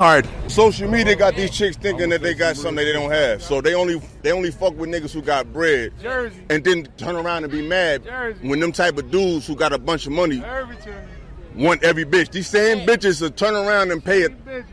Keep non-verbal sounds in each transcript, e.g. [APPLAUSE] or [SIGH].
Hard. Social media got these chicks thinking that they got something they don't have. So they only they only fuck with niggas who got bread. Jersey. And then turn around and be mad Jersey. when them type of dudes who got a bunch of money want every bitch. These same bitches will turn around and pay it Bitches.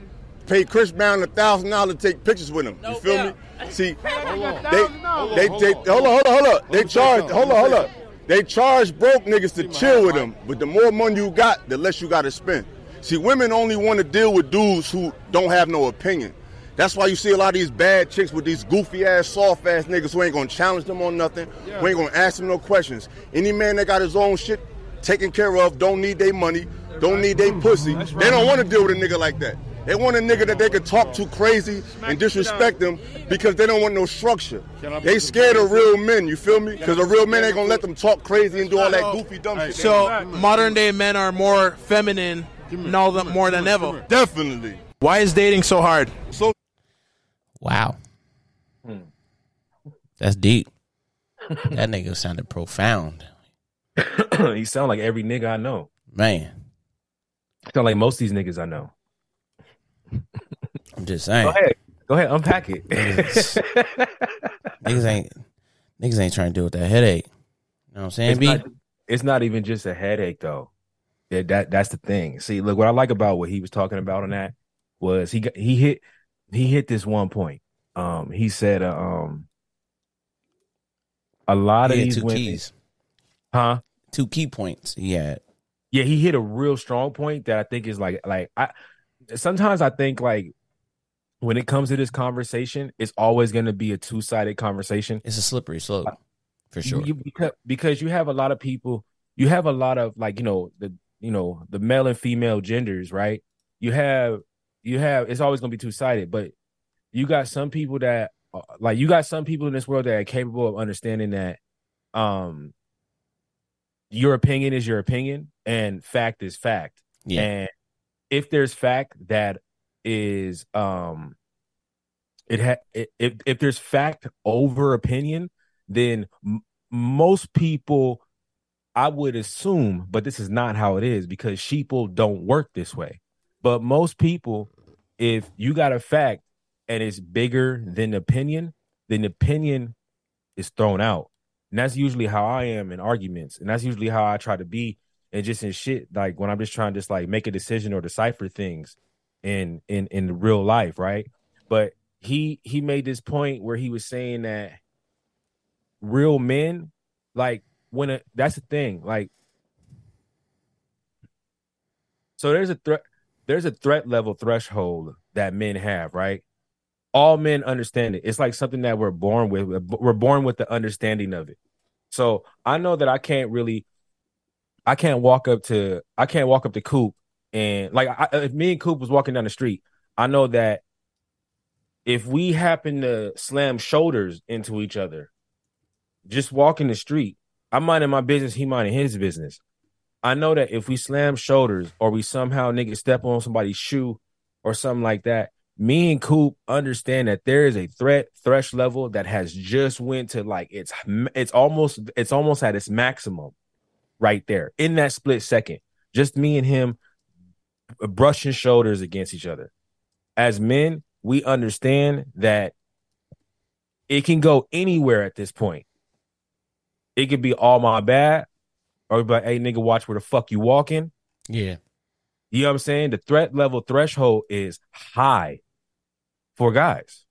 pay Chris Brown a thousand dollars to take pictures with him. You feel me? [LAUGHS] See, they, they, they, hold on, hold on, hold on. They charge, hold on, hold on. They charge broke niggas to chill with them, but the more money you got, the less you got to spend. See, women only want to deal with dudes who don't have no opinion. That's why you see a lot of these bad chicks with these goofy ass, soft ass niggas who ain't gonna challenge them on nothing, We ain't gonna ask them no questions. Any man that got his own shit taken care of, don't need their money, don't need their pussy. They don't want to deal with a nigga like that. They want a nigga that they could talk to crazy and disrespect them because they don't want no structure. They scared of real men, you feel me? Because a real man ain't gonna let them talk crazy and do all that goofy dumb shit. So modern day men are more feminine now than more than ever. Definitely. Why is dating so hard? So Wow. Hmm. That's deep. that nigga sounded profound. [COUGHS] he sound like every nigga I know. Man, Sound like most of these niggas I know. I'm just saying. Go ahead. Go ahead, unpack it. Niggas ain't niggas ain't trying to deal with that headache. You know what I'm saying, it's, B? not, it's not even just a headache though. That, that that's the thing. See, look, what I like about what he was talking about on that was he got, he hit he hit this one point. Um, he said, uh, um, a lot of these two women, keys. huh? Two key points he had. Yeah, he hit a real strong point that I think is like like I sometimes I think like when it comes to this conversation, it's always going to be a two sided conversation. It's a slippery slope. For sure. You, because because you have a lot of people, you have a lot of like you know the you know the male and female genders, right? You have you have it's always going to be two sided, but you got some people that uh, like you got some people in this world that are capable of understanding that um your opinion is your opinion and fact is fact. Yeah. And if there's fact that is um it ha if if there's fact over opinion, then m- most people I would assume, but this is not how it is because sheeple don't work this way. But most people, if you got a fact and it's bigger than opinion, then opinion is thrown out. And that's usually how I am in arguments. And that's usually how I try to be and just in shit, like when I'm just trying to just like make a decision or decipher things in in in real life, right? But he he made this point where he was saying that real men, like when a, that's the thing, like so there's a threat there's a threat level threshold that men have, right? All men understand it. It's like something that we're born with. We're born with the understanding of it. So I know that I can't really, I can't walk up to, I can't walk up to Coop and like I, if me and Coop was walking down the street, I know that if we happen to slam shoulders into each other, just walking the street, I'm minding my business, he minding his business. I know that if we slam shoulders or we somehow nigga step on somebody's shoe or something like that, me and Coop understand that there is a threat thresh level that has just went to like it's it's almost it's almost at its maximum right there in that split second. Just me and him brushing shoulders against each other. As men, we understand that it can go anywhere at this point. It could be all my bad, or but hey nigga, watch where the fuck you walking. Yeah. You know what I'm saying? The threat level threshold is high for guys.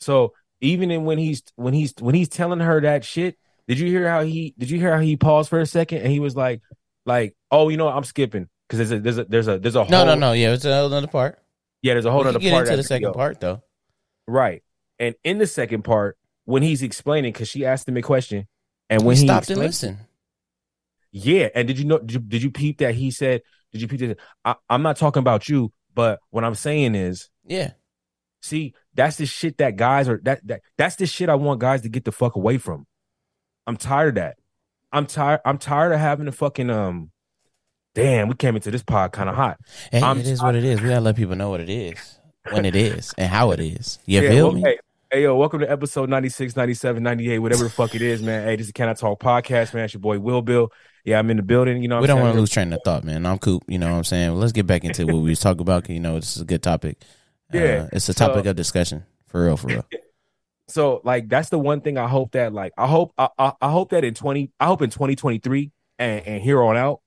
So even in when he's when he's when he's telling her that shit, did you hear how he did you hear how he paused for a second and he was like, like, oh, you know, what? I'm skipping because there's a there's a there's a there's a No, whole, no, no. Yeah, it's another part. yeah there's a whole we other get part into the second video. part though. right? And in the second part, when he's explaining, because she asked him a question, and when he he stopped and listened. Yeah, and did you know? Did you, did you peep that he said? Did you peep that? I, I'm not talking about you, but what I'm saying is, Yeah. see, that's the shit that guys are. That that that's the shit I want guys to get the fuck away from. I'm tired of that. I'm tired. I'm tired of having to fucking um. Damn, we came into this pod kind of hot. Hey, it is what it is. We gotta let people know what it is, when it is, and how it is. You [LAUGHS] Yeah, feel well, me? Hey, yo, welcome to episode 96, 97, 98, whatever the fuck it is, man. Hey, this is Can I Talk podcast, man. It's your boy Will Bill. Yeah, I'm in the building. You know, what we don't want to lose train of thought, man. I'm cool. You know what I'm saying? Well, let's get back into what we was talking about. You know, this is a good topic. [LAUGHS] Yeah, Uh, it's a so- topic of discussion for real, for real. [LAUGHS] so like that's the one thing I hope that like I hope I, I, I hope that in 20 I hope in 2023 and, and here on out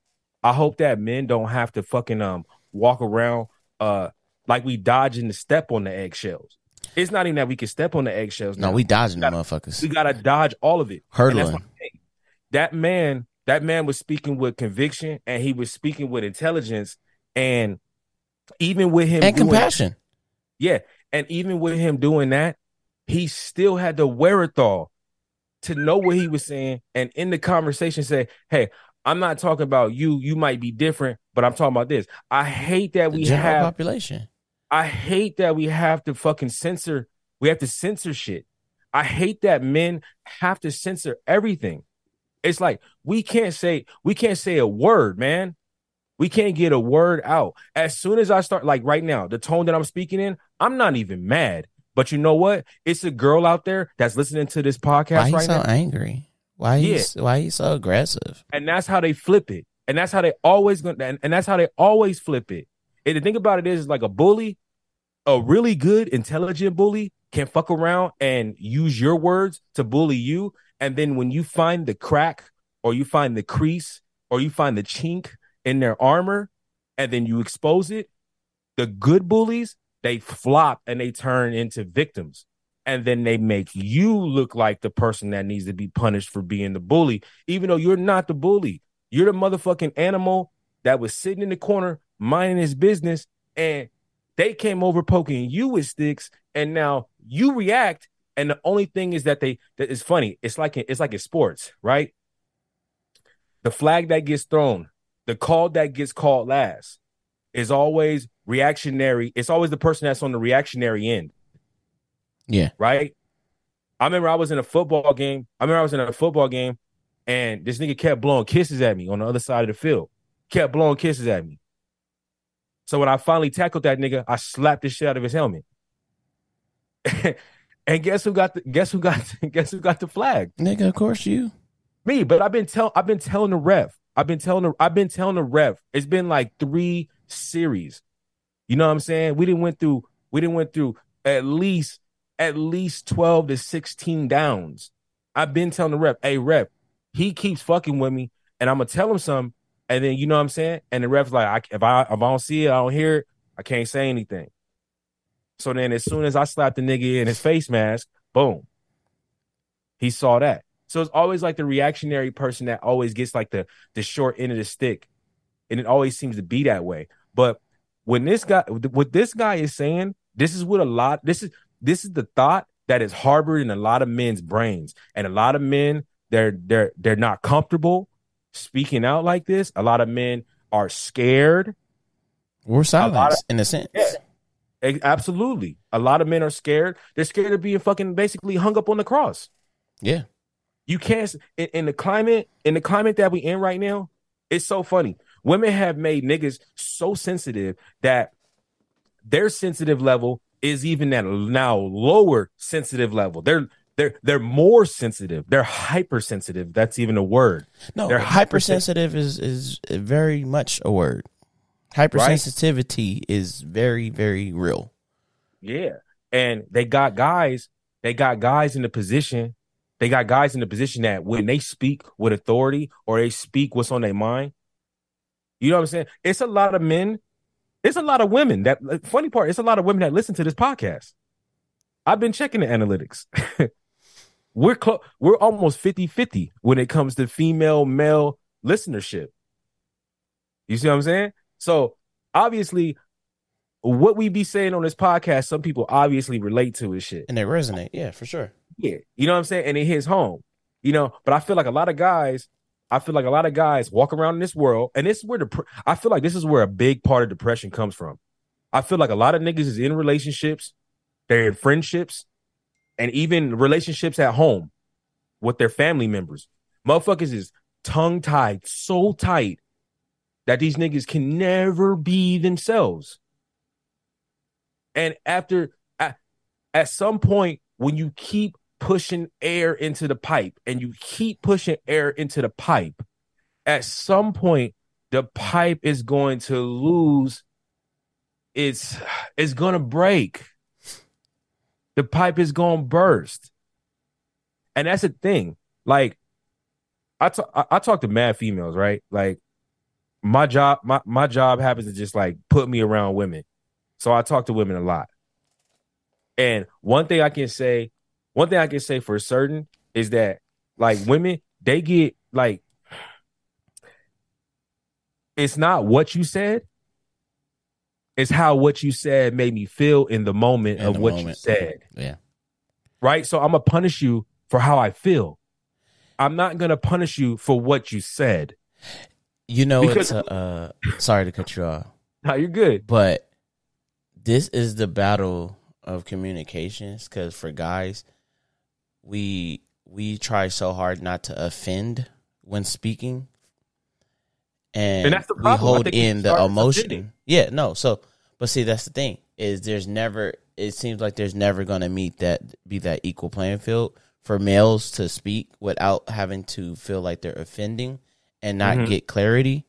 I hope that men don't have to fucking um walk around uh like we dodging the step on the eggshells. It's not even that we can step on the eggshells. No, now. we dodging the gotta- motherfuckers. we gotta dodge all of it. Hurdling. That man, that man was speaking with conviction and he was speaking with intelligence and even with him And doing- compassion. yeah, and even with him doing that, he still had the wherewithal to know what he was saying and in the conversation say, "Hey, I'm not talking about you. You might be different, but I'm talking about this. I hate that The we have population. I hate that we have to fucking censor. We have to censor shit. I hate that men have to censor everything. It's like we can't say we can't say a word, man. We can't get a word out. As soon as I start, like right now, the tone that I'm speaking in, I'm not even mad. But you know what? It's a girl out there that's listening to this podcast Why right so now, angry? Why he's why he so aggressive? and that's how they flip it. And that's how they always going and, and that's how they always flip it. And the thing about it is, is like a bully, a really good, intelligent bully can fuck around and use your words to bully you. And then when you find the crack or you find the crease or you find the chink in their armor and then you expose it, the good bullies, they flop and they turn into victims. And then they make you look like the person that needs to be punished for being the bully, even though you're not the bully. You're the motherfucking animal that was sitting in the corner minding his business and they came over poking you with sticks and now you react and the only thing is that they that is funny. It's like it's like in sports right? The flag that gets thrown the call that gets called last is always reactionary. It's always the person that's on the reactionary end. Yeah. right? I remember i was in a football game. I remember i was in a football game and this nigga kept blowing kisses at me on the other side of the field. Kept blowing kisses at me so when I finally tackled that nigga, I slapped the shit out of his helmet. [LAUGHS] and guess who got the guess who got [LAUGHS] guess who got the flag? Nigga, of course you. Me. But I've been tell I've been telling the ref. I've been telling the I've been telling the ref. It's been like three series. You know what I'm saying? We didn't went through we didn't went through at least at least 12 to 16 downs. I've been telling the rep, hey rep, he keeps fucking with me, and I'm gonna tell him something. And then you know what I'm saying? And the ref's like, I, if I if I don't see it, I don't hear it, I can't say anything. So then as soon as I slapped the nigga in his face mask, boom. He saw that. So it's always like the reactionary person that always gets like the the short end of the stick. And it always seems to be that way. But when this guy what this guy is saying, this is what a lot this is this is the thought that is harbored in a lot of men's brains. And a lot of men they're they're they're not comfortable speaking out like this. A lot of men are scared. We're silent in a sense. Yeah. Absolutely. A lot of men are scared. They're scared of being fucking basically hung up on the cross. Yeah. You can't in, in the climate, in the climate that we in right now, it's so funny. Women have made niggas so sensitive that their sensitive level is even at now lower sensitive level. They're they're they're more sensitive. They're hypersensitive. That's even a word. No, They're hypersensitive is is very much a word. Hypersensitivity is very very real. Yeah. And they got guys, they got guys in the position, they got guys in the position that when they speak with authority or they speak what's on their mind, you know what I'm saying? It's a lot of men, it's a lot of women that funny part, it's a lot of women that listen to this podcast. I've been checking the analytics. [LAUGHS] we're close, we're almost 50-50 when it comes to female male listenership. You see what I'm saying? So obviously what we be saying on this podcast, some people obviously relate to his shit. And they resonate. Yeah, for sure. Yeah. You know what I'm saying? And it hits home. You know, but I feel like a lot of guys, I feel like a lot of guys walk around in this world, and this is where the I feel like this is where a big part of depression comes from. I feel like a lot of niggas is in relationships, they're in friendships, and even relationships at home with their family members. Motherfuckers is tongue tied so tight that these niggas can never be themselves. And after at, at some point, when you keep pushing air into the pipe and you keep pushing air into the pipe, at some point the pipe is going to lose its it's going to break. The pipe is going to burst. And that's the thing. Like I talk, I, I talk to mad females, right? Like my job, my, my job happens to just like put me around women. So I talk to women a lot. And one thing I can say, one thing I can say for certain is that like women, they get like it's not what you said, it's how what you said made me feel in the moment In of the what you said. Yeah. Right? So I'm gonna punish you for how I feel. I'm not gonna punish you for what you said. You know, Because- it's a, uh, sorry to cut you off, [LAUGHS] No, you're good. but this is the battle of communications because for guys, we we try so hard not to offend when speaking, and, And that's the we problem. I hold in the emotion. Yeah, no. So, but see, that's the thing is there's never. It seems like there's never going to meet that be that equal playing field for males to speak without having to feel like they're offending and not Mhm. get clarity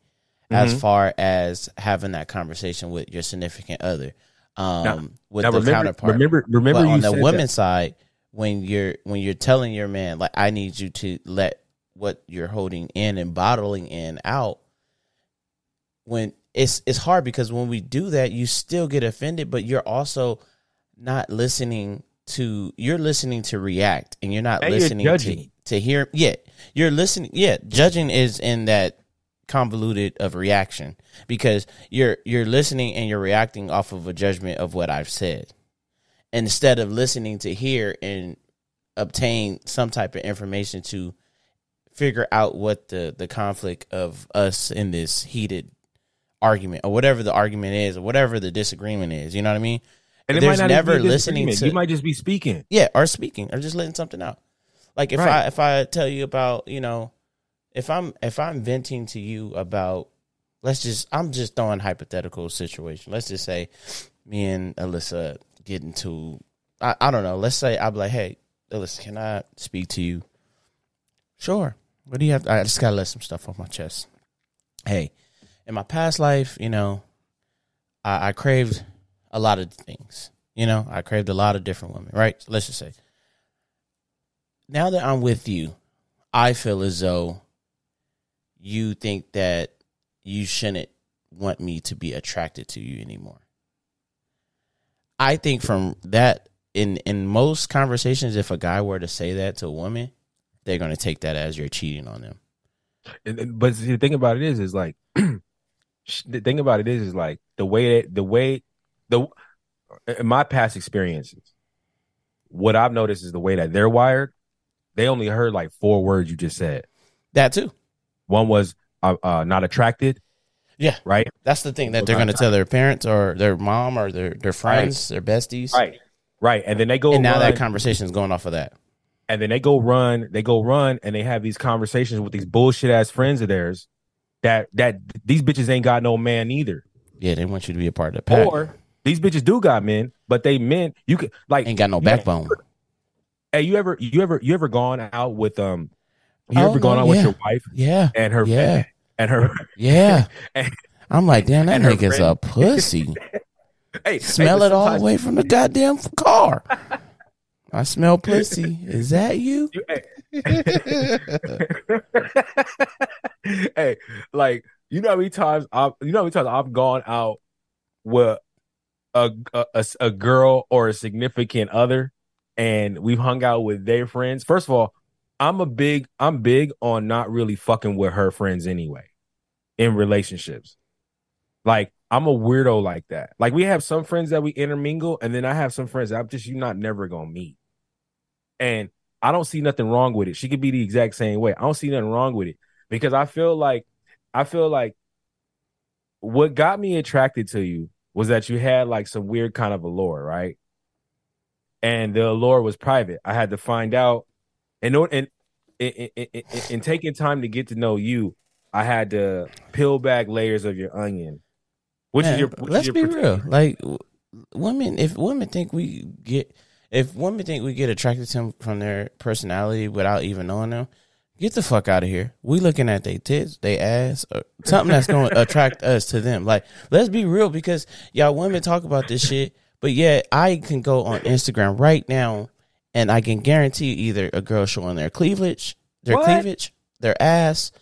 as Mhm. far as having that conversation with your significant other. Um, Now- with now the remember, counterpart. remember, remember but on the women's that. side, when you're when you're telling your man like I need you to let what you're holding in and bottling in out, when it's it's hard because when we do that, you still get offended, but you're also not listening to you're listening to react and you're not And you're listening to to hear yeah you're listening yeah judging is in that convoluted of reaction because you're you're listening and you're reacting off of a judgment of what I've said. Instead of listening to hear and obtain some type of information to figure out what the the conflict of us in this heated argument or whatever the argument is or whatever the disagreement is you know what I mean And there's might not even never listening to You might just be speaking. yeah, or speaking, or just letting something out. Like if Right. I if I tell you about you know, if I'm if I'm venting to you about, let's just I'm just throwing hypothetical situation. Let's just say me and Alyssa get into I, I don't know. Let's say I'm like, hey, Alyssa, can I speak to you? Sure. What do you have? I just gotta let some stuff off my chest. Hey, in my past life, you know, I, I craved a lot of things. You know, I craved a lot of different women, right? Let's just say. Now that I'm with you, I feel as though you think that you shouldn't want me to be attracted to you anymore. I think from that in in most conversations if a guy were to say that to a woman, they're going to take that as you're cheating on them. And- and- but the thing about it is, is like [CLEARS THROAT] the thing about it is, is like the way that the way the in my past experiences, what I've noticed is the way that they're wired. They only heard like four words you just said. That too. One was uh, uh, not attracted, Yeah. right? That's the thing that they're going to tell their parents or their mom or their their friends, their besties. Right, right. And then they go And now run, that conversation is going off of that. and then they go run, they go run, and they have these conversations with these bullshit ass friends of theirs. That that these bitches ain't got no man either. Yeah, they want you to be a part of the pack. Or these bitches do got men, but they men you could like Ain't got no backbone. Hey, you ever you ever you ever gone out with um you Oh, ever gone no, out with your wife Yeah. and her Yeah. and her Yeah. [LAUGHS] And- I'm like, damn, that nigga's a pussy. [LAUGHS] hey Smell hey, it all the way from the goddamn car. I smell pussy. Is that you? you- hey. [LAUGHS] hey, like you know how many times I've you know how many times I've gone out with a a, a girl or a significant other and we've hung out with their friends. First of all, I'm a big I'm big on not really fucking with her friends anyway in relationships. Like I'm a weirdo like that. Like we have some friends that we intermingle, and then I have some friends that I'm just you not never gonna meet. And I don't see nothing wrong with it. She could be the exact same way. I don't see nothing wrong with it because I feel like I feel like what got me attracted to you was that you had like some weird kind of allure, right? And the allure was private. I had to find out, and in in, in, in, in, in taking time to get to know you, I had to peel back layers of your onion. Which Man, is your? Which let's is your be real. Like women, if women think we get, if women think we get attracted to them from their personality without even knowing them, get the fuck out of here. We looking at their tits, they ass, or something that's going [LAUGHS] to attract us to them. Like, let's be real because y'all women talk about this shit, but yeah, I can go on Instagram right now and I can guarantee either a girl showing their cleavage, their What? cleavage, their ass,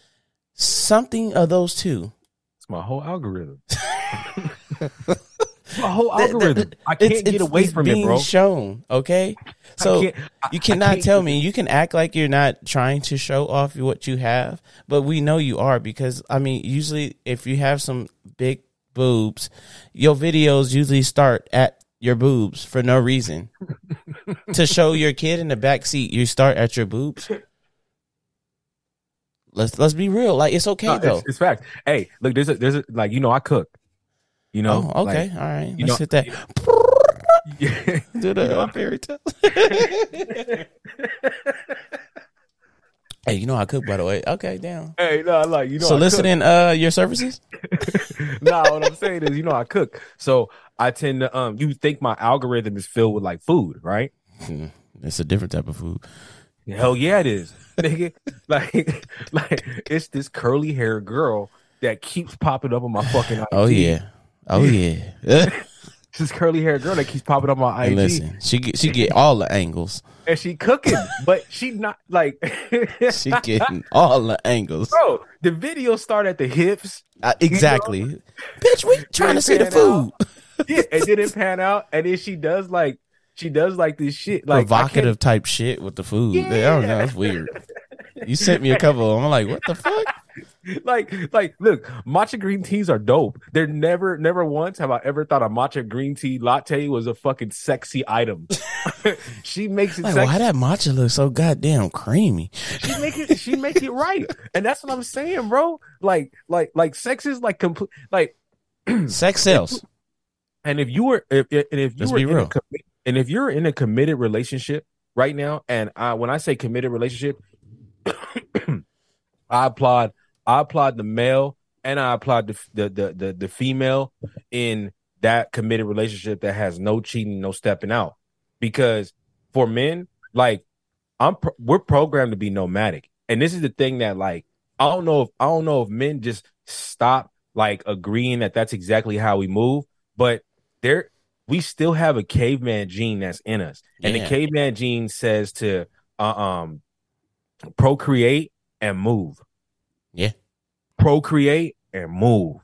something of those two. It's my whole algorithm. [LAUGHS] my whole Th- th- algorithm. I can't it's- get it's- away it's from it, being bro. Shown, okay. So can't- I- you cannot tell me. You can act like you're not trying to show off what you have, but we know you are because I mean, usually if you have some big boobs, your videos usually start at your boobs for no reason. [LAUGHS] to show your kid in the back seat, you start at your boobs. Let's let's be real. Like it's okay No, though. it's, it's fact. Hey, look, there's a there's a like you know I cook. You know, oh, okay, like, all right. Let's know- hit that. yeah. [LAUGHS] Do the uh, fairy tale. [LAUGHS] hey, you know I cook by the way. Okay, damn. hey, no, I like you know. Soliciting uh your services? [LAUGHS] nah, what I'm saying is, you know, I cook, so I tend to um. You think my algorithm is filled with like food, right? Hmm, It's a different type of food. Hell yeah, it is, nigga. Like, like it's this curly hair girl that keeps popping up on my fucking. IG. Oh yeah. Oh yeah. [LAUGHS] This curly haired girl that keeps popping up on IG, listen, she get she get all the angles. and she cooking, but she not like. [LAUGHS] She getting all the angles. Bro, the video start at the hips. Uh, exactly. Bitch, we trying to see the food. [LAUGHS] Yeah, it didn't pan out, and then she does like she does like this shit, like Provocative type shit with the food. I don't know. It's weird. You sent me a couple. I'm like, what the fuck? [LAUGHS] like like look, matcha green teas are dope. They're never never once have I ever thought a matcha green tea latte was a fucking sexy item. [LAUGHS] she makes it Like, sexy. why that matcha look so goddamn creamy? she make it she make it right, and that's what I'm saying, bro. Like like like sex is like complete like. [CLEARS THROAT] Sex sells. And if you were, if, if- and if you Let's were in real. and if you're in a committed relationship right now, and I, when I say committed relationship, [COUGHS] I applaud, I applaud the male and I applaud the, the the the the female in that committed relationship that has no cheating, no stepping out. Because for men, like I'm, pro- we're programmed to be nomadic, and this is the thing that like I don't know if I don't know if men just stop like agreeing that that's exactly how we move, but there we still have a caveman gene that's in us, and Yeah. the caveman gene says to uh, um procreate and move. Procreate and move.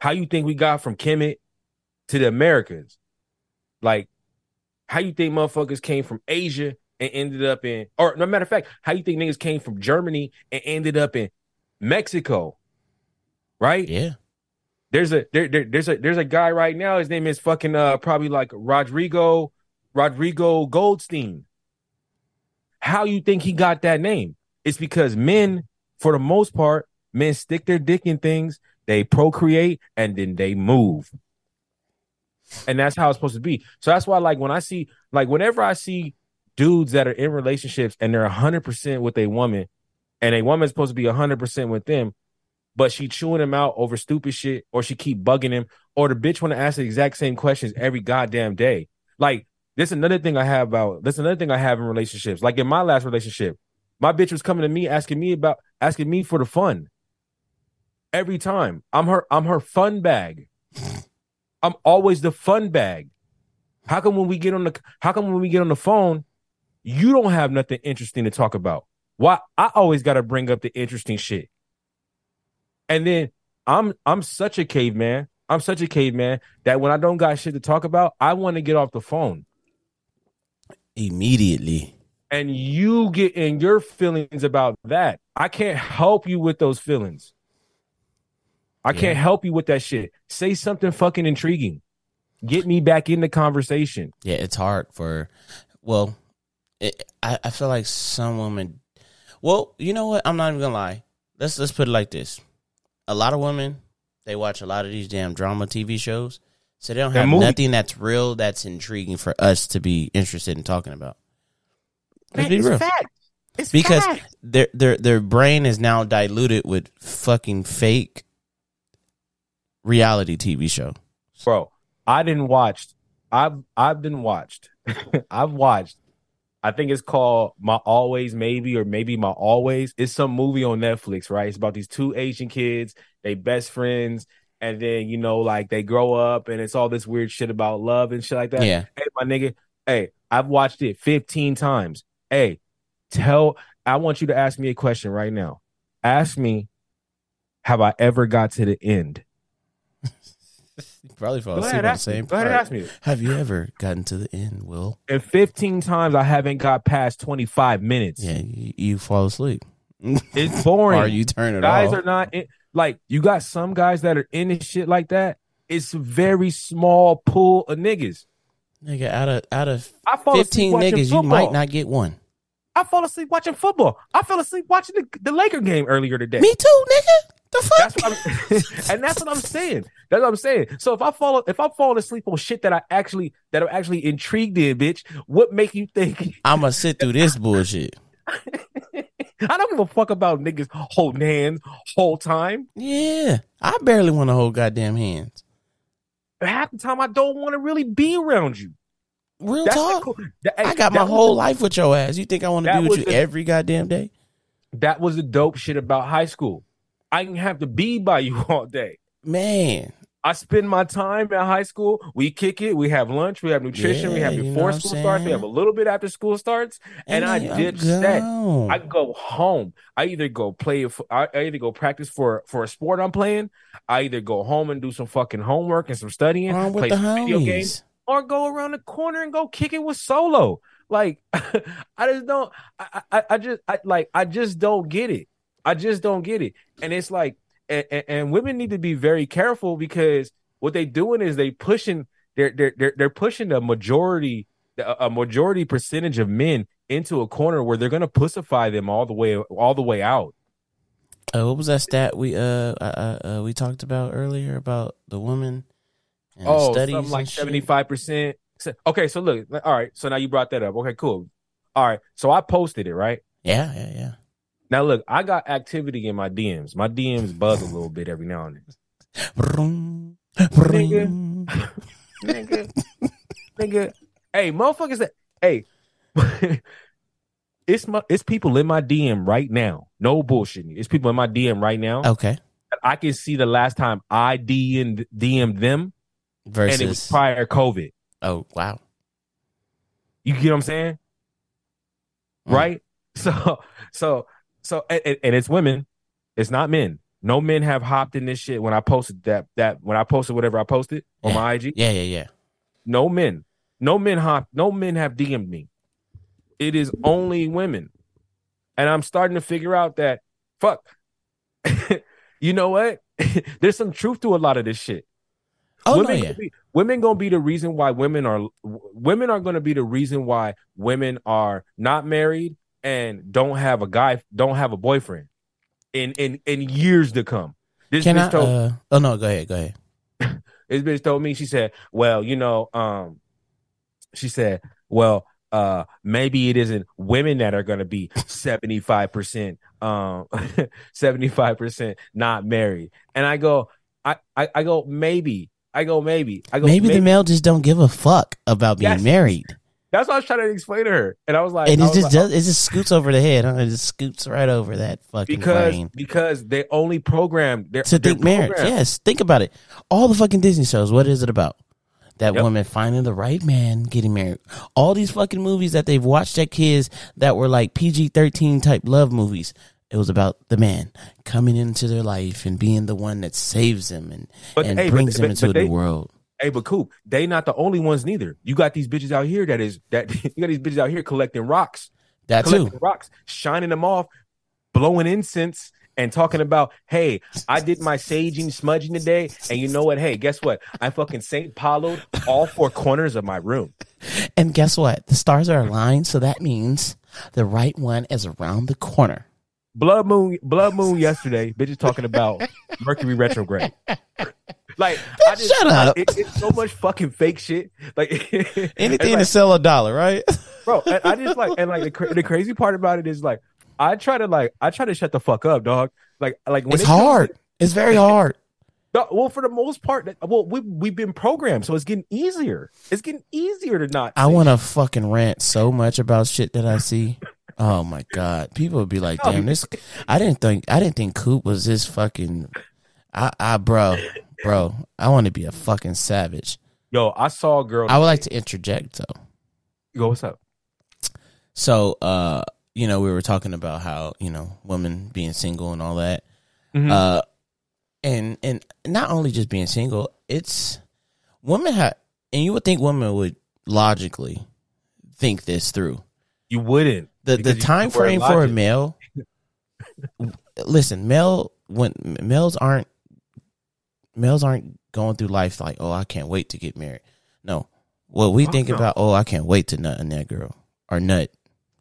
How you think we got from Kemet to the Americas? Like, how you think motherfuckers came from Asia and ended up in, or no matter of fact, how you think niggas came from Germany and ended up in Mexico? Right? Yeah. There's a there, there there's a there's a guy right now. His name is fucking uh probably like Rodrigo Rodrigo Goldstein. How you think he got that name? It's because men, for the most part, men stick their dick in things, they procreate, and then they move. And that's how it's supposed to be. So that's why, like, when I see, like, whenever I see dudes that are in relationships and they're 100% with a woman, and a woman's supposed to be 100% with them, but she chewing him out over stupid shit, or she keep bugging him, or the bitch want to ask the exact same questions every goddamn day. Like, this another thing I have about this another thing I have in relationships. Like in my last relationship, my bitch was coming to me asking me about asking me for the fun. Every time. I'm her I'm her fun bag. I'm always the fun bag. How come when we get on the how come when we get on the phone, you don't have nothing interesting to talk about? Why I always gotta bring up the interesting shit. And then I'm I'm such a caveman. I'm such a caveman that when I don't got shit to talk about, I want to get off the phone. Immediately. and you get in your feelings about that. I can't help you with those feelings. I Yeah. can't help you with that shit. Say something fucking intriguing. Get me back in the conversation. Yeah, it's hard for. Well, it, I I feel like some women. Well, you know what? I'm not even gonna lie. Let's let's put it like this. A lot of women they watch a lot of these damn drama TV shows, so they don't have And movie- nothing that's real that's intriguing for us to be interested in talking about. Let's Man, be real. fact. It's because fact. their their their brain is now diluted with fucking fake reality TV show. bro, I didn't watch. I've I've been watched [LAUGHS] I've watched. I think it's called My Always Maybe or maybe My Always. It's some movie on Netflix, right? It's about these two Asian kids, they best friends, and then you know, like they grow up and it's all this weird shit about love and shit like that. Yeah. Hey, my nigga. Hey, I've watched it 15 times. Hey, tell I want you to ask me a question right now. Ask me, have I ever got to the end? You [LAUGHS] probably fall asleep on the me. same Go ahead ask me. Have you ever gotten to the end, Will? And 15 times I haven't got past 25 minutes. Yeah, you, you fall asleep. It's [LAUGHS] boring. or you turn it guys off. Guys are not in, like you got some guys that are in this shit like that. It's a very small pool of niggas. Nigga, out of out of fifteen niggas, you might not get one. I fall asleep watching football. I fell asleep watching the, the Laker game earlier today. Me too, nigga. The fuck? That's what I'm, [LAUGHS] and that's what I'm saying. That's what I'm saying. So if I fall if I'm falling asleep on shit that I actually that I'm actually intrigued in, bitch, what make you think I'm gonna sit through this bullshit. [LAUGHS] I don't give a fuck about niggas holding hands whole time. Yeah, I barely want to hold goddamn hands. Half the time I don't want to really be around you. Real That's talk. cool- that- I got my whole the- life with your ass. You think I want to that be with you the- every goddamn day? That was the dope shit about high school. I can't have to be by you [LAUGHS] all day. Man, I spend my time at high school. We kick it. We have lunch. We have nutrition. we have before school starts. We have a little bit after school starts. And I I'm ditch that. I go home. I either go play. I either go practice for for a sport I'm playing. I either go home and do some fucking homework and some studying, Wrong play some video games, or go around the corner and go kick it with solo. Like [LAUGHS] I just don't. I, I I just I like I just don't get it. I just don't get it. And it's like, and, and, women need to be very careful because what they doing is they pushing. They're they're they're, they're pushing the majority a a majority percentage of men into a corner where they're gonna pussify them all the way all the way out. Uh, what was that stat we uh, uh, uh we talked about earlier about the woman? And oh, studies something like seventy five percent. Okay, so look, all right. So now you brought that up. Okay, cool. All right, so I posted it right Yeah, yeah, yeah. Now. Look, I got activity in my DMs. My DMs buzz a little bit every now and then. Vroom, Nigga. vroom. nigga, nigga. Hey, motherfuckers, that hey, [LAUGHS] it's my it's people in my DM right now. No bullshitting. It's people in my DM right now. Okay. I can see the last time I DM DM'd them, and it was Versus. prior COVID. oh wow. You get what I'm saying? Mm. Right? [LAUGHS] So, so, so, and, and- it's women. It's not men. No men have hopped in this shit when I posted that. That when I posted whatever I posted on my IG. Yeah, yeah, yeah. No men. No men hop. No men have DM'd me. It is only women, and I'm starting to figure out that fuck. [LAUGHS] you know what? [LAUGHS] There's some truth to a lot of this shit. Oh women, no, yeah. be, women gonna be the reason why women are women are gonna be the reason why women are not married and don't have a guy, don't have a boyfriend in in in years to come. This Can bitch I? told Uh, oh no, go ahead, go ahead. [LAUGHS] this bitch told me she said, "Well, you know, um, she said, well, uh, maybe it isn't women that are gonna be seventy five percent, um, [LAUGHS] seventy five percent not married." And I go, I, I, I go, maybe. I go, maybe. I go, Maybe, the male just don't give a fuck about being Yes. married, That's what I was trying to explain to her, and I was like, and it just like, does, it just scoots over the head. Huh? It just scoots right over that fucking because brain because they only programmed they're, to think marriage. Yes, think about it. All the fucking Disney shows. What is it about? That Yep. woman finding the right man, getting married. All these fucking movies that they've watched at kids that were like PG thirteen type love movies. It was about the man coming into their life and being the one that saves them and, But, and hey, but- brings them but- into but a they- new world. Hey, but Coop, they not the only ones neither. You got these bitches out here that is that [LAUGHS] you got these bitches out here collecting rocks, That collecting too. rocks, shining them off, blowing incense, and talking about, hey, I did my saging, smudging today, and you know what? Hey, guess what? I fucking Saint Pauloed all four corners of my room. And guess what? The stars are aligned, so that means the right one is around the corner. Blood moon, blood moon yesterday. Bitches talking about Mercury retrograde. [LAUGHS] Like, I just, Shut up. It, it's so much fucking fake shit. Like [LAUGHS] Anything it's to sell a dollar, right? bro. And I just like, and like the, [LAUGHS] cra- the crazy part about it is like, I try to like, I try to shut the fuck up, dog. Like, like when it's it to- hard. It's very [LAUGHS] hard. No, well, for the most part, well, we we've been programmed, so it's getting easier. It's getting easier to not. I want to fucking rant so much about shit that I see. Oh my god, people would be like, "Damn, this." I didn't think I didn't think Coop was this fucking. I, I, bro, bro, I want to be a fucking savage. Yo, I saw a girl. I would like to interject though. Go, what's up? So, uh, you know, we were talking about how you know women being single and all that. Mhm. Uh, and and not only just being single, it's women have, and you would think women would logically think this through. You wouldn't. the the time use the word frame for a male [LAUGHS] listen male when males aren't males aren't going through life like oh i can't wait to get married. No. What we Fuck think no. about oh i can't wait to nut in that girl or nut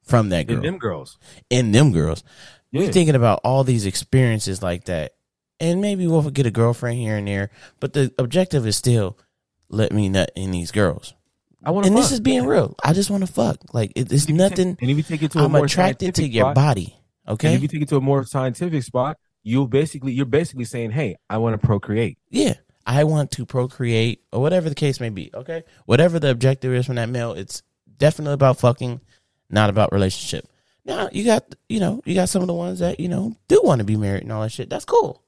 from that girl. And them girls. in them girls. We Yeah. thinking about all these experiences like that. And maybe we'll get a girlfriend here and there but the objective is still let me nut in these girls. I want and this is being real. I just want to fuck. Like it, it's nothing And if you take it to a i'm more attracted to your spot, body And okay? if you take it to a more scientific spot, you basically you're basically saying, "Hey, I want to procreate." Yeah. I want to procreate or whatever the case may be. Okay. Whatever the objective is from that male, it's definitely about fucking, not about relationship. Now you got, you know, you got some of the ones that, you know, do want to be married and all that shit. That's cool.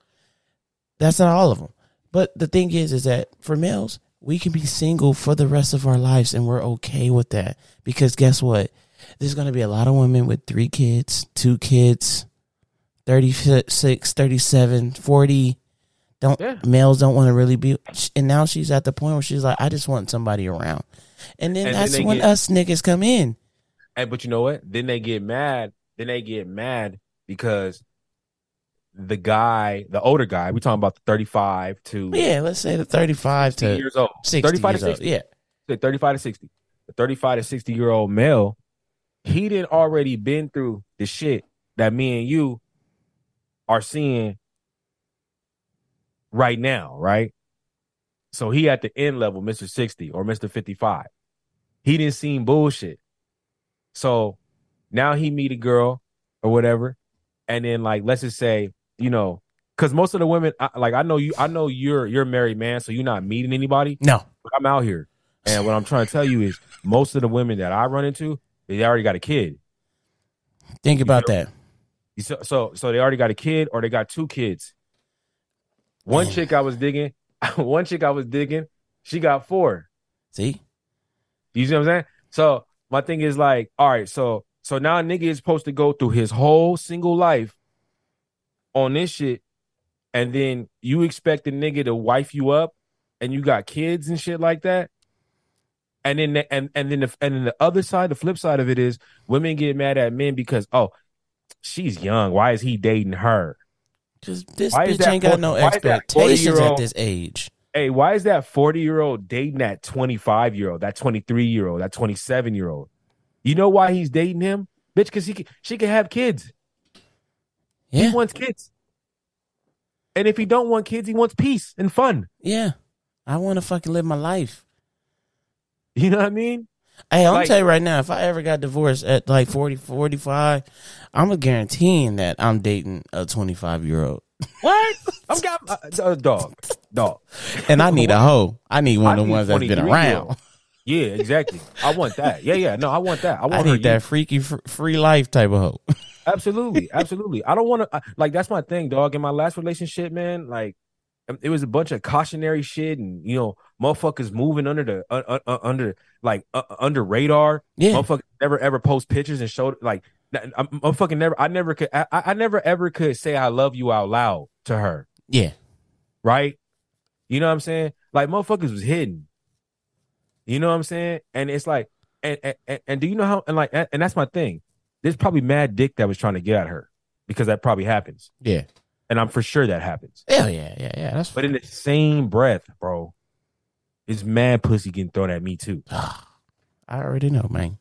That's not all of them. But the thing is, is that for males, we can be single for the rest of our lives and we're okay with that. Because guess what? There's going to be a lot of women with three kids, two kids, 36, 37, 40. Don't Yeah. males don't want to really be and now she's at the point where she's like, I just want somebody around. And then And that's they when get- us niggas come in. And but you know what? Then they get mad. Then they get mad because the guy, the older guy, we talking about the 35 to Yeah, let's say the 35 60 to years old. 60 35 years to old. 60. Yeah. Say 35 to 60. The 35 to 60 year old male, he didn't already been through the shit that me and you are seeing right now, right? So he at the end level, Mr. 60 or Mr. 55. He didn't seen bullshit. So now he meet a girl or whatever, and then like let's just say, you know, because most of the women, I, like I know you, I know you're you're a married man, so you're not meeting anybody. No. But I'm out here, and what I'm trying to tell you is most of the women that I run into, they already got a kid. Think about that. So, so, so they already got a kid, or they got two kids. One Man. chick I was digging, [LAUGHS] one chick I was digging, she got four. See? You see what I'm saying? So my thing is like, all right, so so now a nigga is supposed to go through his whole single life on this shit, and then you expect the nigga to wife you up, and you got kids and shit like that. And then the, and and then the and then the other side, the flip side of it is women get mad at men because oh, she's young. Why is he dating her? Because this Why bitch ain't got no why is that expectations at this age. Hey, why is that 40 year old dating that 25 year old, that 23 year old, that 27 year old? You know why he's dating him? Bitch, because he can, she can have kids. Yeah. He wants kids. And if he don't want kids, he wants peace and fun. Yeah. I want to fucking live my life. You know what I mean? Hey, I'm Like- tell you right now, if I ever got divorced at like 40, 45, I'm a guaranteeing that I'm dating a 25 year old. What? [LAUGHS] I'm got uh, uh, dog, dog. And I need a hoe. I need one I of the ones that's been around. Yeah, exactly. I want that. Yeah, yeah. No, I want that. I want I need that freaky fr- free life type of hoe. [LAUGHS] Absolutely, absolutely. I don't want to like that's my thing, dog. In my last relationship, man, like it was a bunch of cautionary shit, and you know, motherfuckers moving under the uh, uh, under like uh, under radar. Yeah. Motherfuckers never ever post pictures and show like I'm, I'm fucking never. I never could. I, I never ever could say I love you out loud to her. Yeah. Right? You know what I'm saying? Like motherfuckers was hidden. You know what I'm saying? And it's like, and and, and, do you know how? And like, and, and that's my thing. There's probably mad dick that was trying to get at her because that probably happens, Yeah. and I'm for sure that happens. Hell yeah. Yeah. Yeah. That's But in the same breath, bro, is mad pussy getting thrown at me too. [SIGHS] I already know, man.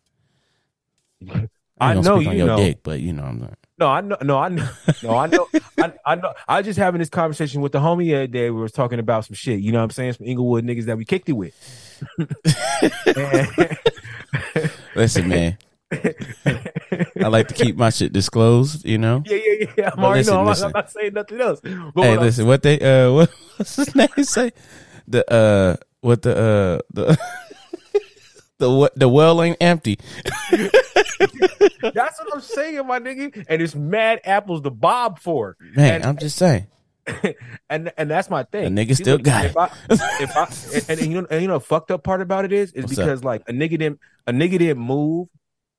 I I, know you know. dick, but you know I'm not. No, I know. No, I know. [LAUGHS] No, I know. I, I know. I was just having this conversation with the homie the other day. We was talking about some shit. You know what I'm saying? Some Inglewood niggas that we kicked it with. [LAUGHS] Listen, man. I like to keep my shit disclosed, you know. Yeah, yeah, yeah. I'm already listen, know. I'm, not- I'm not saying nothing else. But hey, what I'm- listen, what they uh [LAUGHS] what, what's his name say? The uh what the uh the [LAUGHS] the what the well ain't empty. that's what I'm saying, my nigga. And it's mad apples to bob for. Man, And- I'm just saying. [LAUGHS] and and that's my thing. The nigga still got if I, [LAUGHS] if I and, and you know and you know the fucked up part about it is is What's up? because like a nigga didn't a nigga didn't move,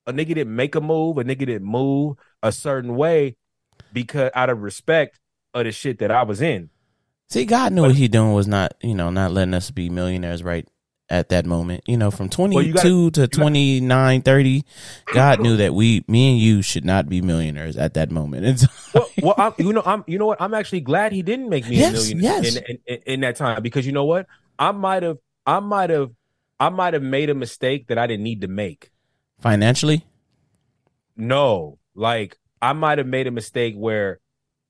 a nigga didn't make a move, a nigga didn't move a certain way because out of respect of the shit that I was in. See, God knew what he doing was not, you know, not letting us be millionaires right at that moment. You know, from 22 you gotta- to 29, 30, God knew that we, me and you should not be millionaires at that moment. It's, Well, [LAUGHS] well I'm, you know, I'm, you know what? I'm actually glad he didn't make me Yes, a millionaire yes. in, in, in, in that time because you know what? I might have, I might have, I might have made a mistake that I didn't need to make. financially, No, like I might have made a mistake where,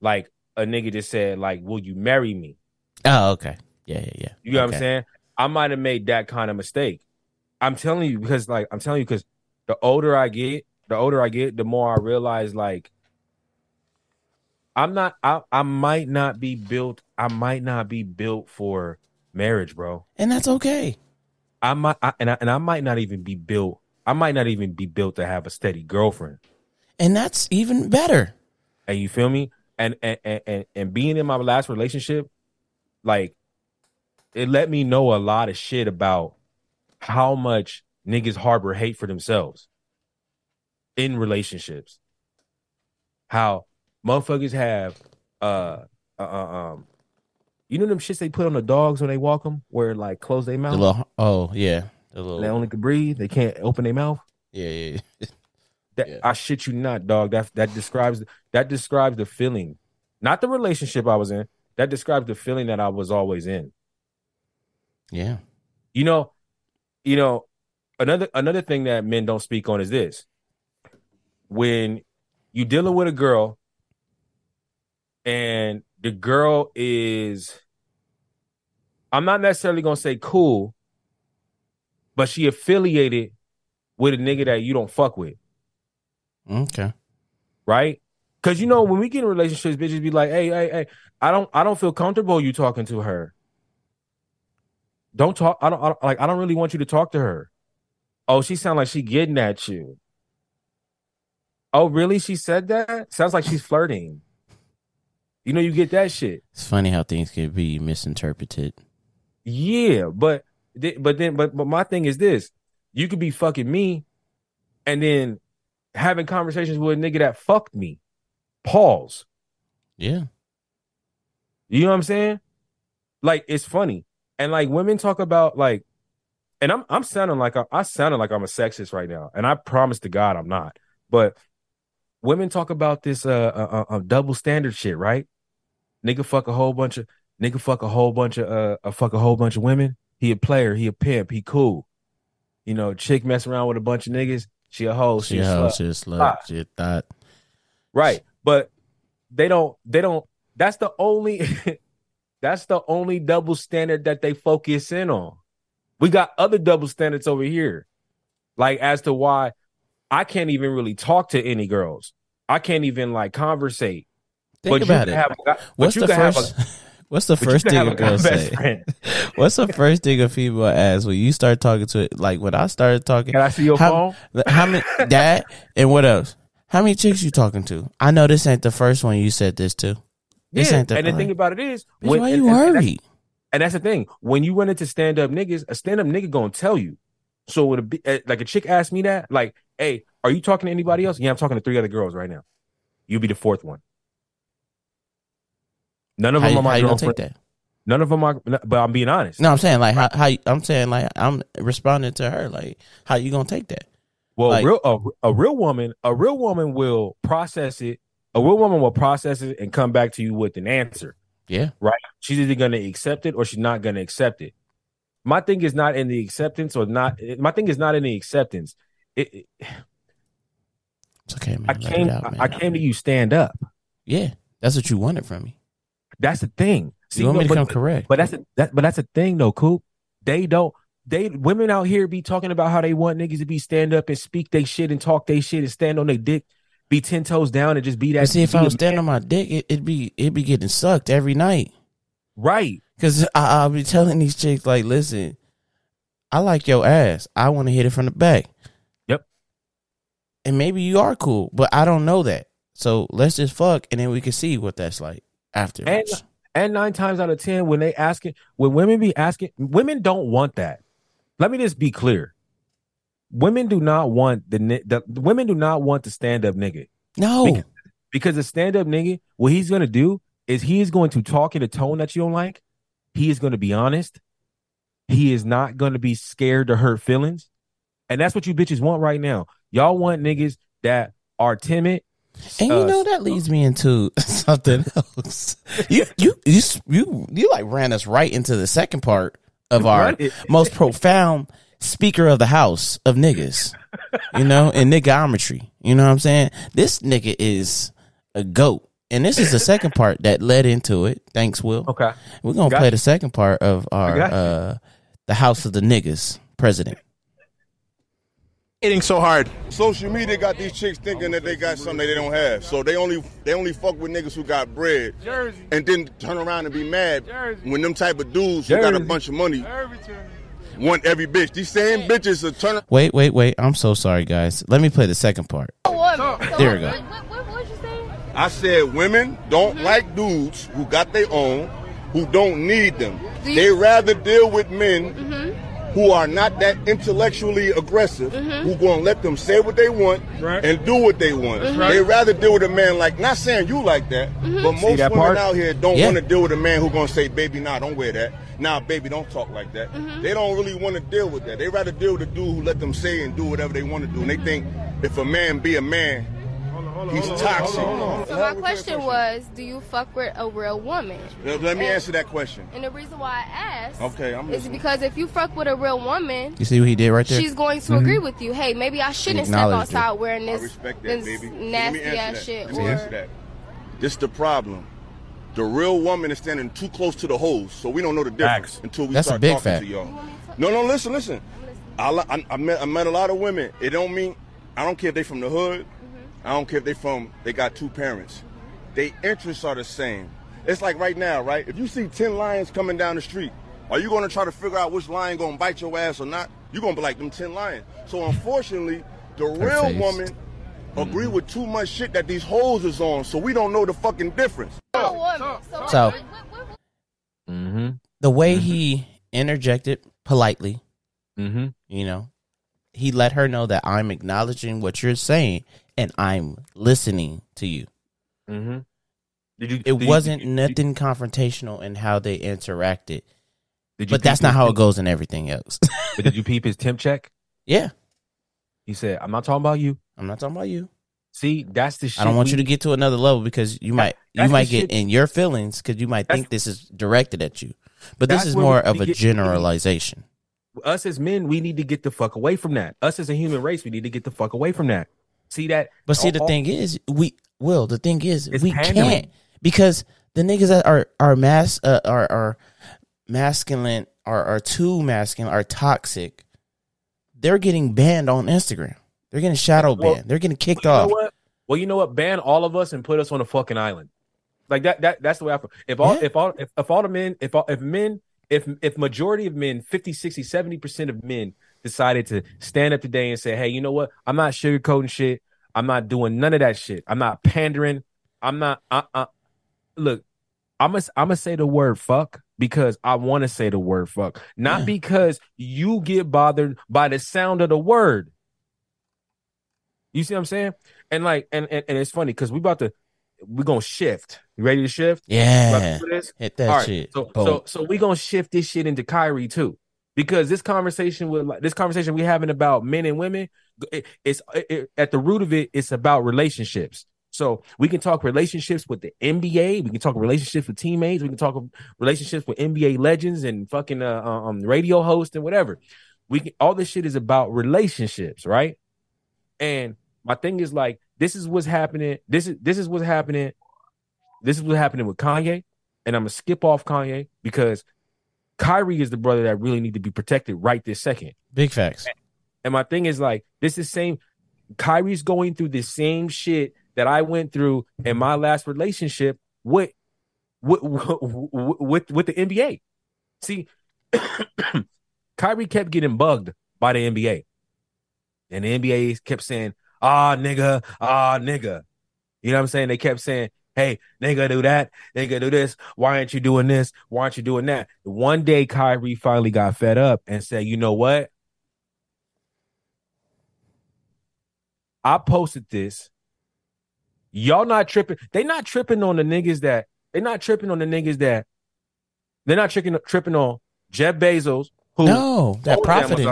like, a nigga just said, like, "Will you marry me?" oh, okay. Yeah, yeah, yeah. You know what I'm saying? I might have made that kind of mistake. I'm telling you because, like, I'm telling you because the older I get, the older I get, the more I realize, like, I'm not. I I might not be built. I might not be built for marriage, bro. And that's okay. I might, I, and I, and I might not even be built. I might not even be built to have a steady girlfriend. And that's even better. and you feel me and and and and, being in my last relationship like it let me know a lot of shit about how much niggas harbor hate for themselves in relationships how motherfuckers have uh, uh uh, um you know them shits they put on the dogs when they walk them where like close their The mouth little, oh, yeah. The little, they only can breathe they can't open their mouth yeah, yeah, yeah. [LAUGHS] That Yeah. I shit you not, dog. That that describes that describes the feeling, not the relationship I was in. That describes the feeling that I was always in. Yeah. You know, you know, another another thing that men don't speak on is this: when you dealing with a girl, and the girl is, I'm not necessarily gonna say cool, but she affiliated with a nigga that you don't fuck with. Okay. right? Because you know when we get in relationships, bitches be like, "Hey, hey, hey, I don't, I don't feel comfortable you talking to her. Don't talk. I don't, I don't like. I don't really want you to talk to her. Oh, she sound like she getting at you. Oh, really? She said that. Sounds like she's flirting. You know, you get that shit. It's funny how things can be misinterpreted. Yeah, but but then but but my thing is this: you could be fucking me, and then having conversations with a nigga that fucked me. Pause. Yeah. You know what I'm saying? Like it's funny, and like women talk about like, and I'm I'm sounding like I, I sounded like I'm a sexist right now, and I promise to God I'm not. But women talk about this uh, uh, uh double standard shit, right? Nigga fuck a whole bunch of nigga fuck a whole bunch of uh, uh fuck a whole bunch of women. He a player, he a pimp, he cool. You know, chick mess around with a bunch of niggas. She a hoe, she, She a hoe, she a slut, she a thought. Right. But they don't they don't that's the only [LAUGHS] that's the only double standard that they focus in on. We got other double standards over here. Like as to why I can't even really talk to any girls. I can't even like conversate. Think but about you it. can have a guy- but What's you the first? [LAUGHS] what's the first thing a girl say? [LAUGHS] What's the first thing a female asks when you start talking to it? Like when I started talking, Can I see your how, phone? how many [LAUGHS] that and what else? How many chicks you talking to? I know this ain't the first one you said this to. This Yeah. ain't the And the thing about it is, Bitch, when- why and- you and- and that's- worried? And that's the thing. When you run into stand up niggas, a stand up nigga gonna tell you. So when a eh, like a chick asked me that, like, "Hey, are you talking to anybody else?" Yeah, I'm talking to three other girls right now. You'll be the fourth one. None of How, them are my girlfriend. take that? None of them are. But I'm being honest. No, I'm saying like how, how I'm saying like I'm responding to her like how you gonna take that? Well, like- real a, a real woman, a real woman will process it. A real woman will process it and come back to you with an answer. Yeah, Right. She's either going to accept it or she's not going to accept it. My thing is not in the acceptance or not. My thing is not in the acceptance. It, it- it's okay, man. I Let came. out, man. I came to you stand up. Yeah, that's what you wanted from me. That's the thing. See, you want no, me to but, come correct? but that's a, that. But that's the thing, though, Coop. They don't. they women out here be talking about how they want niggas to be stand up and speak they shit and talk they shit and stand on their dick, be ten toes down and just be that. But see, if I was standing on my dick, it, it'd be it'd be getting sucked every night. right, Cause I, I'll be telling these chicks like, listen, I like your ass. I want to hit it from the back. Yep. And maybe you are cool, but I don't know that. So let's just fuck, and then we can see what that's like afterwards. and nine times out of ten when they asking when women be asking women don't want that. Let me just be clear. Women do not want the, the the women do not want the stand up nigga. no, Because- Because the stand up nigga, what he's gonna do is he is going to talk in a tone that you don't like. He is going to be honest. He is not going to be scared to hurt feelings. And that's what you bitches want right now. Y'all want niggas that are timid. And you uh, know that leads me into [LAUGHS] something else. You you you you you like ran us right into the second part of our most profound speaker of the house of niggas. You know, in niggometry. You know what I'm saying? This nigga is a goat. And this is the second part that led into it. Thanks, Will. Okay. We're gonna Got play you. the second part of our uh the house of the niggas president. Hitting so hard. Social media got these chicks thinking that they got something they don't have. So they only they only fuck with niggas who got bread, and then turn around and be mad when them type of dudes who got a bunch of money want every bitch. These same bitches are turn Wait, wait, wait. I'm so sorry, guys. Let me play the second part. There we go. What, what, what, what you say? I said women don't mm-hmm. like dudes who got their own, who don't need them. They rather deal with men mm-hmm. Who are not that intellectually aggressive, mm-hmm. who gonna let them say what they want Right. and do what they want. Mm-hmm. They rather deal with a man like not saying you like that, mm-hmm. but most that women part? out here don't Yeah. want to deal with a man who gonna say, "Baby, nah, don't wear that." Nah, baby, don't talk like that. They don't really want to deal with that. They rather deal with a dude who let them say and do whatever they want to do. And they think if a man be a man, he's toxic. So my question was, do you fuck with a real woman? Let let me And- answer that question. And the reason why I asked Okay, I'm is listening. because if you fuck with a real woman, You see what he did right there? she's going to mm-hmm. agree with you. Hey, maybe I shouldn't step Acknowledged it. outside wearing this, that, this baby. Let me nasty ass that. shit. Let me Or answer that. This is the problem. The real woman is standing too close to the hose, so we don't know the difference Facts. until we That's a start big talking fact. to y'all. No, no, listen, listen. I, I, I met I met a lot of women. It don't mean I don't care if they from the hood. I don't care if they from they got two parents. They interests are the same. It's like right now, right? If you see ten lions coming down the street, are you gonna try to figure out which lion gonna bite your ass or not? You're gonna be like them ten lions. So unfortunately, the real face. woman agree with too much shit that these hoes is on, so we don't know the fucking difference. So, So- Mm-hmm. the way he interjected politely, Mm-hmm. you know, he let her know that I'm acknowledging what you're saying and I'm listening to you. Mm-hmm. Did you? It did wasn't you- nothing confrontational in how they interacted, Did you but that's not how it goes in everything else. [LAUGHS] But did you peep his temp check? yeah, He said, "I'm not talking about you." I'm not talking about you. See, that's the shit. I don't want we- you to get to another level because you might you might get shit- in your feelings because you might That's- think this is directed at you, but this is more of a get- generalization. Us as men, we need to get the fuck away from that. Us as a human race, we need to get the fuck away from that. See that? But see, the all- thing is, we will. The thing is, we pandering. can't because the niggas that are are mass uh, are are masculine are are too masculine are toxic. They're getting banned on Instagram. They're getting shadow Well, banned. They're getting kicked you know off. Well, you know what? Ban all of us and put us on a fucking island. Like that. That that's the way I feel. If all Yeah. if all if, if all the men if all, if men if if majority of men 50 60 70 percent of men decided to stand up today and say hey you know what? I'm not sugarcoating shit. I'm not doing none of that shit. I'm not pandering. I'm not uh, uh, look i'm gonna i'm gonna say the word fuck because i want to say the word fuck. Not Yeah. because you get bothered by the sound of the word. You see what i'm saying? And like and and, and it's funny because we about to we're gonna shift. You ready to shift? Yeah, this? hit that right, shit. So, Boom. so, so we gonna shift this shit into Kyrie too, because this conversation with this conversation we having about men and women, it, it's it, at the root of it, it's about relationships. So we can talk relationships with the NBA, we can talk relationships with teammates, we can talk relationships with NBA legends and fucking uh, um radio hosts and whatever. We can all this shit is about relationships, right? And my thing is like this is what's happening. This is this is what's happening. This is what's happening with Kanye and I'm gonna skip off Kanye because Kyrie is the brother that really need to be protected right this second. Big facts. And my thing is like this is same. Kyrie's going through the same shit that I went through in my last relationship with with with, with the NBA. See, [COUGHS] Kyrie kept getting bugged by the NBA, and the NBA kept saying, "Ah, nigga, ah, nigga." You know what I'm saying? They kept saying, "Hey, they gonna do that. they gonna do this. Why aren't you doing this? Why aren't you doing that?" One day, Kyrie finally got fed up and said, "You know what? I posted this. Y'all not tripping. They not tripping on the niggas that they not tripping on the niggas that they're not tripping tripping on Jeff Bezos, who no, that profited.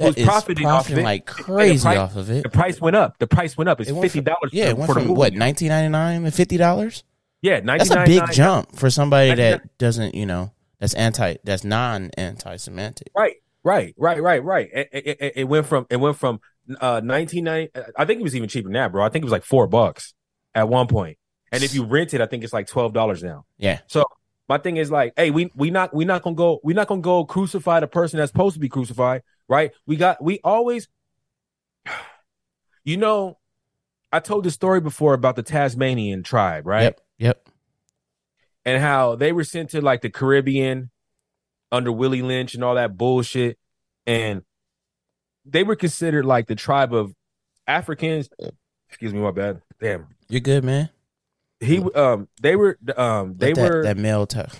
That is profiting, profiting of like crazy price, off of it. The price went up. The price went up. It's it fifty dollars. Yeah, it went from what nineteen ninety nine to fifty dollars. Yeah, that's a big jump for somebody that doesn't, you know, that's anti, that's non anti Semitic. Right, right, right, right, right. It, it, it, went from it went from uh nineteen ninety. I think it was even cheaper than that, bro. I think it was like four bucks at one point. And if you rent it, I think it's like twelve dollars now. Yeah. So my thing is like, hey, we we not we not gonna go we not gonna go crucify the person that's supposed to be crucified, right? We got we always, you know, I told the story before about the Tasmanian tribe, right? Yep. Yep. And how they were sent to like the Caribbean under Willie Lynch and all that bullshit, and they were considered like the tribe of Africans. Excuse me, my bad. Damn, you're good, man. He um they were um they that, were that male type.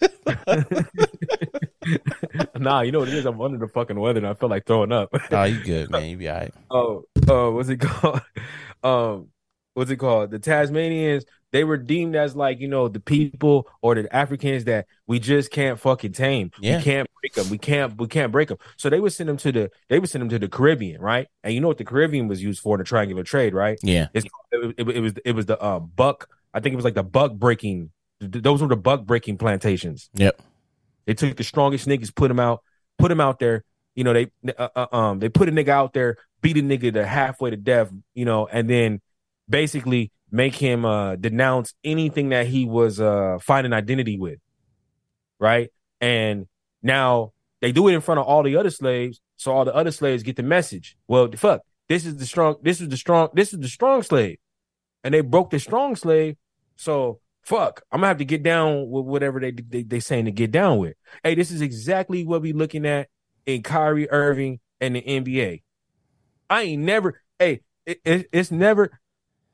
[LAUGHS] [LAUGHS] [LAUGHS] nah, you know what it is? I'm under the fucking weather and I feel like throwing up. [LAUGHS] oh, you good, man. You be all right. [LAUGHS] Oh, uh, what's it called? Um, what's it called? The Tasmanians, they were deemed as like, you know, the people or the Africans that we just can't fucking tame. Yeah. We can't break them. We can't we can't break them. So they would send them to the they would send them to the Caribbean, right? And you know what the Caribbean was used for in the triangular trade, right? Yeah. It's, it, it, it was it was the uh, buck I think it was like the buck breaking. Those were the buck breaking plantations. Yep. They took the strongest niggas, put them out, put them out there. You know, they uh, uh, um they put a nigga out there, beat a nigga to halfway to death. You know, and then basically make him uh denounce anything that he was uh finding identity with. Right. And now they do it in front of all the other slaves, so all the other slaves get the message. Well, fuck, this is the strong, this is the strong, this is the strong slave, and they broke the strong slave, so fuck, I'm gonna have to get down with whatever they they they saying to get down with. Hey, this is exactly what we looking at in Kyrie Irving and the NBA. I ain't never. Hey, it, it, it's never.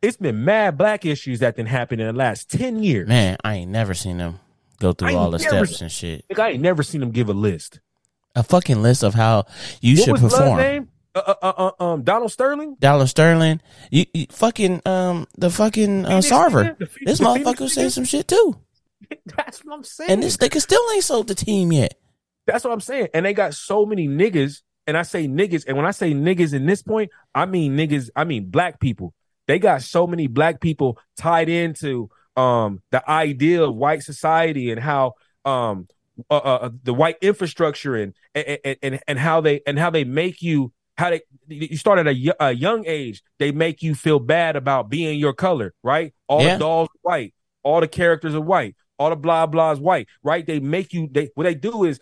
It's been mad black issues that been happening in the last ten years. Man, I ain't never seen them go through all the steps and shit. Like, I ain't never seen them give a list. A fucking list of how you what should perform. Uh, uh, uh, uh, um, Donald Sterling, Donald Sterling, you, you fucking um the fucking uh, Sarver. The, this the motherfucker said some shit too. [LAUGHS] That's what I'm saying. And this nigga still ain't sold the team yet. That's what I'm saying. And they got so many niggas, and I say niggas, and when I say niggas in this point, I mean niggas, I mean black people. They got so many black people tied into um the idea of white society and how um uh, uh, the white infrastructure and, and and and how they and how they make you how they you start at a, a, young age they make you feel bad about being your color right all yeah. the dolls white all the characters are white all the blah blahs white right they make you they what they do is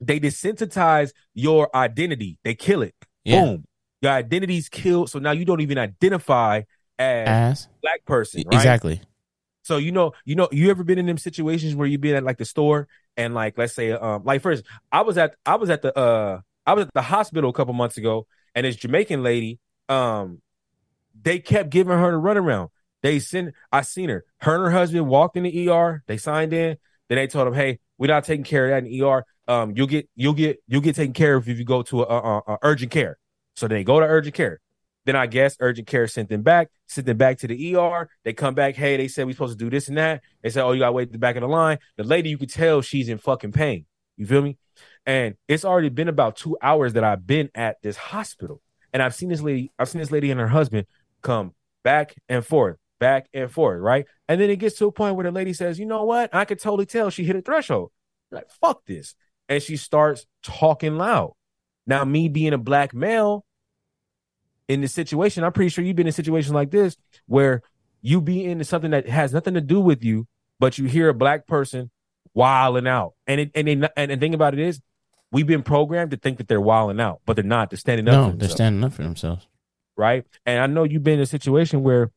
they desensitize your identity they kill it yeah. boom your identity's killed so now you don't even identify as, as? black person right? exactly so you know you know you ever been in them situations where you've been at like the store and like let's say um like first i was at i was at the uh I was at the hospital a couple months ago, and this Jamaican lady, um, they kept giving her the runaround. They sent, I seen her. Her and her husband walked in the ER. They signed in. Then they told them, "Hey, we're not taking care of that in ER. Um, you'll get, you'll get, you'll get taken care of if you go to a, a, a urgent care." So they go to urgent care. Then I guess urgent care sent them back, sent them back to the ER. They come back. Hey, they said we're supposed to do this and that. They said, oh, you gotta wait at the back of the line. The lady, you could tell she's in fucking pain. You feel me? And it's already been about two hours that I've been at this hospital. And I've seen this lady, I've seen this lady and her husband come back and forth, back and forth, right? And then it gets to a point where the lady says, you know what? I could totally tell she hit a threshold. Like, fuck this. And she starts talking loud. Now, me being a black male in this situation, I'm pretty sure you've been in a situation like this where you be into something that has nothing to do with you, but you hear a black person wilding out. And it, and they, and the thing about it is, we've been programmed to think that they're wilding out, but they're not. They're standing up. No, they're standing up for themselves. right. And I know you've been in a situation where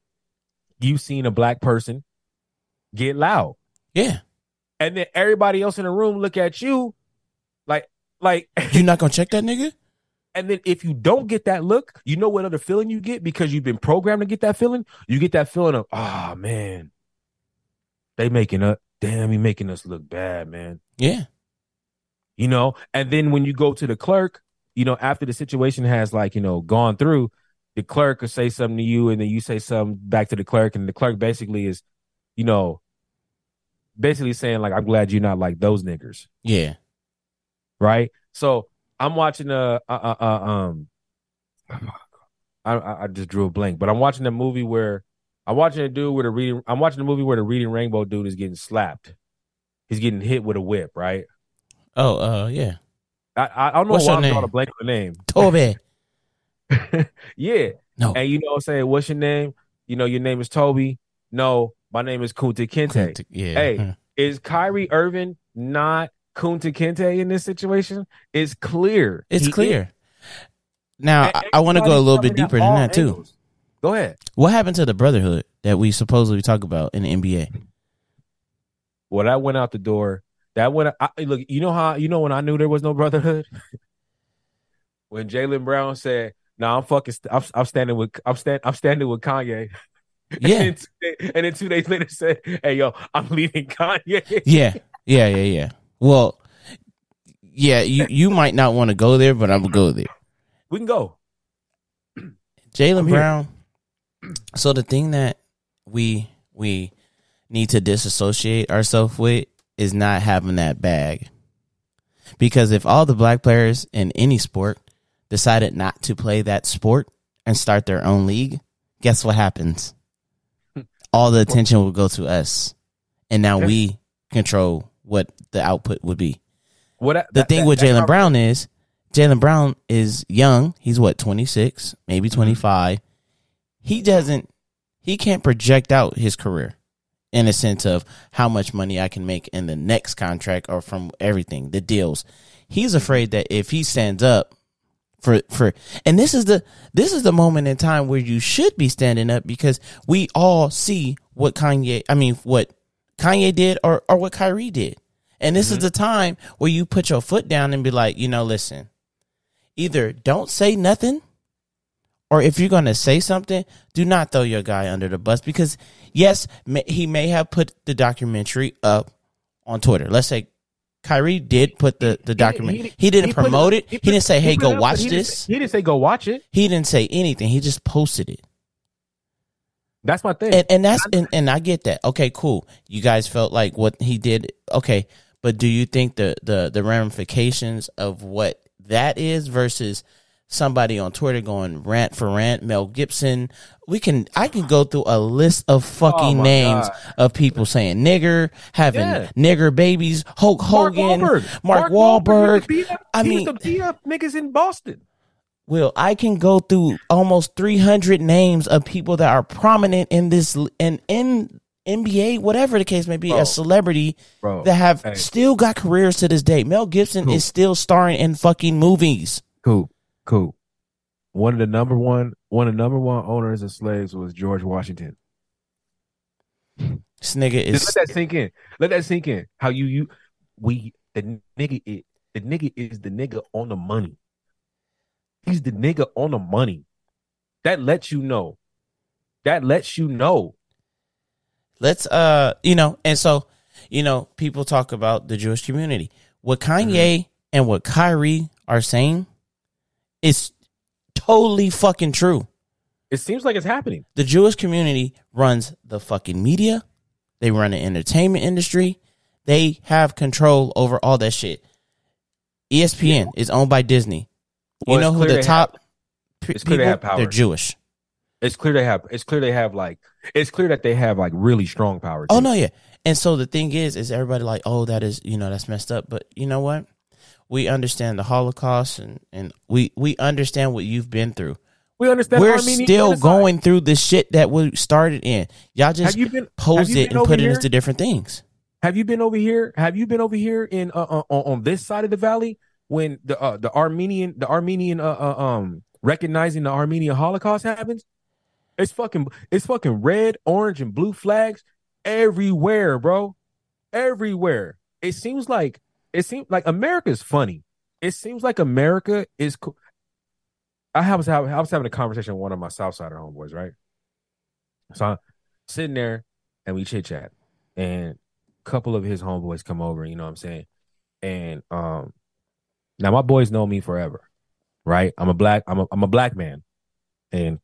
you've seen a black person get loud, Yeah, and then everybody else in the room look at you like like [LAUGHS] You're not gonna check that nigga? And then if you don't get that look, you know what other feeling you get because you've been programmed to get that feeling? You get that feeling of, oh man, they making up, damn, he making us look bad, man. Yeah, You know? And then when you go to the clerk, you know, after the situation has like, you know, gone through, the clerk will say something to you and then you say something back to the clerk, and the clerk basically is, you know, basically saying, like, I'm glad you're not like those niggers. yeah. right? So I'm watching a, uh uh uh um, I I I just drew a blank, but I'm watching a movie where I'm watching a dude with a reading. I'm watching a movie where the reading rainbow dude is getting slapped. He's getting hit with a whip, right? Oh, uh, yeah. I I, don't know What's why I'm name? a blank on the name. Toby. [LAUGHS] yeah, No. and you know what I'm saying? What's your name? You know your name is Toby. No, my name is Kunta Kinte. Yeah. Hey. Is Kyrie Irving not Kunta Kinte in this situation? It's clear. It's He clear. Now, And I, I want to go a little bit deeper than that too. angles. Go ahead. What happened to the brotherhood that we supposedly talk about in the NBA? Well, that went out the door. That went. I, look, you know how you know when I knew there was no brotherhood [LAUGHS] when Jaylen Brown said, "No, nah, I'm fucking. St- I'm, I'm standing with. I'm stand. I'm standing with Kanye." [LAUGHS] Yeah. and, then two days, and then two days later said, "Hey, yo, I'm leaving Kanye." [LAUGHS] Yeah, yeah, yeah, yeah. Well, yeah, you you might not want to go there, but I'm gonna go there. We can go. [CLEARS THROAT] Jaylen. Brown. So the thing that we we need to disassociate ourselves with is not having that bag. Because if all the black players in any sport decided not to play that sport and start their own league, guess what happens? [LAUGHS] All the attention will go to us. And now we control what the output would be. What I- The that- thing that- with Jaylen Brown is Jaylen Brown is young. He's what, 26, maybe Mm-hmm. 25. He doesn't, he can't project out his career in a sense of how much money I can make in the next contract or from everything, the deals. He's afraid that if he stands up for, for, and this is the, this is the moment in time where you should be standing up because we all see what Kanye, I mean, what Kanye did or, or what Kyrie did. And this is mm-hmm. the time where you put your foot down and be like, you know, listen, either don't say nothing, or if you're going to say something, do not throw your guy under the bus because, yes, he may have put the documentary up on Twitter. Let's say Kyrie did put the, the documentary. He, didn't put promote it. He, put- didn't say, hey, go up, watch he didn't this. He didn't say go watch it. He didn't say anything. He just posted it. That's my thing. and, and that's and, and I get that. Okay, cool. You guys felt like what he did. Okay, but do you think the the the ramifications of what that is versus somebody on Twitter going rant for rant? Mel Gibson. We can. I can go through a list of fucking Oh names God. of people saying nigger, having Yeah. nigger babies, Hulk Mark Hogan, Wahlberg. Mark, Wahlberg Wahlberg. used to beat up- I he mean, used to beat up niggas in Boston. Will I can go through almost 300 names of people that are prominent in this in in NBA, whatever the case may be, Bro. a celebrity Bro, that have hey. still got careers to this day. Mel Gibson Cool. is still starring in fucking movies. Cool, cool. One of the number one, one of the number one owners of slaves was George Washington. This nigga is Just let that sink in. Let that sink in. How you you we the nigga is the nigga is the nigga on the money. He's the nigga on the money. That lets you know. That lets you know. let's uh you know, and so you know, people talk about the Jewish community. What Kanye Mm-hmm. and what Kyrie are saying is totally fucking true. It seems like it's happening. the Jewish community runs the fucking media. They run the entertainment industry. They have control over all that shit. ESPN is owned by Disney. Well, you know who the top pe- it's clear they have power. They're Jewish. It's clear they have. It's clear they have like. It's clear that they have like really strong power. Oh no, yeah. And so the thing is, is everybody like, oh, that is, you know, that's messed up. But you know what? We understand the Holocaust, and and we we understand what you've been through. we understand. We're Armenian still genocide. going through the shit that we started in. Y'all just Have you been- pose have you it been and put over it here? into different things. Have you been over here? Have you been over here in uh, uh, on, on this side of the valley when the uh, the Armenian the Armenian uh, uh, um recognizing the Armenian Holocaust happens? It's fucking it's fucking red, orange, and blue flags everywhere, bro. Everywhere. It seems like it seems like America is funny. It seems like America is. Co- I was having I was having a conversation with one of my Southsider homeboys, right? So I'm sitting there and we chit chat, and a couple of his homeboys come over. You know what I'm saying? And um, now my boys know me forever, right? I'm a black I'm a I'm a black man, and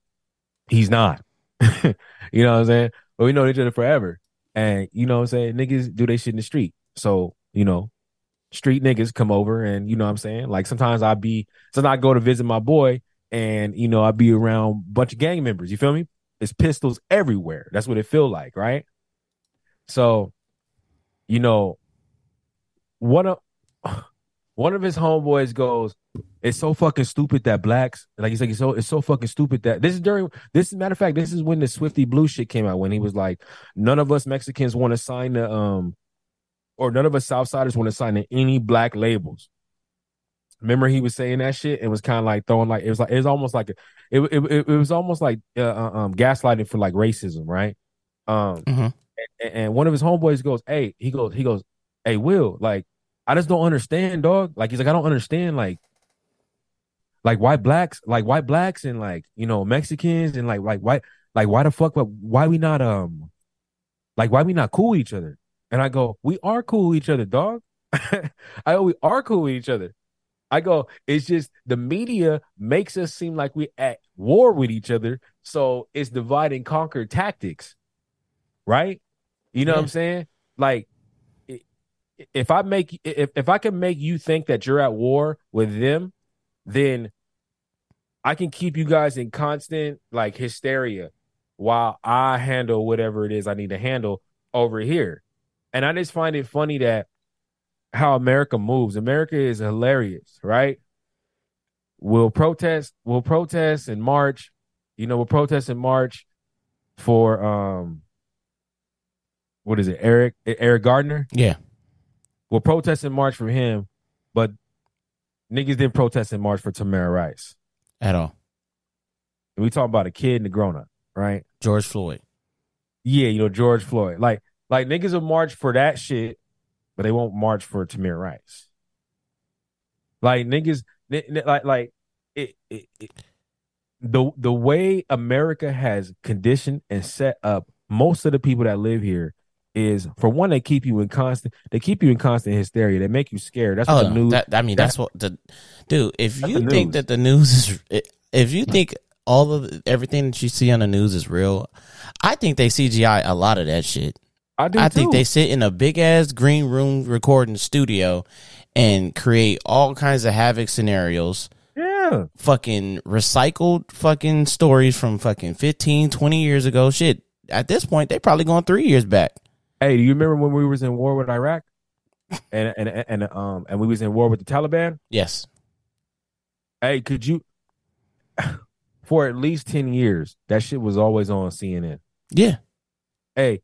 he's not. [LAUGHS] you know what I'm saying? But we know each other forever. And you know what I'm saying? Niggas do they shit in the street. So, you know, street niggas come over and you know what I'm saying? Like sometimes I'd be sometimes I go to visit my boy and you know I'd be around a bunch of gang members. You feel me? It's pistols everywhere. That's what it feel like, right? So, you know, one of [SIGHS] one of his homeboys goes, "It's so fucking stupid that blacks like he's like it's so it's so fucking stupid that this is during this is matter of fact this is when the Swifty Blue shit came out when he was like none of us Mexicans want to sign the um or none of us Southsiders want to sign to any black labels." Remember he was saying that shit and was kind of like throwing like it was like it was almost like a, it, it it was almost like uh, uh, um gaslighting for like racism, right? Um, mm-hmm. and, and one of his homeboys goes, "Hey," he goes, he goes, "Hey, Will, like." I just don't understand, dog. Like he's like, I don't understand, like, like white blacks, like white blacks, and like you know Mexicans, and like like why, like why the fuck, why we not um, like why we not cool each other? And I go, we are cool with each other, dog. [LAUGHS] I go, we are cool with each other. I go, it's just the media makes us seem like we at war with each other, so it's divide and conquer tactics, right? You know yeah. what I'm saying? Like if I make if if I can make you think that you're at war with them, then I can keep you guys in constant like hysteria while I handle whatever it is I need to handle over here. And I just find it funny that how America moves. America is hilarious, right? We'll protest, we'll protest in March. You know, we'll protest in March for um what is it, Eric Eric Gardner? Yeah. We'll protest in March for him, but niggas didn't protest in March for Tamir Rice at all. And we talk about a kid and a grown up, right? George Floyd. Yeah, you know George Floyd. Like, like niggas will march for that shit, but they won't march for Tamir Rice. Like niggas, like like it, it, it the the way America has conditioned and set up most of the people that live here is for one they keep you in constant they keep you in constant hysteria. They make you scared. That's what oh, the news that, i mean that's, that's what the dude if you think that the news is if you think all of everything that you see on the news is real i think they cgi a lot of that shit i do i too. think they sit in a big ass green room recording studio and create all kinds of havoc scenarios yeah fucking recycled fucking stories from fucking 15 20 years ago shit at this point they probably going three years back Hey, do you remember when we was in war with Iraq? and and and um and we was in war with the Taliban? Yes. Hey, could you [LAUGHS] for at least 10 years, that shit was always on CNN. Yeah. Hey,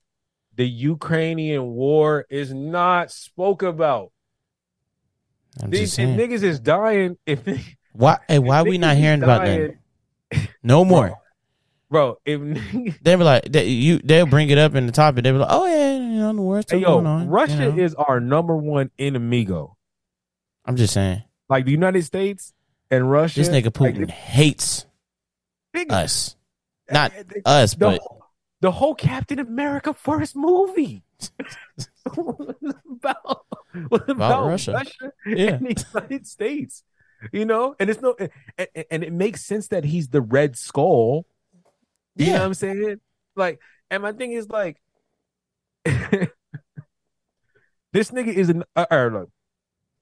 the Ukrainian war is not spoke about. I'm These niggas is dying. If why [LAUGHS] hey, why are we not hearing dying, about that? No [LAUGHS] more bro. If they be like, they, you, they'll bring it up in the topic. They be like, oh yeah, you know, the worst. Hey, yo, on, Russia you know? is our number one enemigo. I'm just saying, like the United States and Russia. This nigga Putin like, hates nigga, us, not they, us, the, but the whole Captain America first movie. [LAUGHS] about, about, about Russia, Russia yeah. and the United States, you know, and it's no, and, and it makes sense that he's the Red Skull you yeah. know what I'm saying? Like, and my thing is like, [LAUGHS] this nigga is an. Uh, uh, look,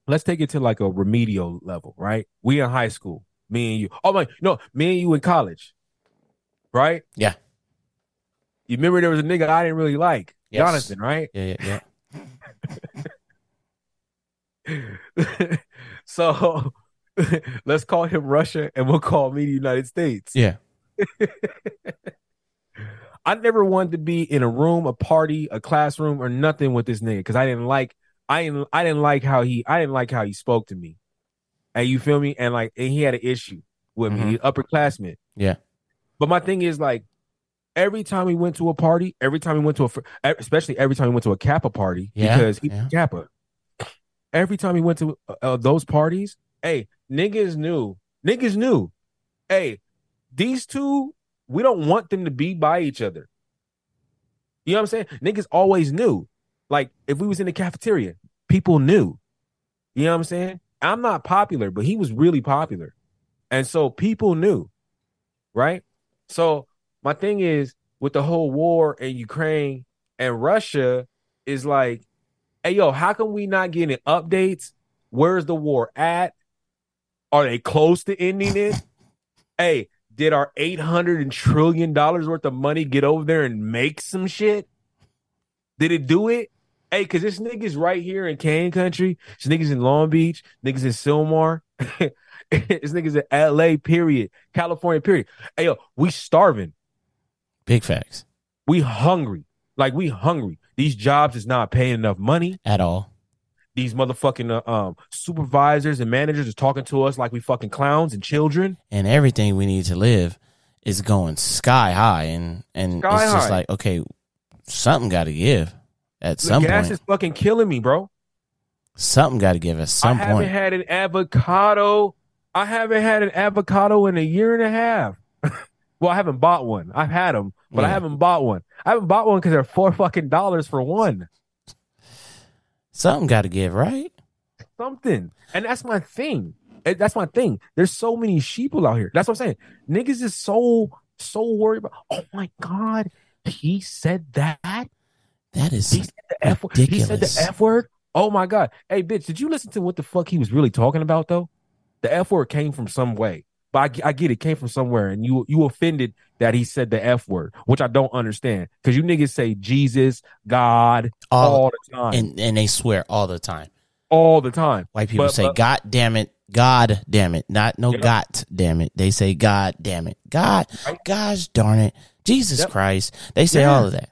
let's take it to like a remedial level, right? We in high school, me and you. Oh my, no, me and you in college, right? Yeah. You remember there was a nigga I didn't really like, yes. Jonathan, right? Yeah, yeah, yeah. [LAUGHS] so [LAUGHS] let's call him Russia, and we'll call me the United States. Yeah. [LAUGHS] I never wanted to be in a room, a party, a classroom, or nothing with this nigga because I didn't like I didn't I didn't like how he I didn't like how he spoke to me. And you feel me? And like and he had an issue with me, Mhm. He's upperclassman. Yeah. But my thing is like every time we went to a party, every time we went to a especially every time we went to a Kappa party Yeah, because he yeah. Kappa. Every time he went to uh, uh, those parties, hey, niggas knew. Niggas knew. Hey, these two, we don't want them to be by each other. You know what I'm saying? Niggas always knew. Like if we was in the cafeteria, people knew. You know what I'm saying? I'm not popular, but he was really popular. And so people knew. Right? So my thing is with the whole war in Ukraine and Russia is like, hey yo, how come we not getting updates? Where's the war at? Are they close to ending it? [LAUGHS] hey, did our eight hundred and trillion dollars worth of money get over there and make some shit? Did it do it? Hey, cause this niggas right here in Kane country, this niggas in Long Beach, niggas in Sylmar, this [LAUGHS] niggas in LA, period, California, period. Hey yo, we starving. Big facts We hungry. Like we hungry. These jobs is not paying enough money. at all. These motherfucking uh, um supervisors and managers is talking to us like we fucking clowns and children. and everything we need to live is going sky high and and Sky it's just high. like okay something got to give at some gas point Gas is fucking killing me, bro. something got to give at some point. I haven't had an avocado. I haven't had an avocado in a year and a half. [LAUGHS] well, I haven't bought one. I've had them, but I haven't bought one. I haven't bought one because they're four fucking dollars for one. something got to give right Something, and that's my thing. Eh, That's my thing. There's so many sheeple out here. That's what I'm saying. Niggas is so so worried about. Oh my god, he said that. that is He said the F word. He said the F word. Oh my God. Hey, bitch, did you listen to what the fuck he was really talking about though? The F word came from some way. But I, I get it, came from somewhere, and you you offended that he said the F word, which I don't understand. Because you niggas say Jesus, God all, all, the time. and and they swear all the time all the time. white people But- say but- god damn it god damn it not no Yep. got damn it they say god damn it god Right. gosh darn it jesus Yep. christ they say Yeah. all of that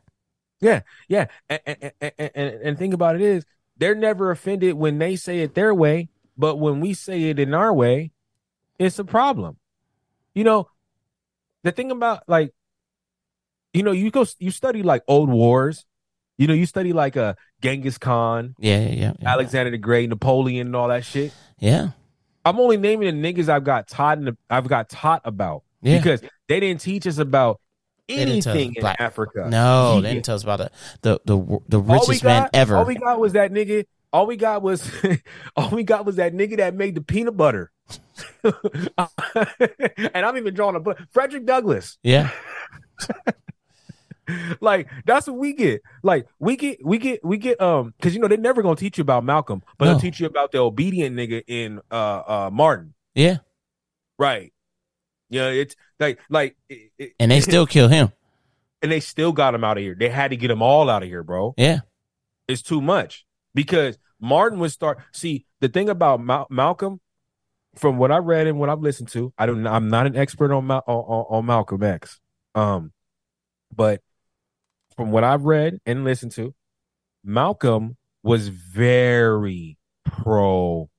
Yeah, yeah. And, and, and, and, and think about it is they're never offended when they say it their way, but when we say it in our way, it's a problem. You know, the thing about like, you know, you go you study like old wars, you know, you study like uh Genghis Khan, yeah yeah yeah yeah, Alexander the Great, Napoleon, and all that shit. yeah. I'm only naming the niggas I've got taught in the, I've got taught about Yeah. because they didn't teach us about didn't tell us anything in black- Africa. No, Yeah. they didn't tell us about the the the, the richest man ever. All we got was that nigga. All we got was [LAUGHS] all we got was that nigga that made the peanut butter. [LAUGHS] and I'm even drawing a but Frederick Douglass. yeah, [LAUGHS] Like that's what we get. Like we get we get we get um because you know they're never gonna teach you about Malcolm, but No. they'll teach you about the obedient nigga in uh uh Martin. yeah, Right. Yeah, it's like like it, it- and they still kill him. and they still got him out of here. They had to get them all out of here, bro. Yeah, it's too much because Martin would start. See, the thing about Mal- Malcolm, from what I read and what I've listened to, I don't. I'm not an expert on Mal- on, on, Malcolm X, um, but from what I've read and listened to, Malcolm was very pro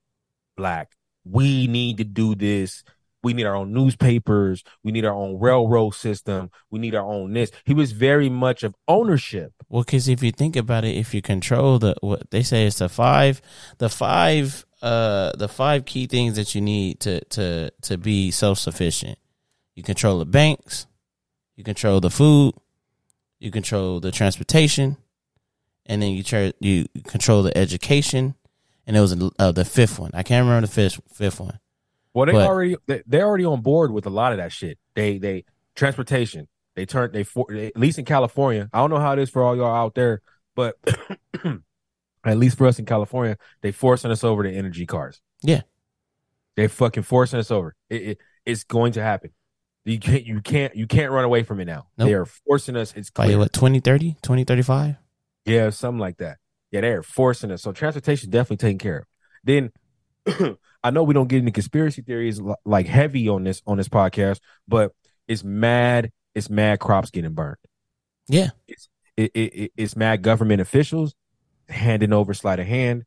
black. We need to do this. We need our own newspapers. We need our own railroad system. We need our own this. He was very much of ownership. well, because if you think about it, if you control the what they say it's the five, the five, uh, the five key things that you need to to to be self sufficient. You control the banks, you control the food, you control the transportation, and then you try you control the education. And it was uh, the fifth one. I can't remember the fifth fifth one. Well, they But- already they, they're already on board with a lot of that shit. They they transportation. They turn they for at least in California. I don't know how it is for all y'all out there, but [COUGHS] at least for us in California, they forcing us over to energy cars. Yeah. they fucking forcing us over. It, it it's going to happen. You can't you can't you can't run away from it now. Nope. They are forcing us. It's By clear. what 2030, 2035? Yeah, something like that. Yeah, they're forcing us. So transportation definitely taken care of. Then I know we don't get into conspiracy theories like heavy on this on this podcast, but it's mad. It's mad crops getting burned. Yeah. It's it, it, it's mad government officials handing over sleight of hand,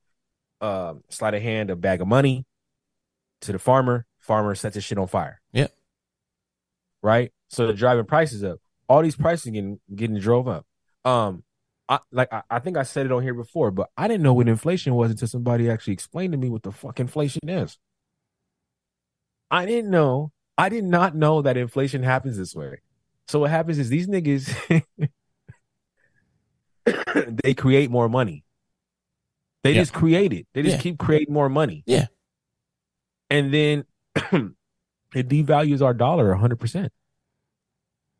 uh, sleight of hand a bag of money to the farmer. Farmer sets his shit on fire. Yeah, Right. So they're driving prices up. All these prices getting getting drove up. Um, I like I, I think I said it on here before, but I didn't know what inflation was until somebody actually explained to me what the fuck inflation is. I didn't know. I did not know that inflation happens this way. So what happens is these niggas [LAUGHS] they create more money. They Yeah. just create it. They just Yeah. keep creating more money. Yeah. And then [CLEARS THROAT] it devalues our dollar 100%.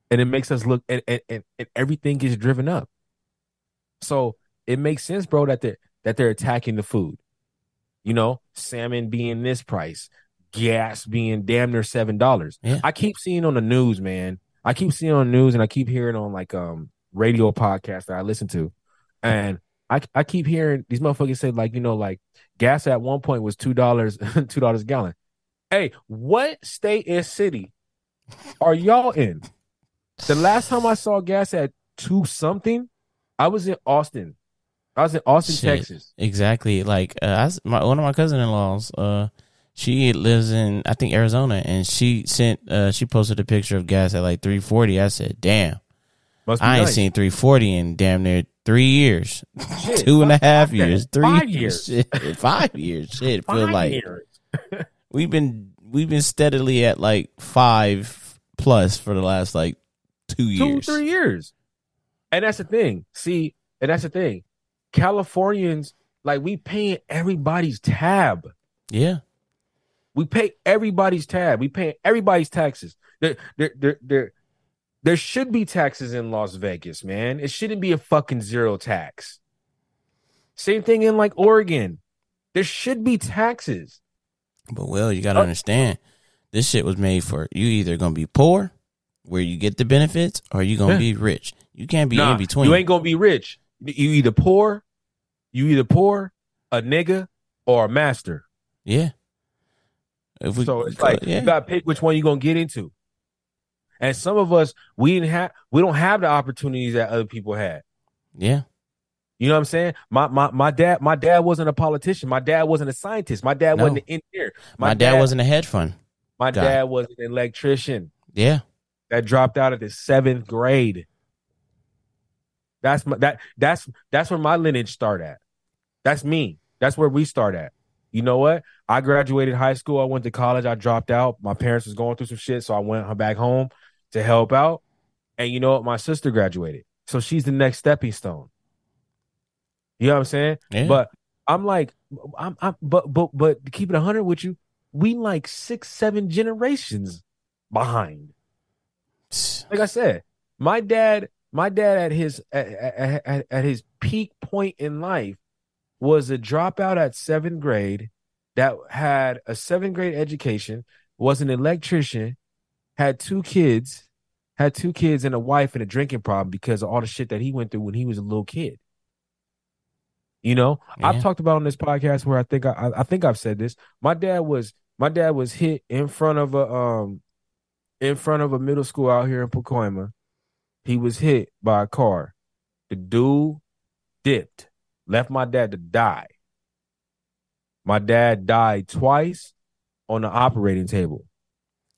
And it makes us look and, and, and, and everything gets driven up. So it makes sense, bro, that they're that they're attacking the food. You know, salmon being this price, gas being damn near seven dollars. Yeah. I keep seeing on the news, man. I keep seeing on the news and I keep hearing on like um radio podcasts that I listen to. And I I keep hearing these motherfuckers say, like, you know, like gas at one point was two dollars, [LAUGHS] two dollars a gallon. Hey, what state and city are y'all in? The last time I saw gas at two something, I was in Austin. I was in Austin, Shit. Texas. Exactly. Like uh, my one of my cousin in laws, uh, she lives in I think Arizona, and she sent uh she posted a picture of gas at like three forty. I said, "Damn, I ain't nice. seen three forty in damn near three years, Shit, [LAUGHS] two and a half years, three Five [LAUGHS] years. shit, five years. Shit, feel Five like years. [LAUGHS] we've been we've been steadily at like five plus for the last like two two, years. three years. And that's the thing. See, and that's the thing. Californians, like we paying everybody's tab. Yeah, We pay everybody's tab. We pay everybody's taxes. There, there, there, there, there should be taxes in Las Vegas, man. It shouldn't be a fucking zero tax. Same thing in like Oregon. There should be taxes. but well, you gotta Uh, understand, this shit was made for you. Either gonna be poor, where you get the benefits, or you gonna Yeah. be rich. You can't be Nah, in between. You ain't gonna be rich. You either poor, you either poor, a nigga, or a master. yeah. If we, so it's like yeah, you gotta pick which one you're gonna get into. And some of us we didn't have we don't have the opportunities that other people had. yeah, You know what I'm saying? My my my dad my dad wasn't a politician. My dad wasn't a scientist. My dad No. wasn't an engineer. my, dad, wasn't a hedge fund. my guy. dad was an electrician Yeah, that dropped out of the seventh grade. That's my that that's that's where my lineage start at. That's me. That's where we start at. You know what? I graduated high school. I went to college. I dropped out. My parents was going through some shit, so I went back home to help out. And you know what? My sister graduated, so she's the next stepping stone. You know what I'm saying? yeah. But I'm like, I'm, I'm, but, but, but to keep it hundred with you, we like six, seven generations behind like I said, my dad, my dad at his at, at, at, his peak point in life was a dropout at seventh grade that had a seventh grade education, was an electrician, had two kids, had two kids and a wife and a drinking problem because of all the shit that he went through when he was a little kid. You know, Yeah. I've talked about on this podcast where I think I, I I think I've said this. My dad was my dad was hit in front of a um in front of a middle school out here in Pacoima. He was hit by a car. The dude dipped, left my dad to die. My dad died twice on the operating table.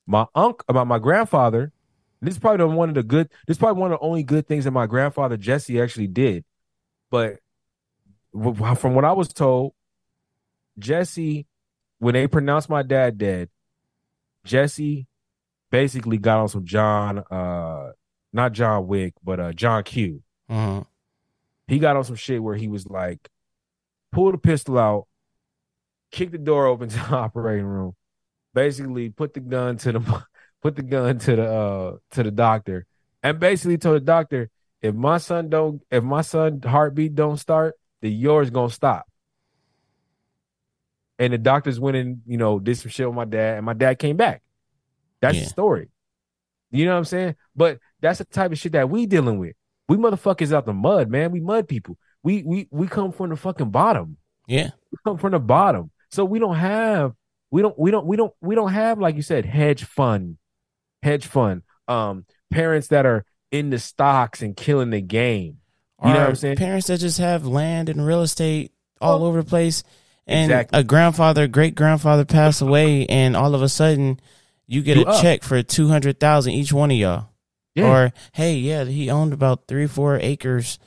My uncle, about my grandfather, this is probably one of the good. This is probably one of the only good things that my grandfather Jesse actually did. But from what I was told, Jesse, when they pronounced my dad dead, Jesse basically got on some John, uh, not John Wick, but uh, John Q. Mhm. He got on some shit where he was like, pull the pistol out, kick the door open [LAUGHS] to the operating room, basically put the gun to the [LAUGHS] put the gun to the uh to the doctor, and basically told the doctor, if my son don't, if my son heartbeat don't start, then yours gonna stop. And the doctors went and you know did some shit with my dad, and my dad came back. That's Yeah. the story. You know what I'm saying? But that's the type of shit that we dealing with. We motherfuckers out the mud, man. We mud people. We we we come from the fucking bottom. yeah, We come from the bottom. So we don't have we don't we don't we don't we don't have like you said hedge fund hedge fund um parents that are in the stocks and killing the game. You know what I'm saying? Parents that just have land and real estate all over the place, and Exactly. a grandfather, great grandfather passed away, and all of a sudden you get You a up. check for two hundred thousand each one of y'all. Yeah. Or hey, yeah, he owned about three, four acres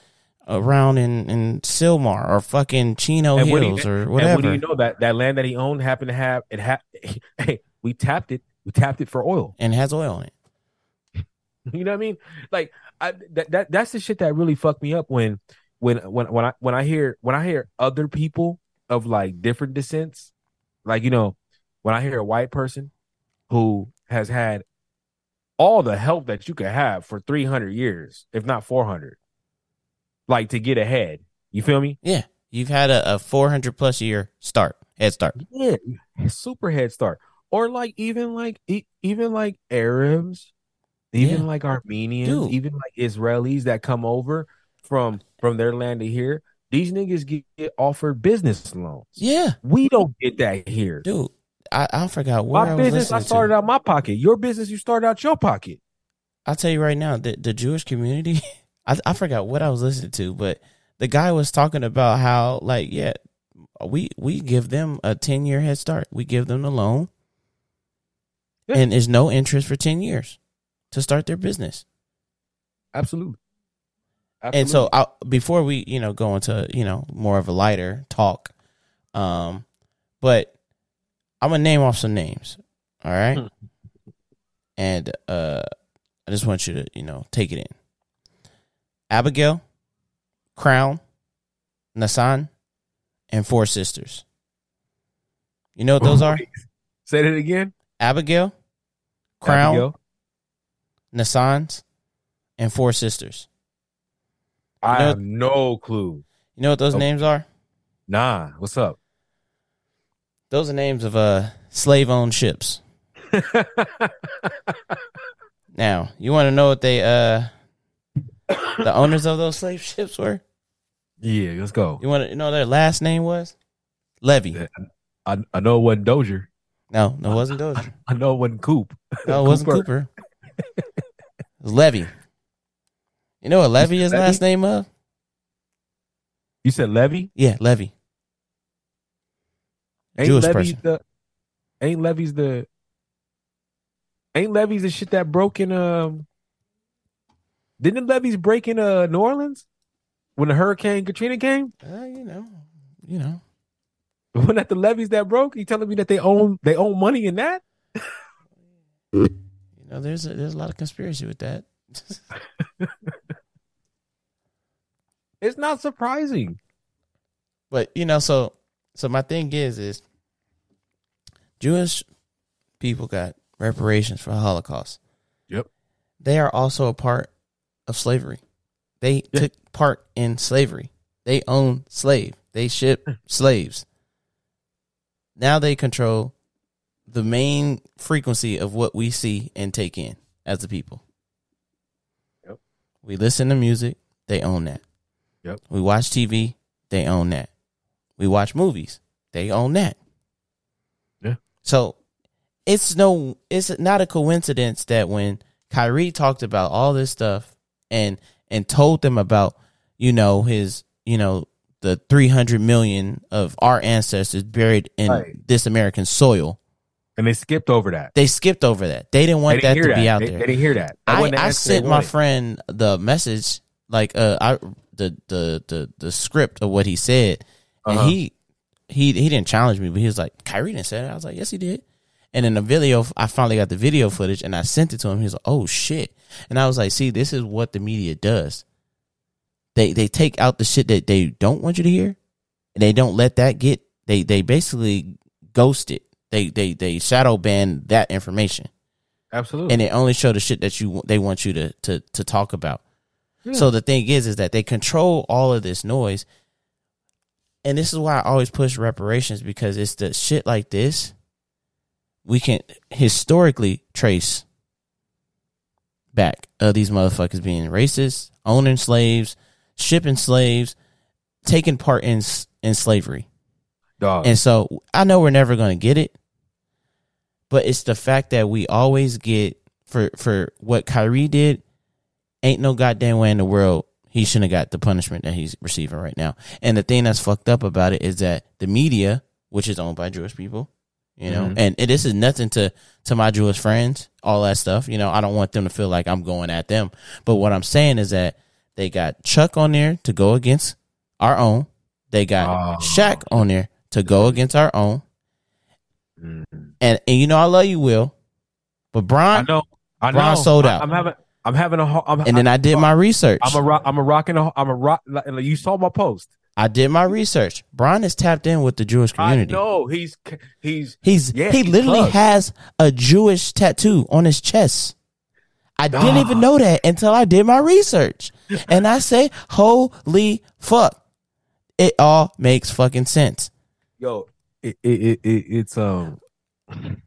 around in in Sylmar or fucking Chino And what you- Hills or whatever. what do you know that that land that he owned happened to have it? Ha- [LAUGHS] hey, we tapped it. We tapped it for oil. and has oil on it. [LAUGHS] You know what I mean? Like I, that that that's the shit that really fucked me up when when when when I when I hear when I hear other people of like different descents, like you know, when I hear a white person who has had all the help that you could have for 300 years, if not 400, like to get ahead. You feel me? Yeah, you've had a, a four hundred plus year start, head start. Yeah, super head start. Or like even like e- even like Arabs, even Yeah. like Armenians, Dude. even like Israelis that come over from from their land to here. These niggas get, get offered business loans. Yeah, We don't get that here. dude. I, I forgot where I my was business, I started to. out my pocket. Your business, you started out your pocket. I'll tell you right now, the the Jewish community. [LAUGHS] I I forgot what I was listening to, but the guy was talking about how like yeah, we we give them a ten year head start. We give them the loan, Yeah. and there's no interest for ten years to start their business. Absolutely. And so I, before we, you know, go into, you know, more of a lighter talk, um, but I'm gonna name off some names. All right. Hmm. And uh I just want you to, you know, take it in. Abigail, Crown, Nasan, and Four Sisters. You know what those are? say that again. Abigail, Crown, Abigail. Nasan's, and Four Sisters. I know- have no clue. You know what those Okay. names are? Nah, what's up? Those are names of uh slave owned ships. [LAUGHS] Now, you want to know what they uh the owners of those slave ships were? yeah, let's go. You want to know their last name was? Levy. I, I know it wasn't Dozier. No, no, it wasn't Dozier. [LAUGHS] I know it wasn't Coop. No, it wasn't Cooper. It was Levy. You know what Levy is Levy? last name of? You said Levy? Yeah, Levy. Ain't Jewish Levy's person. the ain't Levy's the ain't Levy's the shit that broke in um didn't Levy's break in uh New Orleans when the Hurricane Katrina came? Uh, you know, you know. [LAUGHS] Wasn't that the levies that broke? You telling me that they own they own money in that? [LAUGHS] You know, there's a, there's a lot of conspiracy with that. [LAUGHS] It's not surprising. But you know, so so my thing is is Jewish people got reparations for the Holocaust. Yep. They are also a part of slavery. They Yeah. took part in slavery. They own slave. They ship [LAUGHS] slaves. Now they control the main frequency of what we see and take in as the people. Yep. We listen to music, they own that. Yep. We watch TV, they own that. We watch movies, they own that. Yeah. So it's no it's not a coincidence that when Kyrie talked about all this stuff and and told them about, you know, his, you know, the 300 million of our ancestors buried in Right. this American soil. And they skipped over that. They skipped over that. They didn't They want didn't that to be out They, there. they didn't hear that. That I, I sent my friend the message, like uh, I the the the the script of what he said, and Uh-huh. he he he didn't challenge me, but he was like, "Kyrie didn't say that." I was like, "Yes, he did." And in the video, I finally got the video footage, and I sent it to him. He was like, "Oh shit!" And I was like, "See, this is what the media does. They they take out the shit that they don't want you to hear, and they don't let that get. They they basically ghost it. They they they shadow ban that information." Absolutely. and they only show the shit that you they want you to to to talk about. So the thing is, is that they control all of this noise, and this is why I always push reparations because it's the shit like this we can historically trace back of these motherfuckers being racist, owning slaves, shipping slaves, taking part in in slavery. Dog. And so I know we're never going to get it, but it's the fact that we always get for for what Kyrie did. ain't no goddamn way in the world he shouldn't have got the punishment that he's receiving right now. And the thing that's fucked up about it is that the media, which is owned by Jewish people, you know, Mhm. and, this is nothing to to my Jewish friends, all that stuff. You know, I don't want them to feel like I'm going at them. But what I'm saying is that they got Chuck on there to go against our own. They got Oh. Shaq on there to go against our own. Mhm. And and you know I love you, Will, but I know. I know. Sold I- out. I'm having. I'm having a. I'm, And then I did my research. I'm a rock. I'm a rocking. A, I'm a rock. You saw my post. I did my research. Brian is tapped in with the Jewish community. No. He's. He's. He's Yeah, he he's literally plugged. has a Jewish tattoo on his chest. I didn't even know that until I did my research. And I say, holy fuck. It all makes fucking sense. Yo. It, it, it, it it's um.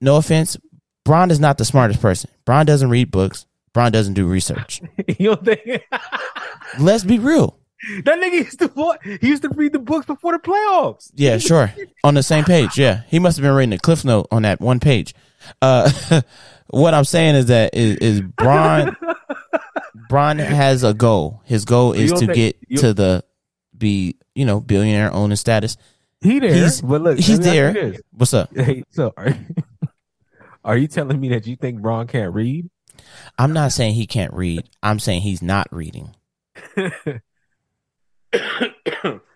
No offense. Brian is not the smartest person. Brian doesn't read books. Brian doesn't do research. [LAUGHS] you don't think [LAUGHS] Let's be real. that nigga used to? He used to read the books before the playoffs. Yeah, sure. [LAUGHS] on the same page. Yeah. He must have been reading the cliff note on that one page. Uh, what I'm saying is that is, is Brian, Brian has a goal. His goal is to think- get to the, be, you know, billionaire owning status. He there, He's- but look, he's let me ask you there. What's up? Hey, so are you, are you telling me that you think Bron can't read? I'm not saying he can't read. I'm saying he's not reading. [COUGHS]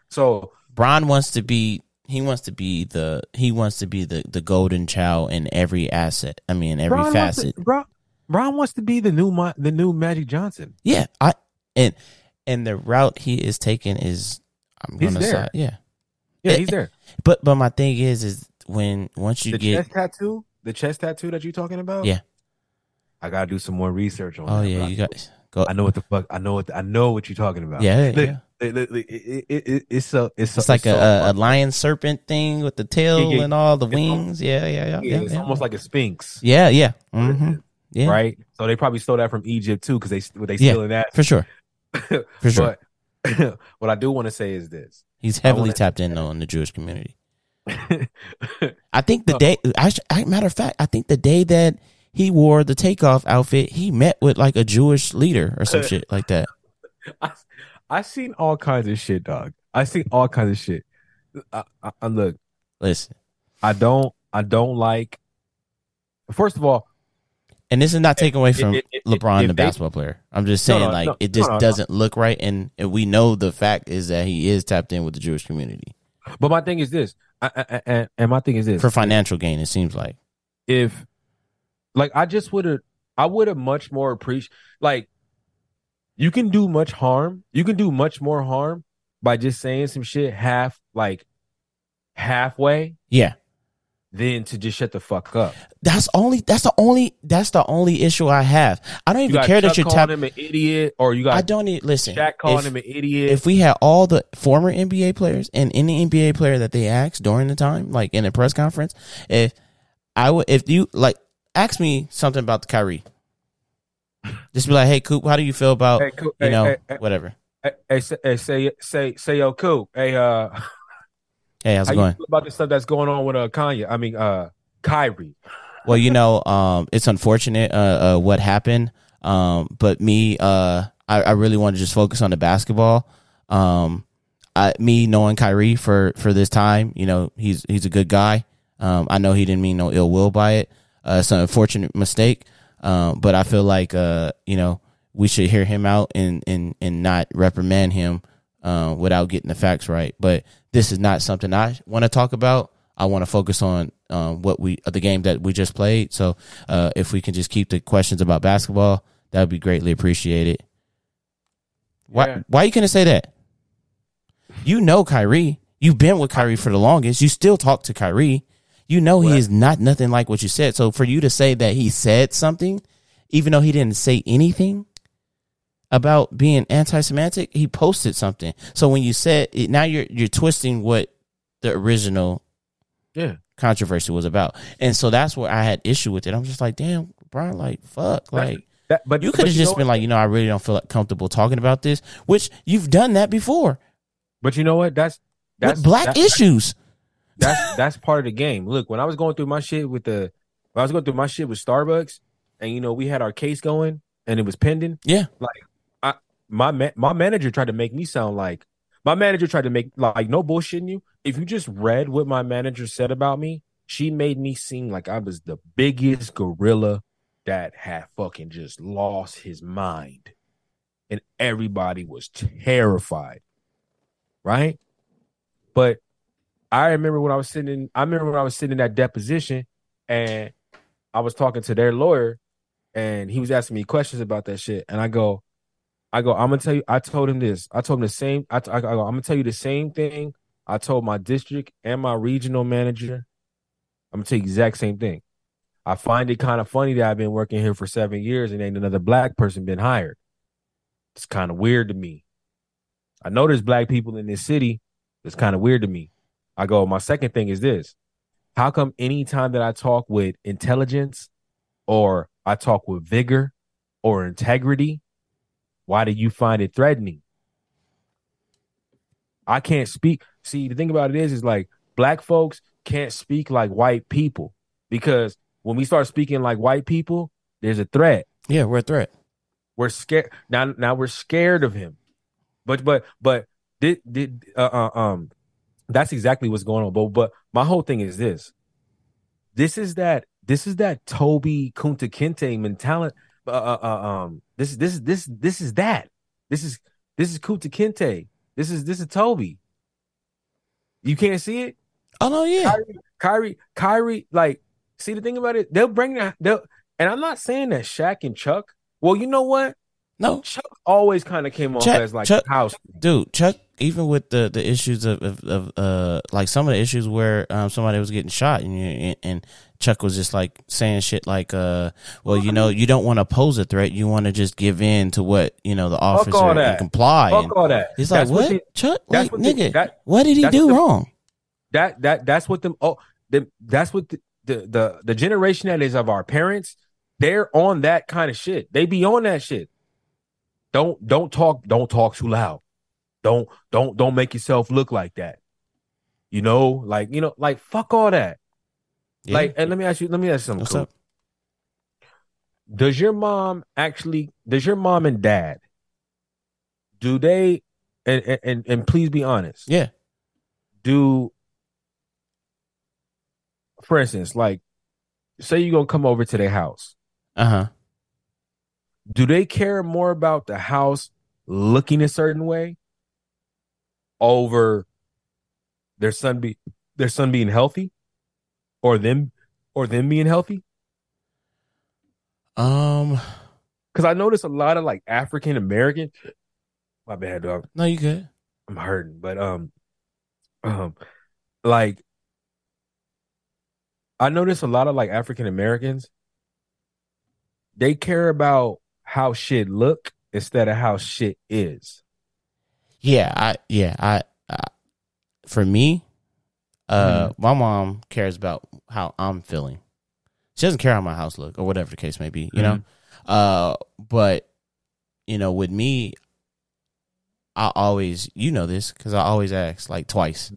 so Brian wants to be, he wants to be the, he wants to be the, the golden child in every asset. I mean, every wants facet. to, Bron, Bron wants to be the new the new Magic Johnson. Yeah, I and and the route he is taking is I'm He's gonna there. say yeah. Yeah, he's there. But but my thing is is when once you get The get chest tattoo, the chest tattoo that you're talking about. Yeah. I gotta do some more research on. That. Oh that, yeah you got go I know what the fuck. I know what. I know what you're talking about. yeah, Look, yeah. look, it, it, it, it's a. It's, It's a, like so a, a, a lion serpent thing with the tail Yeah, yeah. and all the wings. Yeah, yeah, yeah. It's almost like a sphinx, yeah, yeah. hmm Yeah, right? So they probably stole that from Egypt too, because they they Yeah. stealing that. for sure, [LAUGHS] for sure. But [LAUGHS] what I do want to say is this: He's heavily wanna- tapped in though in the Jewish community. [LAUGHS] I think the day, actually, matter of fact, I think the day that he wore the takeoff outfit, he met with like a Jewish leader or some [LAUGHS] shit like that. I I seen all kinds of shit, dog. I seen all kinds of shit. I, I, I look, Listen, I don't, I don't like. First of all, and this is not taking away from it- it- LeBron, if the basketball player. I'm just saying, no, like, no, it just doesn't look right, and, and we know the fact is that he is tapped in with the Jewish community but my thing is this, I, I, I- and, and my thing is this: for financial gain. It seems like. if, like, I just would have, I would have much more appreciate, like, you can do much harm. You can do much more harm by just saying some shit half, like, halfway, Yeah, than to just shut the fuck up. that's only. That's the only. That's the only issue I have. I don't You even care Chuck that you're calling tapped. him an idiot, or you got I don't need listen. Shaq calling if- him an idiot. if we had all the former NBA players and any NBA player that they asked during the time, like in a press conference, if I would, if you like, ask me something about the Kyrie, just be like, "Hey, Coop, how do you feel about Hey, Coop, you hey, know hey, whatever? Hey, hey, say, say, say, say, yo, Coop. Hey, uh, Hey, how's how it you going?" about the stuff that's going on with uh Kanye? I mean, uh, Kyrie. Well, you know, um, it's unfortunate uh, uh, what happened, um, but me, uh, I, I really want to just focus on the basketball. Um, I, me knowing Kyrie for for this time, you know, he's he's a good guy. Um, I know he didn't mean no ill will by it. Uh, it's an unfortunate mistake, um, but I feel like uh, you know we should hear him out and and and not reprimand him uh, without getting the facts right. But this is not something I want to talk about. I want to focus on um, what we the game that we just played. So uh, if we can just keep the questions about basketball, that would be greatly appreciated. Why Yeah. why you gonna say that? You know Kyrie. You've been with Kyrie for the longest. You still talk to Kyrie. You know he is not nothing like what you said. So for you to say that he said something, even though he didn't say anything about being anti-Semitic, he posted something. So when you said it, now you're you're twisting what the original Yeah. controversy was about. And so that's where I had issue with it. I'm just like, damn, Brian, like, fuck. Like, That, but you could have just been like, you know, I really don't feel like comfortable talking about this, which you've done that before But you know what? That's that's with black that- issues. That's that's part of the game. Look, when I was going through my shit with the, when I was going through my shit with Starbucks, and you know we had our case going and it was pending. Yeah. Like I my ma- my manager tried to make me sound like my manager tried to make like no bullshitting you. If you just read what my manager said about me, she made me seem like I was the biggest gorilla that had fucking just lost his mind. And everybody was terrified. Right? But I remember when I was sitting in, I remember when I was sitting in that deposition and I was talking to their lawyer and he was asking me questions about that shit. And I go, I go, I'm gonna tell you, I told him this. I told him the same. I, I, I go, I'm gonna tell you the same thing I told my district and my regional manager. I'm gonna tell you the exact same thing. I find it kind of funny that I've been working here for seven years and ain't another black person been hired. It's kind of weird to me. I know there's black people in this city. It's kind of weird to me. I go, my second thing is this. How come anytime that I talk with intelligence or I talk with vigor or integrity, why do you find it threatening? I can't speak. See, the thing about it is, is like black folks can't speak like white people because when we start speaking like white people, there's a threat. Yeah, we're a threat. We're scared now. Now we're scared of him. But but but did did uh, uh, um that's exactly what's going on. But but my whole thing is this. This is that this is that Toby Kunta Kinte mentality. Uh, uh, uh, um, this this this this is that. This is this is Kunta Kinte. This is this is Toby. You can't see it. Oh no, yeah. Kyrie, Kyrie, Kyrie. Like, see the thing about it. They'll bring that. They'll, and I'm not saying that Shaq and Chuck. Well, you know what? No, Chuck always kind of came off Chuck- as like Chuck- house. dude, Chuck. Even with the the issues of of, of uh like some of the issues where um somebody was getting shot and you, and Chuck was just like saying shit like uh well you know you don't want to pose a threat. You want to just give in to what you know the officer all and comply. Fuck and all that. he's like That's what, they- Chuck? like what they- nigga that- what did he do the- wrong? that that that's what them oh the, that's what the, the the the generation that is of our parents they're on that kind of shit. They be on that shit. Don't don't talk don't talk too loud don't don't don't make yourself look like that you know like you know like fuck all that Yeah. like and let me ask you let me ask you something What's cool. up? does your mom actually does your mom and dad do they and and and, please be honest Yeah. do for instance like say you're gonna come over to their house Uh huh. do they care more about the house looking a certain way over their son be their son being healthy or them or them being healthy Um. because i notice a lot of like african american my bad dog No, you good. I'm hurting, but um, um, like I notice a lot of like African Americans, they care about how shit look instead of how shit is. Yeah, I yeah, I, I for me, uh Mm-hmm. my mom cares about how I'm feeling. She doesn't care how my house look or whatever the case may be, you know? Mm-hmm. Uh but you know, with me I always you know this cuz I always ask like twice.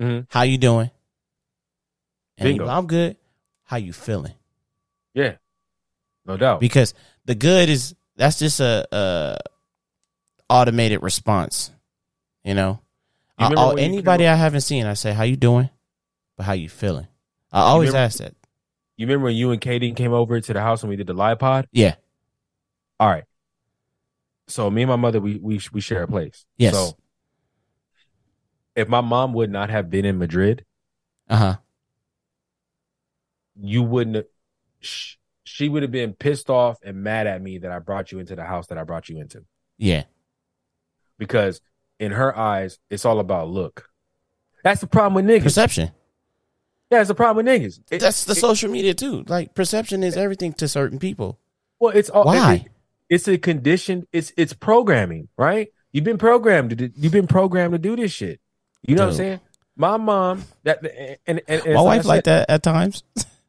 Mhm. How you doing? And Bingo. go, I'm good. How you feeling? Yeah, no doubt. because the good is that's just a, a automated response you know You I- you anybody i haven't seen i say how you doing but how you feeling i always remember- ask that You remember when you and Katie came over to the house and we did the live pod? yeah All right. So me and my mother, we we we share a place. Yes. So if my mom would not have been in Madrid, uh-huh you wouldn't sh- she would have been pissed off and mad at me that I brought you into the house that I brought you into yeah because in her eyes it's all about look. That's the problem with niggas. perception yeah, it's the problem with niggas. It- that's the it- social media too like perception is everything to certain people well, it's all Why? it- it's a condition. It's it's programming, right? You've been programmed to you've been programmed to do this shit. You know what I'm saying? My mom that and and, and my wife like that at times [LAUGHS]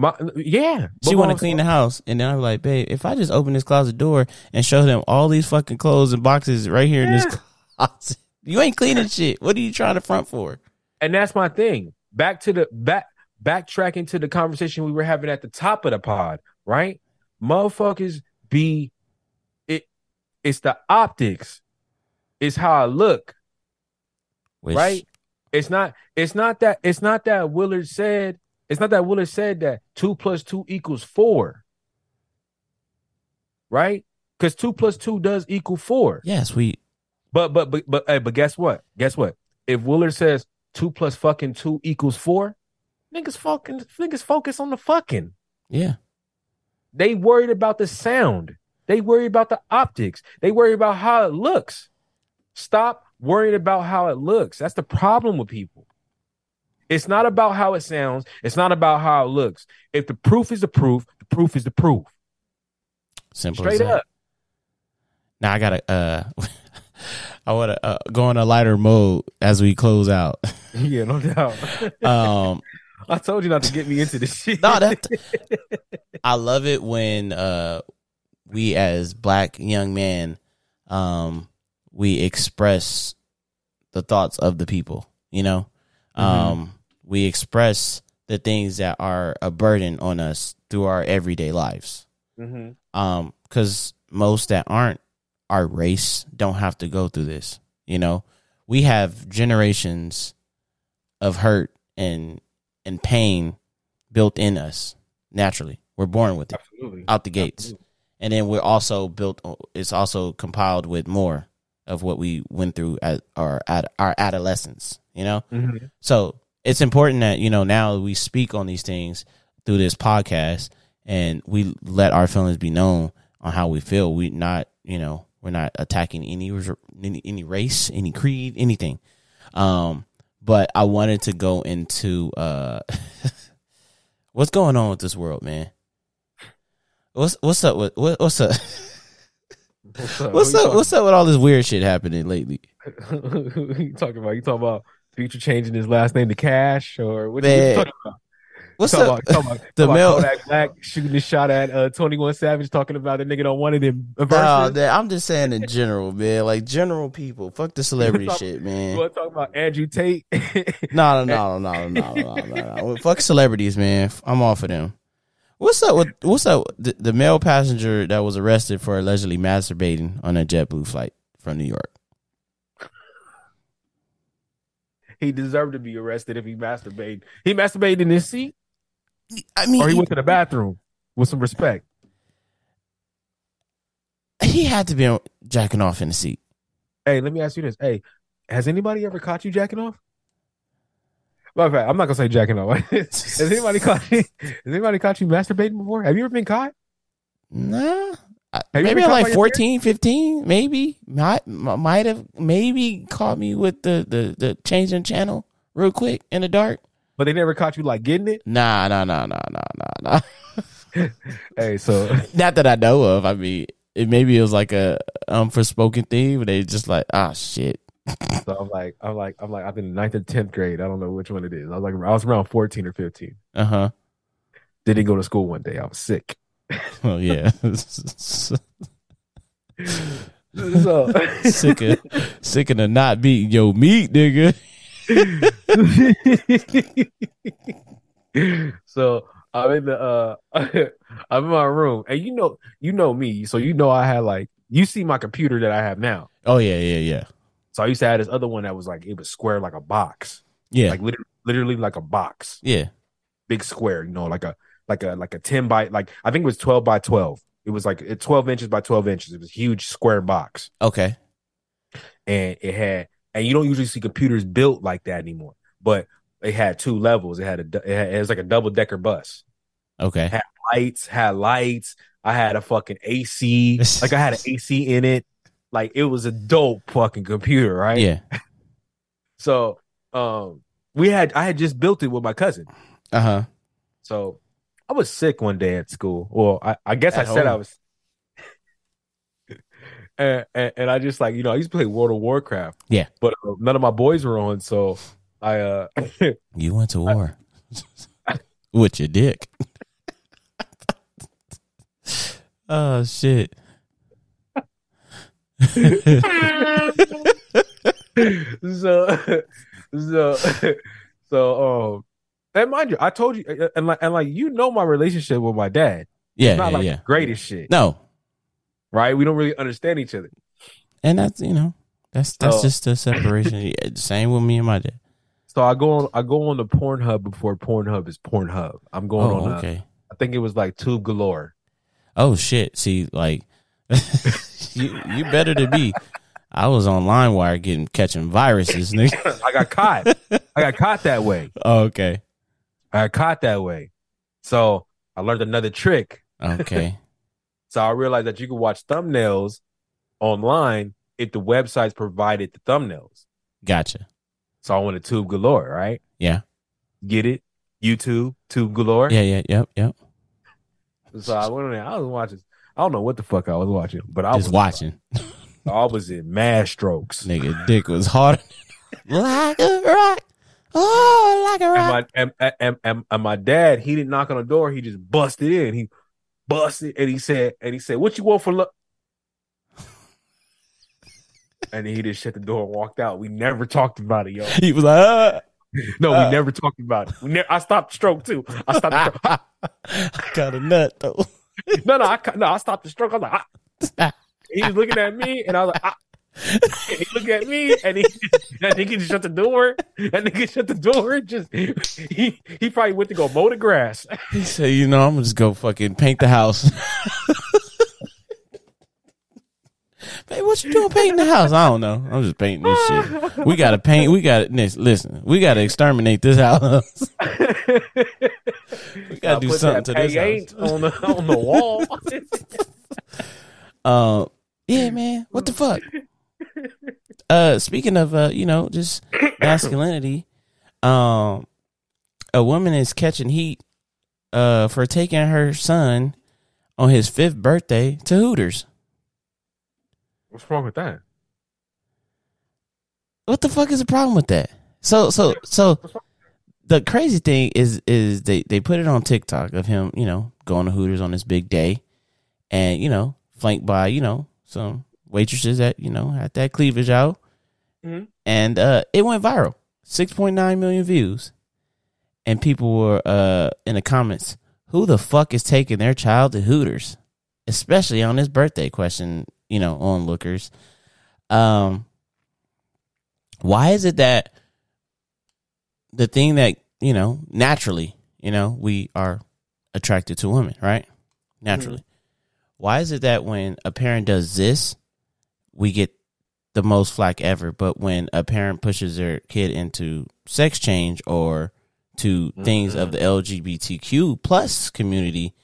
My, yeah, she want to clean the house and then i'm like babe if i just open this closet door and show them all these fucking clothes and boxes right here in this closet [LAUGHS] you ain't cleaning shit what are you trying to front for And that's my thing. Back to the back backtracking to the conversation we were having at the top of the pod, right? Motherfuckers be it It's the optics. It's how I look. Which, right? It's not. It's not that. It's not that Willard said. It's not that Willard said that two plus two equals four. Right? Because two plus two does equal four. Yes, we. But but but but hey, but guess what? Guess what? If Willard says two plus fucking two equals four, niggas fucking niggas focus on the fucking. Yeah. They worried about the sound. They worry about the optics. They worry about how it looks. Stop worrying about how it looks. That's the problem with people. It's not about how it sounds. It's not about how it looks. If the proof is the proof, the proof is the proof. Simple Straight as that. up. Now I gotta. uh [LAUGHS] I want to uh, go in a lighter mode as we close out. [LAUGHS] Yeah, no doubt. [LAUGHS] Um, I told you not to get me into this shit. no, that I love it when uh we as black young men um we express the thoughts of the people, you know? Um we express the things that are a burden on us through our everyday lives. Mhm. Um cuz most that aren't our race don't have to go through this, you know? We have generations of hurt and and pain built in us naturally. We're born with it Absolutely. out the gates. And then we're also built it's also compiled with more of what we went through at our at our adolescence, you know? Mhm. So it's important that, you know, now we speak on these things through this podcast and we let our feelings be known on how we feel. We not, you know, we're not attacking any any, any race, any creed, anything. Um, but I wanted to go into uh [LAUGHS] what's going on with this world, man. What's what's up with what, what's up? What's up? What's up? What's up with all this weird shit happening lately? [LAUGHS] you you talking about? You talking about Future changing his last name to Cash or what are you talking about? What's talk up? About, talk about, [LAUGHS] the male Black shooting a shot at uh, Twenty One Savage, talking about the nigga don't want them. in. Nah, that, I'm just saying in general, man. Like general people, fuck the celebrity talk, shit, man. You want to talk about Andrew Tate? no, no, no, no, no, no, no. Fuck celebrities, man. I'm off of them. What's up with what's up? The, the male passenger that was arrested for allegedly masturbating on a JetBlue flight from New York. He deserved to be arrested if he masturbated. He masturbated in his seat, I mean, or he he, went to the bathroom with some respect. he had to be jacking off in the seat. Hey, let me ask you this. Hey, has anybody ever caught you jacking off? Matter of fact, I'm not gonna say jacking off. [LAUGHS] has anybody caught you? Has anybody caught you masturbating before? Have you ever been caught? Nah. Maybe I'm like your 14, 15, maybe. Might might have maybe caught me with the the the changing channel real quick in the dark. But they never caught you like getting it. Nah, nah, nah, nah, nah, nah, nah. [LAUGHS] Hey, so [LAUGHS] Not that I know of. I mean, it maybe it was like a unforspoken thing, but they just like, ah, shit. [LAUGHS] so I'm like, I'm like, I'm like, I'm in ninth or tenth grade. I don't know which one it is. I was like, I was around 14 or 15. Uh huh. Didn't go to school one day. I was sick. [LAUGHS] Oh yeah. So sick of sick of not beating your meat, nigga. [LAUGHS] so I'm in the uh [LAUGHS] I'm in my room. And you know you know me so you know I had like you see my computer that I have now. Oh yeah, yeah, yeah, so I used to have this other one that was like it was square like a box. Yeah, like literally, literally like a box. Yeah. big square you know like a like a like a 10 by like I think it was 12 by 12 it was like 12 inches by 12 inches it was a huge square box Okay. and it had and you don't usually see computers built like that anymore but it had two levels it had a it, had, it was like a double decker bus Okay. Had lights, had lights. I had a fucking AC. [LAUGHS] like I had an AC in it. Like it was a dope fucking computer, right? Yeah. So um we had I had just built it with my cousin. Uh huh. So I was sick one day at school. Well, I, I guess At I said I was [LAUGHS] and, and and I just like, you know, I used to play World of Warcraft. Yeah. But uh, none of my boys were on, so I uh [LAUGHS] You went to war [LAUGHS] with your dick. oh shit. so so so um and mind you i told you uh, and like and like you know my relationship with my dad Yeah, it's not yeah, like yeah. the greatest shit No. right? We don't really understand each other. And that's you know that's that's So- just the separation. Yeah, same with me and my dad. So I go on I go on the Pornhub before Pornhub is Pornhub. I'm going Oh, on a- okay. I think it was like Tube Galore. Oh shit! See, like [LAUGHS] you you better to be. I was on LimeWire getting catching viruses, nigga. [LAUGHS] I got caught. I got caught that way. [LAUGHS] Oh, okay, I got caught that way. So I learned another trick. okay. [LAUGHS] So I realized that you could watch thumbnails online if the websites provided the thumbnails. Gotcha. So I went to Tube Galore, right? Yeah. Get it? YouTube, Tube Galore. Yeah, yeah, yep, yep. So I went on there. I was watching. I don't know what the fuck I was watching, but I Just was watching. I was in mad strokes. Nigga, dick was hard like a rock. Oh, like a rock. And my and, and, and, and my dad, he didn't knock on the door. He just busted in. He busted and he said, and he said, "What you want for luck?" [LAUGHS] and he just shut the door and walked out. We never talked about it, yo. [LAUGHS] He was like, ah. No, Uh. we never talked about it. We ne- I stopped the stroke too. I stopped. The stroke. [LAUGHS] I got a nut though. no, no, I no, I stopped the stroke. I was like, ah. he was looking at me, and I was like, ah. And he looked at me, and he that nigga just shut the door. That nigga shut the door. Just he he probably went to go mow the grass. [LAUGHS] He said, you know, I'm gonna just go fucking paint the house. [LAUGHS] Hey, what you doing painting the house? I don't know. I'm just painting this shit. We gotta paint. We gotta listen. We gotta exterminate this house. [LAUGHS] we gotta do something to this house. on the on the wall. Uh, yeah, man. What the fuck? [LAUGHS] Uh, speaking of uh, you know, just [COUGHS] masculinity, um, a woman is catching heat, uh, for taking her son on his fifth birthday to Hooters. What's wrong with that? What the fuck is the problem with that? So, so, so, the crazy thing is, is they they put it on TikTok of him, you know, going to Hooters on this big day, and you know, flanked by you know some waitresses that you know had that cleavage out, Mhm. and uh, it went viral, six point nine million views, and people were uh in the comments, who the fuck is taking their child to Hooters, especially on his birthday? Question, you know, onlookers. Um, why is it that the thing that you know naturally, you know, we are attracted to women, right? Naturally. Why is it that when a parent does this, we get the most flack ever, but when a parent pushes their kid into sex change or to things of the LGBTQ plus community,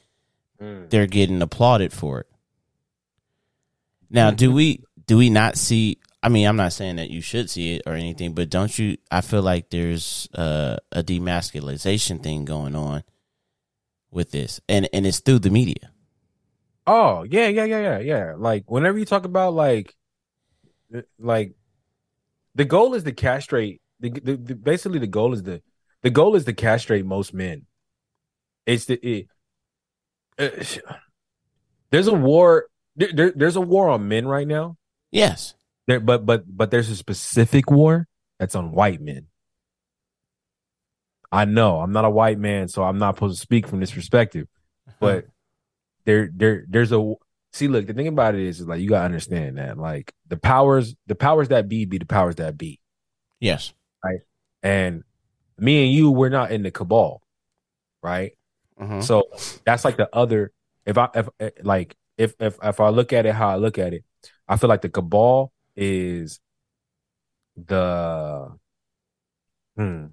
they're getting applauded for it. Now, do we do we not see? I mean, I'm not saying that you should see it or anything, but don't you? I feel like there's uh, a demasculization thing going on with this, and and it's through the media. Oh yeah, yeah, yeah, yeah, yeah. Like whenever you talk about like, like, the goal is to castrate. The, the, the basically the goal is the the goal is to castrate most men. It's the it, uh, there's a war. There, there, there's a war on men right now. Yes, There, but but but there's a specific war that's on white men. I know I'm not a white man, so I'm not supposed to speak from this perspective. But [LAUGHS] there, there, there's a see. Look, the thing about it is, is like you gotta understand that, like the powers, the powers that be, be the powers that be, yes, Right. and me and you, we're not in the cabal, right? Mhm. So that's like the other. If I if eh, like if if if I look at it how I look at it, I feel like the cabal is the hmm.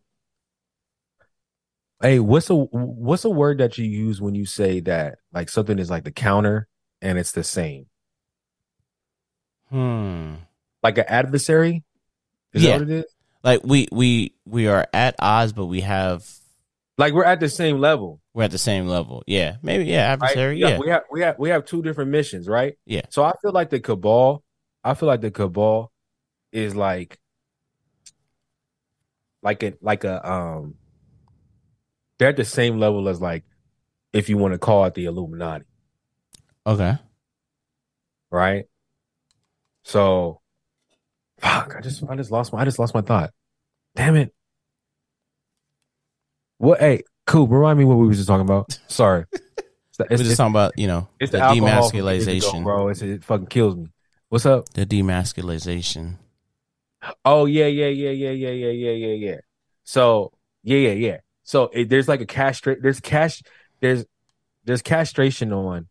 Hey, what's a what's a word that you use when you say that like something is like the counter and it's the same? hmm. Like an adversary? Is Yeah. that what it is? Like we we we are at odds, but we have Like we're at the same level. we're at the same level. Yeah, maybe. Yeah, right? adversary. Yeah, Yeah, we have we have we have two different missions, right? Yeah. So I feel like the cabal, I feel like the cabal is like like a like a um they're at the same level as like if you want to call it the Illuminati, okay. right? So fuck, I just I just lost my I just lost my thought. Damn it. What hey, cool, remind me what we was just talking about. Sorry. [LAUGHS] the We're just talking about you know it's the, the, alcohol from years ago, demasculization, bro. It's, it fucking kills me. What's up? the demasculization. Oh yeah, yeah, yeah, yeah, yeah, yeah, yeah, yeah, yeah. So yeah, yeah, yeah. So it, there's like a castrate. There's cash. There's there's castration on,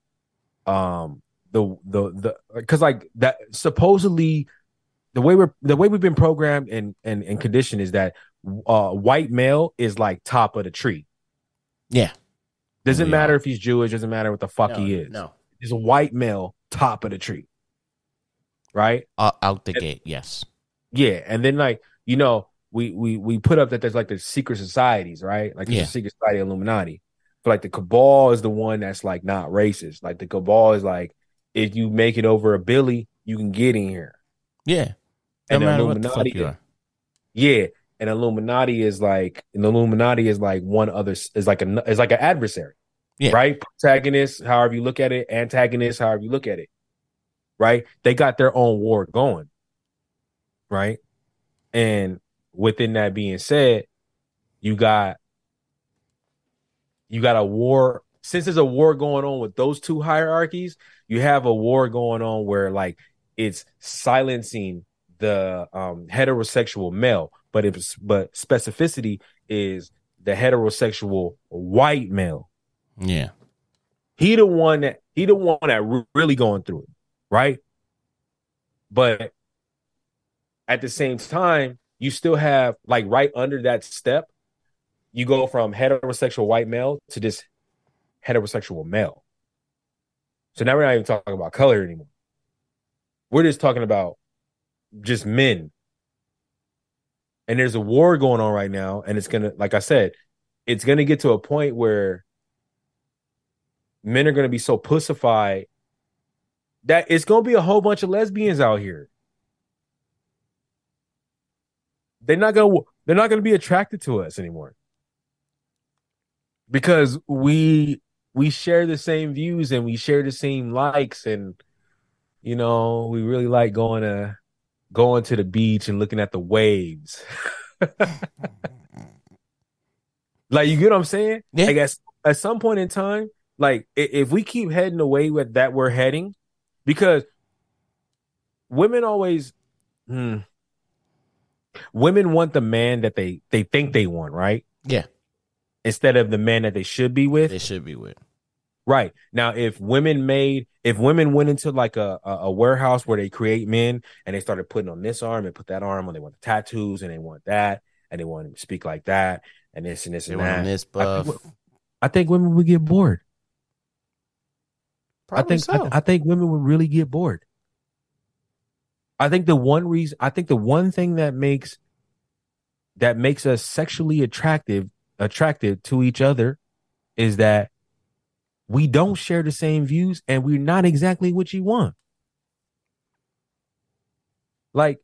um, the the the because like that supposedly the way we're the way we've been programmed and and and conditioned is that uh white male is like top of the tree. Yeah, Doesn't We matter if he's Jewish. Doesn't matter what the fuck no, he is. No, He's a white male top of the tree. Right. out, out the gate. Yes. Yeah, and then like you know, we we we put up that there's like the secret societies, right? Like Yeah. a secret society Illuminati. Like the cabal is the one that's like not racist. Like the cabal is like, if you make it over a Billy, you can get in here. Yeah. No And matter what the fuck Illuminati you are. Yeah, and Illuminati is like, and Illuminati is like one other is like a is like an adversary, Yeah. right? Protagonist, however you look at it, antagonist, however you look at it, right? They got their own war going, right? And within that being said, you got you got a war. Since there's a war going on with those two hierarchies, you have a war going on where like it's silencing the um heterosexual male, but it's but specificity is the heterosexual white male. Yeah. He the one that he the one that re- really going through it, right? But at the same time, you still have like right under that step, you go from heterosexual white male to this heterosexual male. So now we're not even talking about color anymore. We're just talking about just men. And there's a war going on right now, and it's gonna, like I said, it's gonna get to a point where men are gonna be so pussified that it's gonna be a whole bunch of lesbians out here. They're not gonna they're not gonna be attracted to us anymore. Because we we share the same views and we share the same likes and you know, we really like going to going to the beach and looking at the waves. [LAUGHS] like you get what I'm saying? Yeah. I guess at some point in time, like if we keep heading the way with that we're heading, because women always hmm, women want the man that they they think they want, right? Yeah. Instead of the man that they should be with. They should be with. Right. Now, if women made, if women went into like a, a, a warehouse where they create men and they started putting on this arm and put that arm on, they want the tattoos and they want that and they want to speak like that and this and this They and want that. this I buff. think, I think women would get bored. I think so. I, I think women would really get bored. I think the one reason I think the one thing that makes that makes us sexually attractive attractive to each other is that we don't share the same views and we're not exactly what you want. Like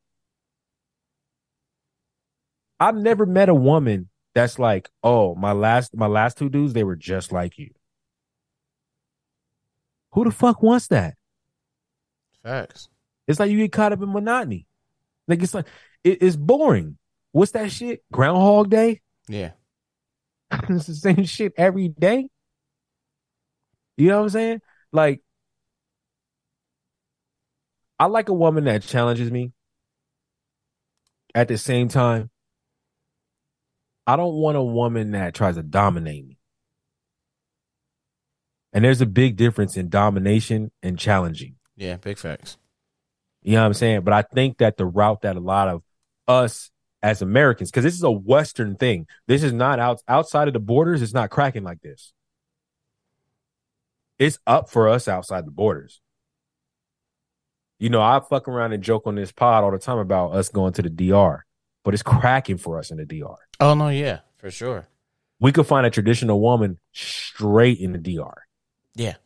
I've never met a woman that's like, "Oh, my last my last two dudes, they were just like you." Who the fuck wants that? Facts. It's like you get caught up in monotony. Like it's like it- it's boring. What's that shit? Groundhog Day? Yeah. [LAUGHS] it's the same shit every day. You know what I'm saying? Like, I like a woman that challenges me. At the same time, I don't want a woman that tries to dominate me. And there's a big difference in domination and challenging. Yeah. Big facts. You know what I'm saying? But I think that the route that a lot of us as Americans, because this is a Western thing, this is not out outside of the borders. It's not cracking like this. It's up for us outside the borders. You know, I fuck around and joke on this pod all the time about us going to the DR, but it's cracking for us in the DR. Oh no. Yeah. For sure. We could find a traditional woman straight in the DR. Yeah.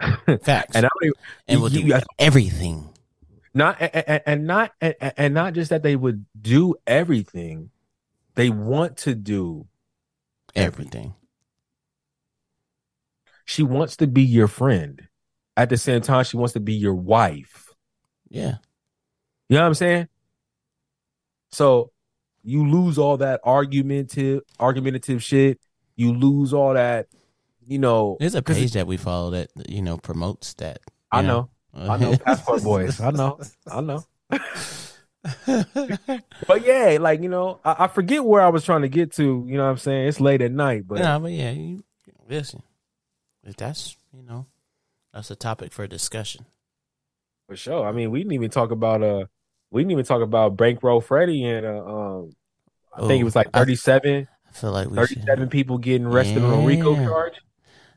[LAUGHS] Facts. And I don't even, and we'll do you- everything. Not and, and- not and, and not just that they would do everything. They want to do Everything. she wants to be your friend. At the same time she wants to be your wife. Yeah. you know what i'm saying? So you lose all that argumentative argumentative shit. You lose all that you know, There's a page that we follow that you know promotes that. I know, I know, passport boys. I know, I know. [LAUGHS] But yeah, like you know, I, I forget where I was trying to get to. You know what I'm saying? It's late at night, but no, but yeah, you, listen. If that's you know, that's a topic for discussion. for sure. I mean, we didn't even talk about uh, we didn't even talk about Bankroll Freddie and uh, um, I think it Oh, was like 37, I feel like we should. 37 people getting arrested on a RICO charge.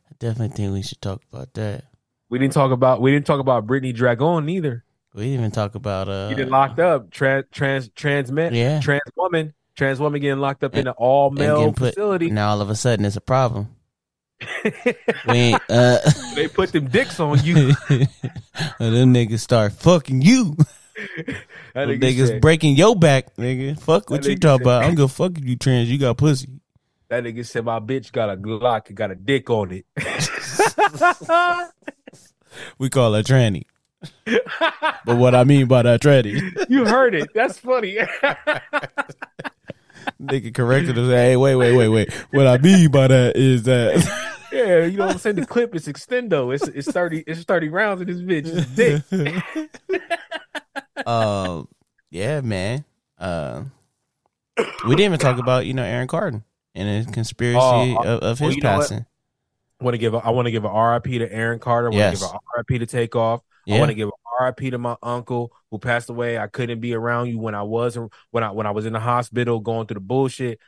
I definitely think we should talk about that. We didn't talk about we didn't talk about Brittany Dragon either. We didn't even talk about uh. Getting locked up, trans trans trans man, Yeah. trans woman, trans woman getting locked up in an all male facility. Now all of a sudden it's a problem. [LAUGHS] We uh. [LAUGHS] they put them dicks on you. [LAUGHS] and them niggas start fucking you. That nigga niggas said- breaking your back, nigga. Fuck what you talk about. I'm gonna fuck you trans. You got pussy. That nigga said my bitch got a Glock and got a dick on it. We call her tranny. but what I mean by that tranny, you heard it. That's funny. [LAUGHS] nigga corrected us. Hey, wait, wait, wait, wait. What I mean by that is that [LAUGHS] yeah, you know what I'm saying? The clip is extendo. It's it's 30 it's 30 rounds in this bitch. It's dick. um, [LAUGHS] yeah, man. Uh, we didn't even talk about you know Aaron Carter and the conspiracy Oh, of, of well, his what? Want to give a, I want to give a RIP to Aaron Carter. I want to give a RIP to Takeoff. I want to give a RIP to my uncle who passed away. I couldn't be around you when I was when I when I was in the hospital going through the bullshit.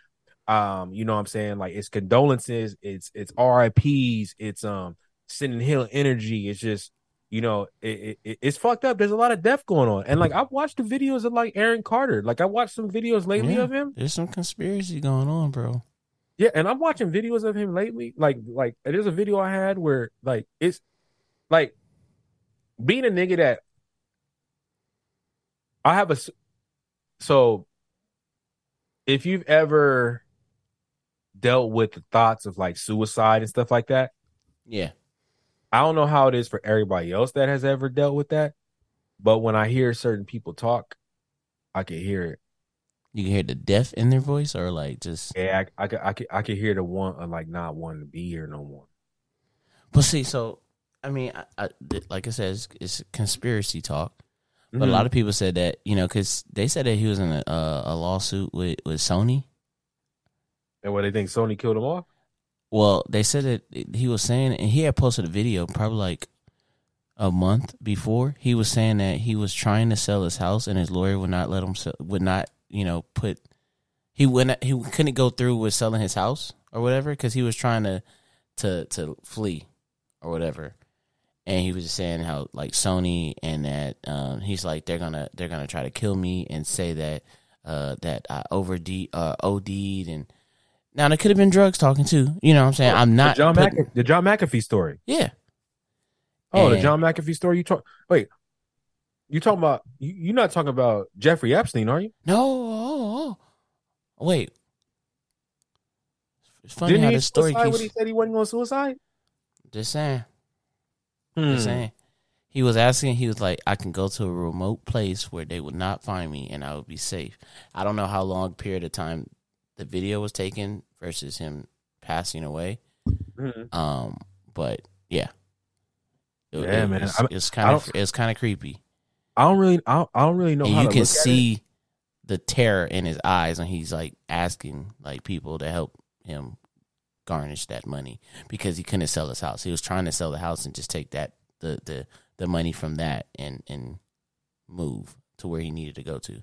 Um, you know what I'm saying? Like it's condolences, it's it's RIPs, it's um sending healing energy. It's just you know, it, it it's fucked up. There's a lot of death going on. And like I've watched the videos of like Aaron Carter. Like I watched some videos lately Yeah. of him. there's some conspiracy going on, bro. Yeah, and I'm watching videos of him lately. Like, like there's a video I had where like it's like being a nigga that I have a so if you've ever dealt with the thoughts of like suicide and stuff like that, Yeah, I don't know how it is for everybody else that has ever dealt with that, but when I hear certain people talk, I can hear it. You can hear the death in their voice, or like just. Yeah, I, I, could- I, could- I can hear the one of like not wanting to be here no more. But see, so I mean, I, I, like I said, it's, it's conspiracy talk. But a Mhm. lot of people said that you know because they said that he was in a, uh, a lawsuit with with Sony. And what they think Sony killed him off? Well, they said that he was saying, and he had posted a video probably like a month before. He was saying that he was trying to sell his house, and his lawyer would not let him sell, would not, you know, put he not, he couldn't go through with selling his house or whatever because he was trying to to to flee or whatever. And he was just saying how like Sony and that um, he's like they're gonna they're gonna try to kill me and say that uh, that I overd uh, OD'd and now there could have been drugs talking too. You know what I'm saying? I'm not the John, putting- McAfee, the John McAfee story. yeah. Oh, the John McAfee story. You talk. Wait, you talking about? You, you're not talking about Jeffrey Epstein, are you? No, oh, oh. wait. It's funny Didn't how he the story suicide when he said he wasn't going to suicide? Just saying, Hmm. just saying. He was asking. He was like, "I can go to a remote place where they would not find me, and I would be safe." I don't know how long period of time the video was taken versus him passing away. Mhm. Um, but yeah, It- Yeah, it man. was- it's kind of it's kind of creepy. I don't really. I don't, I don't really know and how you to can look at it. see the terror in his eyes when he's like asking like people to help him garnish that money because he couldn't sell his house. He was trying to sell the house and just take that the the the money from that and and move to where he needed to go to.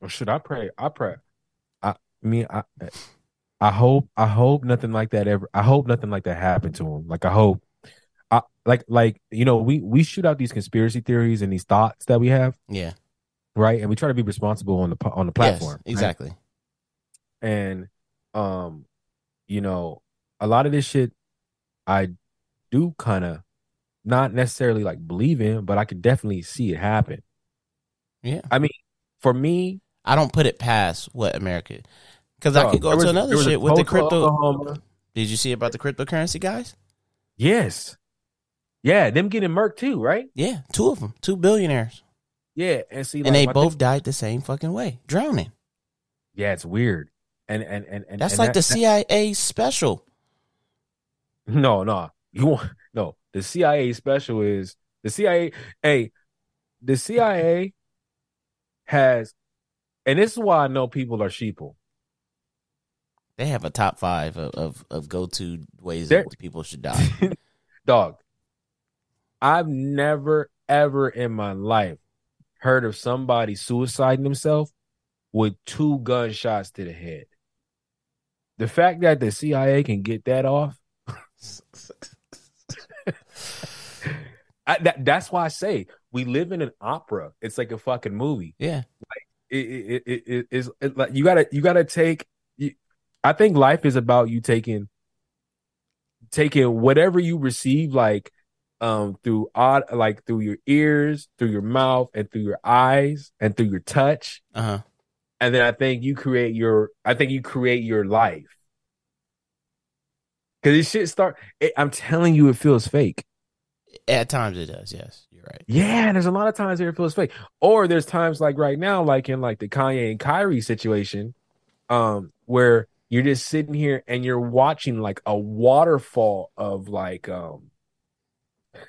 Or should I pray? I pray. I mean, I. I hope. I hope nothing like that ever. I hope nothing like that happened to him. Like I hope. Like like you know we we shoot out these conspiracy theories and these thoughts that we have Yeah. right, and we try to be responsible on the on the platform. Yes, right? exactly. and um you know a lot of this shit i do kind of not necessarily like believe in but i could definitely see it happen Yeah. I mean, for me I don't put it past what America because I dog, could go was- to another there was a shit with the crypto. Did you see about the cryptocurrency guys? yes yeah them getting murked too right Yeah, two of them, two billionaires, yeah and see and they like, both thing- died the same fucking way, drowning. yeah it's weird and and and, and That's and like that- the CIA special. No, no. You want no. The CIA special is the CIA. Hey, the CIA has, and this is why I know people are sheeple. They have a top five of of, of go to ways They're- that people should die. [LAUGHS] Dog, I've never ever in my life heard of somebody suiciding themselves with two gunshots to the head. The fact that the CIA can get that off, [LAUGHS] I, that, that's why I say we live in an opera. It's like a fucking movie. yeah, it, it, it, it is it, like you gotta you gotta take you, i think life is about you taking taking whatever you receive like um through odd like through your ears through your mouth and through your eyes and through your touch uh huh. and then i think you create your i think you create your life because this shit start it, i'm telling you it feels fake At times it does. Yes, you're right. Yeah, there's a lot of times where it feels fake. Or there's times like right now, like in like the Kanye and Kyrie situation, um, where you're just sitting here and you're watching like a waterfall of like um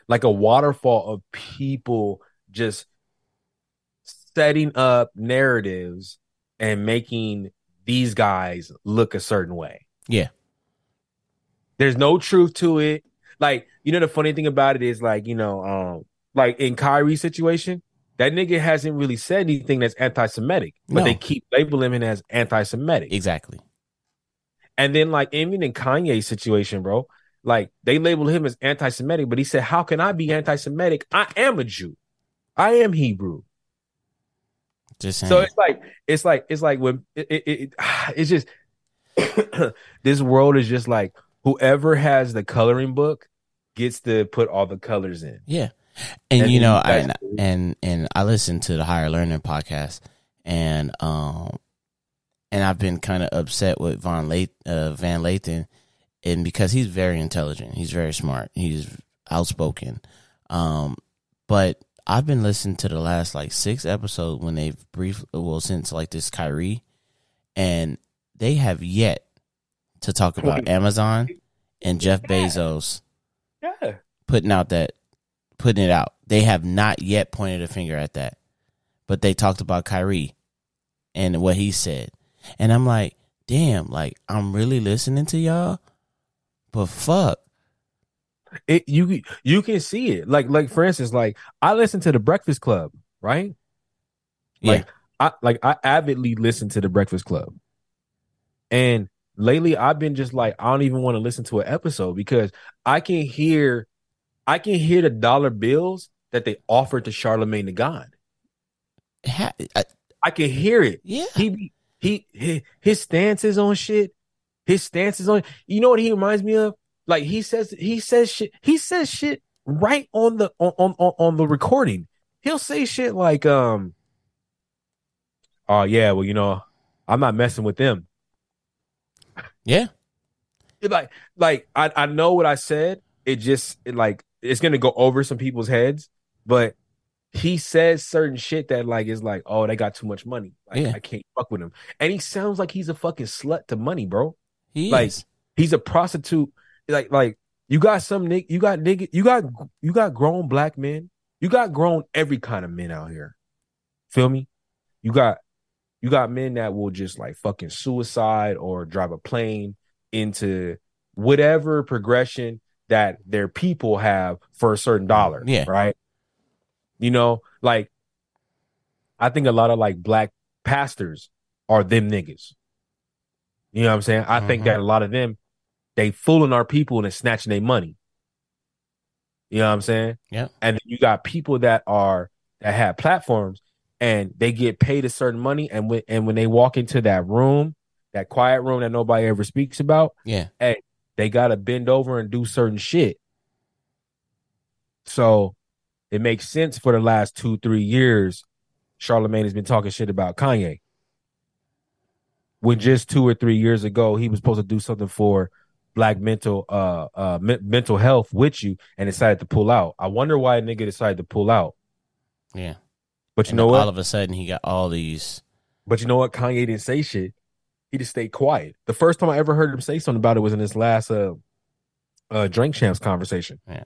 like a waterfall of people just setting up narratives and making these guys look a certain way. Yeah. There's no truth to it. Like, you know, the funny thing about it is like, you know, um, like in Kyrie's situation, that nigga hasn't really said anything that's anti-Semitic, but No. they keep labeling him as anti-Semitic. Exactly. And then, like, even in Kanye's situation, bro, like they labeled him as anti-Semitic, but he said, "How can I be anti-Semitic? I am a Jew. I am Hebrew." Just. So it's like, it's like, it's like when it, it, it [SIGHS] it's just [CLEARS THROAT] this world is just like whoever has the coloring book gets to put all the colors in. Yeah. And, And you know, I, and, and and I listened to the higher learning podcast and um and I've been kind of upset with Von Late uh, Van Lathan and because he's very intelligent, he's very smart, he's outspoken. Um but I've been listening to the last like 6 episodes when they've brief well since like this Kyrie and they have yet to talk about Amazon and Jeff Bezos Yeah. putting out that putting it out. They have not yet pointed a finger at that. But they talked about Kyrie and what he said. And I'm like, damn, like I'm really listening to y'all. But fuck. It you you can see it. Like like for instance, like I listen to the Breakfast Club, right? Yeah. Like I like I avidly listen to the Breakfast Club. And lately I've been just like I don't even want to listen to an episode because I can hear I can hear the dollar bills that they offered to Charlemagne the God. Ha- I- I can hear it. yeah. He he he his stances on shit. His stances on you know what he reminds me of? Like he says he says shit he says shit right on the on on, on the recording. He'll say shit like um Oh yeah, well you know, I'm not messing with them. Yeah. Like like I I know what I said. It just it like it's going to go over some people's heads, but he says certain shit that like is like, oh, they got too much money. Like Yeah. I can't fuck with him. And he sounds like he's a fucking slut to money, bro. He Like, is. He's a prostitute. Like like you got some nigga, you got nigga, you got you got grown black men. You got grown every kind of men out here. Feel me? You got you got men that will just like fucking suicide or drive a plane into whatever progression that their people have for a certain dollar. Yeah. Right. You know, like I think a lot of like black pastors are them niggas. You know what I'm saying? I think Mhm. that a lot of them they fooling our people and snatching their money. You know what I'm saying? Yeah. And then you got people that are that have platforms and they get paid a certain money and when and when they walk into that room, that quiet room that nobody ever speaks about, Yeah. Hey, they gotta bend over and do certain shit. So it makes sense for the last two, three years, Charlemagne has been talking shit about Kanye. When just two or three years ago, he was supposed to do something for black mental uh uh me- mental health with you and decided to pull out. I wonder why a nigga decided to pull out. Yeah. But you And know what? all of a sudden he got all these But you know what? Kanye didn't say shit. He just stayed quiet. The first time I ever heard him say something about it was in his last uh uh drink champs conversation. Yeah.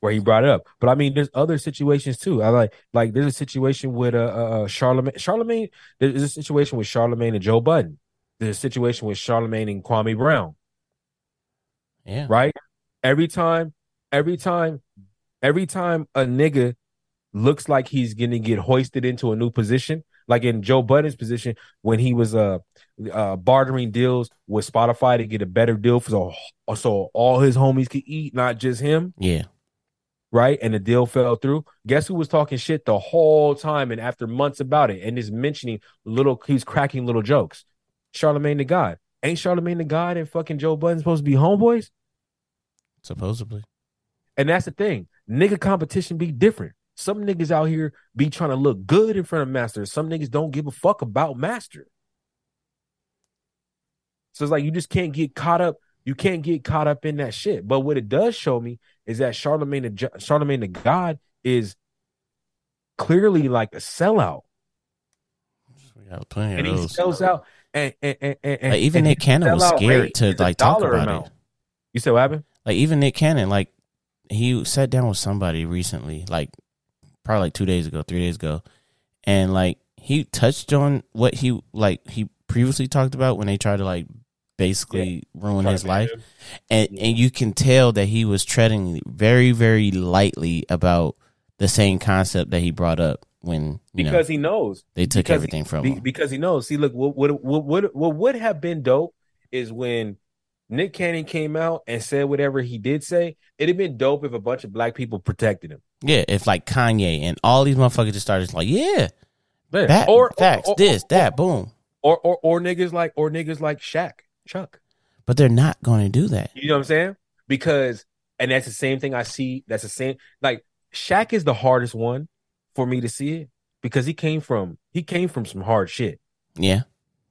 Where he brought it up. But I mean there's other situations too. I like like there's a situation with uh, uh uh, Charlemagne Charlemagne there's a situation with Charlemagne and Joe Budden. There's a situation with Charlemagne and Kwame Brown. Yeah. right? Every time, every time, every time a nigga looks like he's gonna get hoisted into a new position, like in Joe Budden's position when he was uh, uh bartering deals with Spotify to get a better deal for so so all his homies could eat, not just him, Yeah. Right? And the deal fell through. Guess who was talking shit the whole time and after months about it and is mentioning little he's cracking little jokes. Charlemagne the God. Ain't Charlemagne the God and fucking Joe Budden supposed to be homeboys? Supposedly. And that's the thing. Nigga competition be different. Some niggas out here be trying to look good in front of Master. Some niggas don't give a fuck about Master. So it's like you just can't get caught up. You can't get caught up in that shit. But what it does show me is that Charlemagne the Charlemagne the God is clearly like a sellout, We got plenty of and he sells out. And, and, and, and Like, even Nick Cannon was scared to like talk about amount. it. You said what happened? Like even Nick Cannon, like he sat down with somebody recently, like probably like two days ago, three days ago, and like he touched on what he like he previously talked about when they tried to like basically ruin Try his life, him. and and you can tell that he was treading very very lightly about the same concept that he brought up when you know because he knows they took because everything from him. because he knows. See, look, what what what what what would have been dope is when Nick Cannon came out and said whatever he did say. It'd have been dope if a bunch of black people protected him. Yeah, if like Kanye and all these motherfuckers just started like, yeah, Yeah. that or facts, or, this, or, that, boom. or, or or niggas like or niggas like Shaq, Chuck. But they're not going to do that. You know what I'm saying? Because and that's the same thing I see. That's the same. Like Shaq is the hardest one for me to see it because he came from he came from some hard shit. Yeah,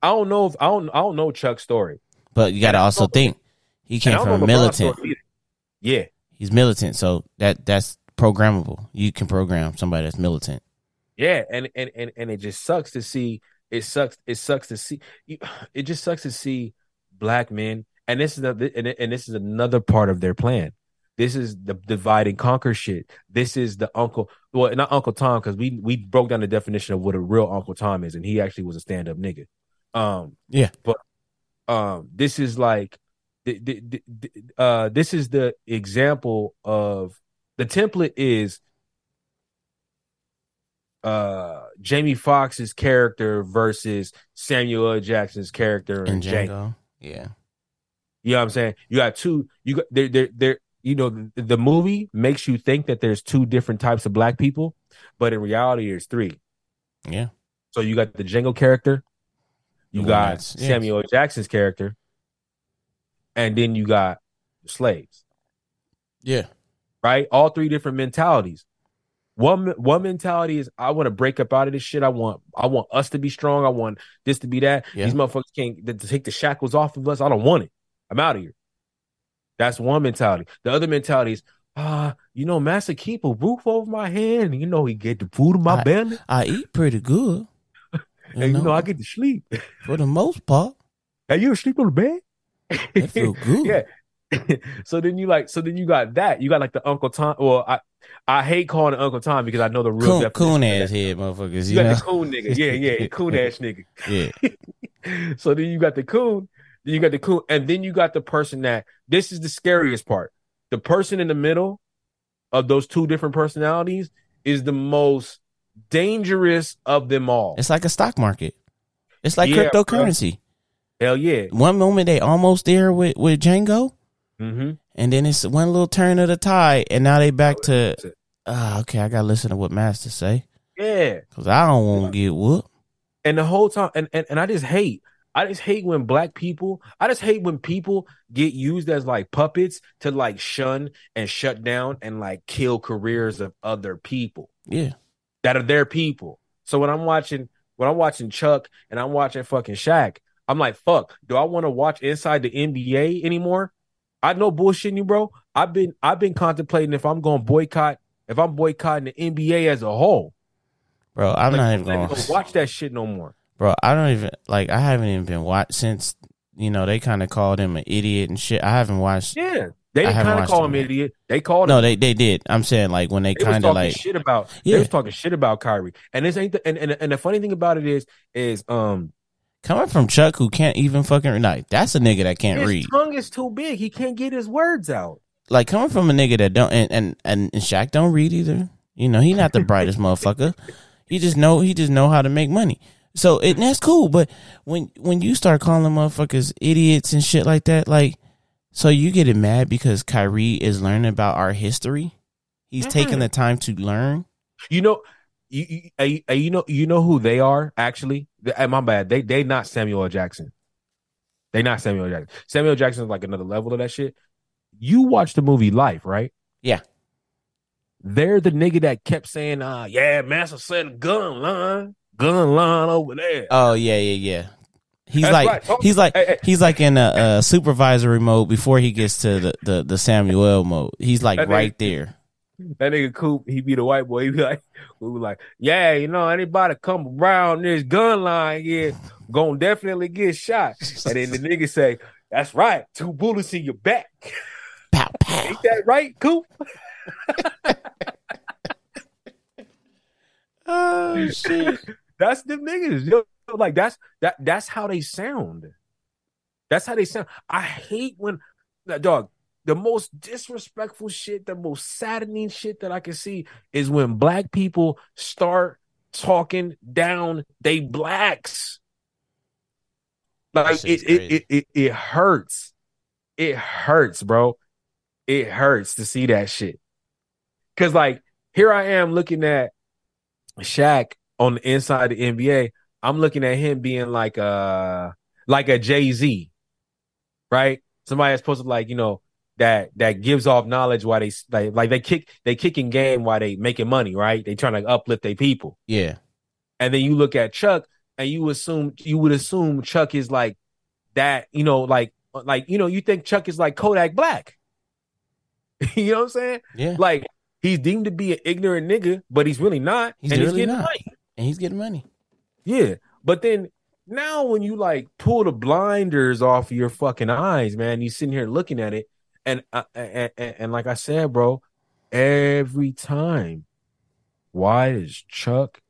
I don't know if I don't I don't know Chuck's story. but you got to also think he came from a militant. Yeah. He's militant, so that that's programmable. You can program somebody that's militant. Yeah, and and and and it just sucks to see. It sucks. It sucks to see. [SIGHS] It just sucks to see black men, and this is the and, and this is another part of their plan. This is the divide and conquer shit. This is the uncle. Well, not Uncle Tom, because we we broke down the definition of what a real Uncle Tom is, and he actually was a stand up nigga. Um, Yeah. but um, this is like, the, the, the, uh, this is the example of the template is uh Jamie Foxx's character versus Samuel L. Jackson's character In Django. Django, yeah, You know what I'm saying? You got two. You got there. There. There. You know, the, the movie makes you think that there's two different types of black people, but in reality, there's three. yeah, So you got the Django character, you The got yes. Samuel Jackson's character, and then you got slaves. yeah. right? All three different mentalities. One one mentality is I want to break up out of this shit. I want I want us to be strong. I want this to be that. Yeah. These motherfuckers can't take the shackles off of us. I don't want it. I'm out of here. That's one mentality. The other mentality is ah, you know, Master keep a roof over my head, and you know he get the food in my I- belly, I eat pretty good, [LAUGHS] you and know, you know I get to sleep. for the most part. Hey, you sleep on the bed? It feel [LAUGHS] good. yeah. [LAUGHS] so then you like, so then you got that. You got like the Uncle Tom. Well, I I hate calling it Uncle Tom because I know the real Coon, definition coon ass head motherfuckers. You You got the coon nigga. [LAUGHS] Yeah, yeah, coon ass nigga. yeah, [LAUGHS] so then you got the coon, then you got the coon, and then you got the person that this is the scariest part. The person in the middle of those two different personalities is the most dangerous of them all. it's like a stock market. It's like Yeah, cryptocurrency. Hell yeah. One moment they almost there with with Django, Mm-hmm. and then it's one little turn of the tide, and now they back to ah, okay. I gotta listen to what Master say Yeah. because I don't want to get whooped. And the whole time, and, and and I just hate, I just hate when black people, I just hate when people get used as like puppets to like shun and shut down and like kill careers of other people Yeah, that are their people. So when I'm watching, when I'm watching Chuck and I'm watching fucking Shaq, I'm like, fuck, do I want to watch inside the NBA anymore? I know bullshitting you, bro. I've been I've been contemplating if I'm going to boycott, if I'm boycotting the NBA as a whole. bro. I'm Like, not even going. gonna watch that shit no more. bro. I don't even like. I haven't even been watched since you know they kind of called him an idiot and shit. I haven't watched Yeah. They kind of call him yet. idiot. They called him No, him. they they did. I'm saying like when they They kind of like shit about. Yeah. They was talking shit about Kyrie. And this ain't the and, and and the funny thing about it is is um coming from Chuck who can't even fucking like that's a nigga that can't his read. His tongue is too big. He can't get his words out. Like coming from a nigga that don't and and and, and Shaq don't read either. You know he not the brightest [LAUGHS] motherfucker. He just know he just know how to make money. So it, and that's cool. But when when you start calling motherfuckers idiots and shit like that, like so you get it mad because Kyrie is learning about our history. He's taking mm-hmm. the time to learn. You know, you you, you know you know who they are actually. They- my bad. They they not Samuel L. Jackson. They not Samuel L. Jackson. Samuel L. Jackson is like another level of that shit. You watch the movie Life, right? Yeah. They're the nigga that kept saying, "Uh, yeah, Master said gun line, gun line over there." Oh yeah, yeah, yeah. He's That's like right. Oh, he's like hey, hey. he's like in a, a supervisory mode before he gets to the, the the Samuel mode. He's like That nigga- right there. That nigga Coop, he be the white boy. [LAUGHS] He be like, we be like, yeah, you know, anybody come around this gun line here, gonna definitely get shot. And then the nigga say, that's right, two bullets in your back. Pow pow. [LAUGHS] Ain't that right, Coop? [LAUGHS] Oh shit. That's the niggas. Yo, like that's that that's how they sound. That's how they sound. I hate when dog, the most disrespectful shit, the most saddening shit that I can see is when black people start talking down they blacks. Like it it, it it it hurts. It hurts, bro. It hurts to see that shit. Cause like here I am looking at Shaq on the inside of the NBA. I'm looking at him being like a like a Jay Z, right? Somebody that's supposed to like you know that that gives off knowledge while they like like they kick they kicking game while they making money, right? They trying to uplift their people. Yeah. And then you look at Chuck and you assume you would assume Chuck is like that, you know, like like you know, you think Chuck is like Kodak Black. [LAUGHS] you know what I'm saying? Yeah. Like he's deemed to be an ignorant nigga, but he's really not. He's and really he's getting not. money. And he's getting money. Yeah. But then now when you like pull the blinders off your fucking eyes, man, you sitting here looking at it, and uh, and, and, and like I said, bro, every time, why does Chuck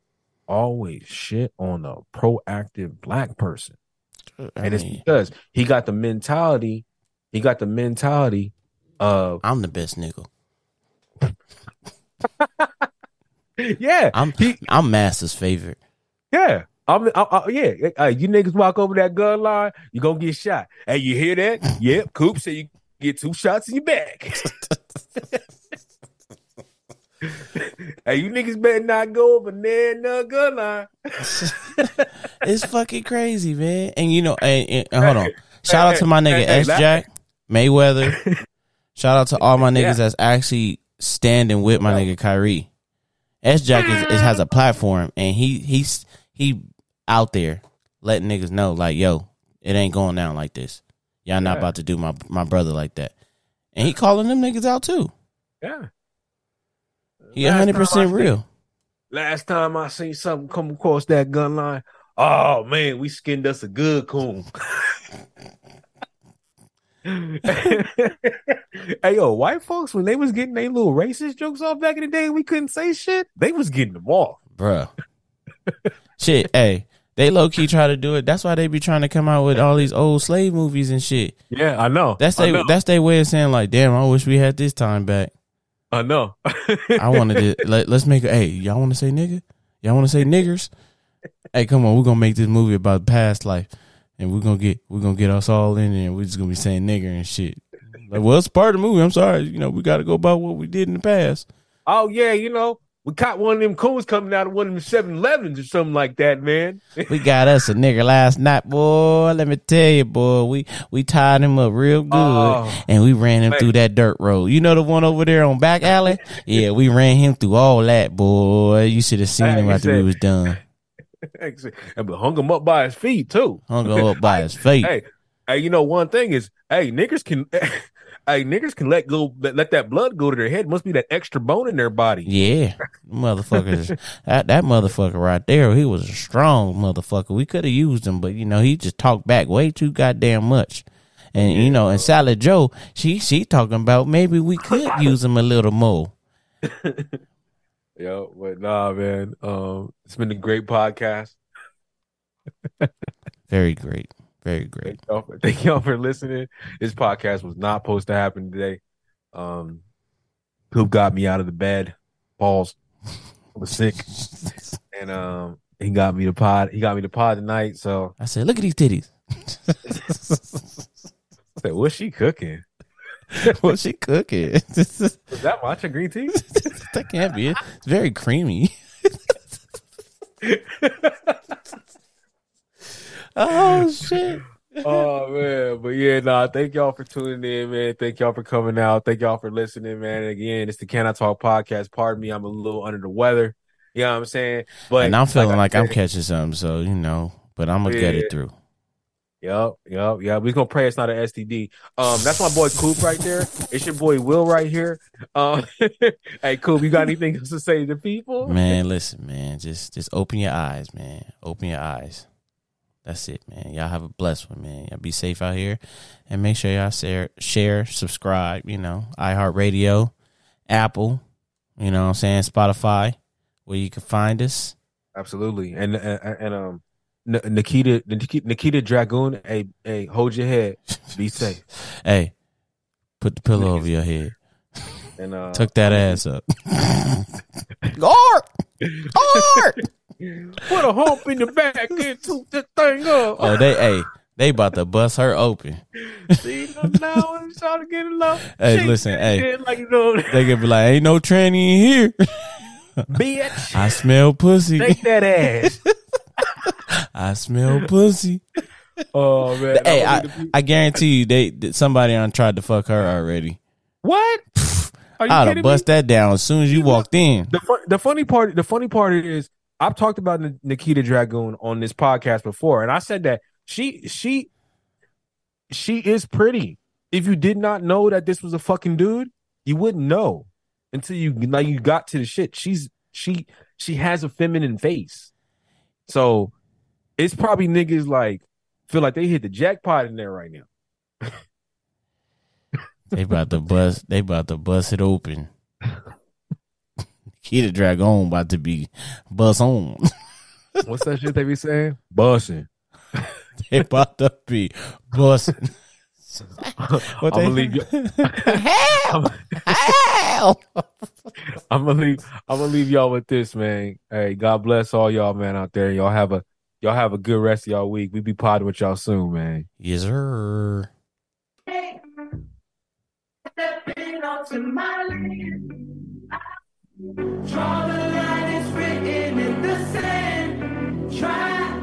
always shit on a proactive black person? I And it's because he got the mentality, he got the mentality of I'm the best nigga. [LAUGHS] yeah, I'm he I'm Master's favorite. Yeah. I'm, I, I, yeah, uh, you niggas walk over that gun line, you gonna get shot. Hey, you hear that? yep. Coop said you get two shots in your back. hey, you niggas better not go over there the gun line. It's fucking crazy, man. And you know, and, and- hold on. Shout out to my nigga S Jack Mayweather. [LAUGHS] Shout out to all my niggas Yeah. that's actually standing with my nigga Kyrie. S Jack is, is has a platform and he he's he out there letting niggas know like, yo, it ain't going down like this. Y'all not Yeah. about to do my my brother like that. And he calling them niggas out too. Yeah. He hundred percent seen- real. Last time I seen something come across that gun line, oh man, we skinned us a good coon. [LAUGHS] hey yo, white folks when they was getting their little racist jokes off back in the day, we couldn't say shit. They was getting them off. Bruh. shit, hey. They low key try to do it. That's why they be trying to come out with all these old slave movies and shit. Yeah, I know. That's they that's their way of saying like, damn, I wish we had this time back. I know. [LAUGHS] I wanted to let, let's make a hey, y'all wanna say nigga? Y'all wanna say niggers? hey, come on, we're gonna make this movie about past life. And we're gonna get we're gonna get us all in there and we're just gonna be saying nigger and shit. Like, well, it's part of the movie. I'm sorry. You know, we gotta go about what we did in the past. oh yeah, you know, we caught one of them coons coming out of one of them 7-Elevens or something like that, man. We got us a nigga last night, boy. Let me tell you, boy. We we tied him up real good, Oh. and we ran him Man. through that dirt road. You know the one over there on back alley? [LAUGHS] yeah, we ran him through all that, boy. You should have seen him after we was done. [LAUGHS] and we hung him up by his feet too. Hung him up by his [LAUGHS] feet. Hey, hey, you know one thing is, hey, niggers can, hey, niggers can let go, let, let that blood go to their head. Must be that extra bone in their body. Yeah, motherfuckers. [LAUGHS] that that motherfucker right there. He was a strong motherfucker. We could have used him, but you know he just talked back way too goddamn much. And you know, and Salad Joe, she she talking about maybe we could [LAUGHS] use him a little more. [LAUGHS] Yo, but nah, man. Um, it's been a great podcast. Very great. Very great. Thank y'all, for, [LAUGHS] thank y'all for listening. This podcast was not supposed to happen today. Um, Coop got me out of the bed. Balls. I was sick, and um, he got me the pod. He got me the pod tonight. So I said, look at these titties. I [LAUGHS] said, "What's she cooking? [LAUGHS] What's she cooking? Is that matcha green tea?" that can't be it. It's very creamy. Oh shit. [LAUGHS] oh man, but yeah, nah. Thank y'all for tuning in, man. Thank y'all for coming out. Thank y'all for listening, man. And again, it's the Can I Talk podcast. Pardon me, I'm a little under the weather. You know what I'm saying? But and I'm feeling I like, I'm said- catching something, so you know. But I'm gonna get it through. Yep, yep, yep. We're gonna pray it's not an STD. Um, that's my boy Coop right there. It's your boy Will right here. Um, [LAUGHS] hey Coop, you got [LAUGHS] anything else to say to people? Man, listen, man. Just just open your eyes, man. Open your eyes. That's it, man. Y'all have a blessed one, man. Y'all be safe out here. And make sure y'all share share, subscribe, you know, iHeartRadio, Apple, you know what I'm saying, Spotify, where you can find us. Absolutely. And and, and um, Nikita Nikita Nikita Dragun. Hey, hey, hold your head. Be [LAUGHS] safe. Hey, put the pillow over your head. And uh, Tuck that [LAUGHS] ass up. [LAUGHS] Guard! Guard! Put a hump in the back and toot that thing up. Oh, they hey, they about to bust her open. [LAUGHS] See, now I'm trying to get it low. Hey, Shake listen, hey. like you know, They could be like, ain't no tranny in here. [LAUGHS] bitch. [LAUGHS] I smell pussy. Shake that ass. I smell pussy. Oh man. Hey, I I, believe the pe- I guarantee you, they somebody on tried to fuck her already. what? Are you I'd have bust me? that down as soon as you walked in. The the funny part the funny part is I've talked about Nikita Dragun on this podcast before, and I said that she she she is pretty. If you did not know that this was a fucking dude, you wouldn't know until you like you got to the shit. She's she she has a feminine face, so it's probably niggas like feel like they hit the jackpot in there right now. They about to bust. They about to bust it open. [LAUGHS] Kid Dragon about to be bust on. [LAUGHS] What's that shit they be saying? Bussing. [LAUGHS] they about to be busting. I'm gonna leave you. Hell, hell. I'm gonna leave. I'm gonna leave y'all with this, man. Hey, God bless all y'all, man, out there. Y'all have a y'all have a good rest of y'all week. We be podding with y'all soon, man. Yes, sir. Draw the line, it's written in the sand. Try.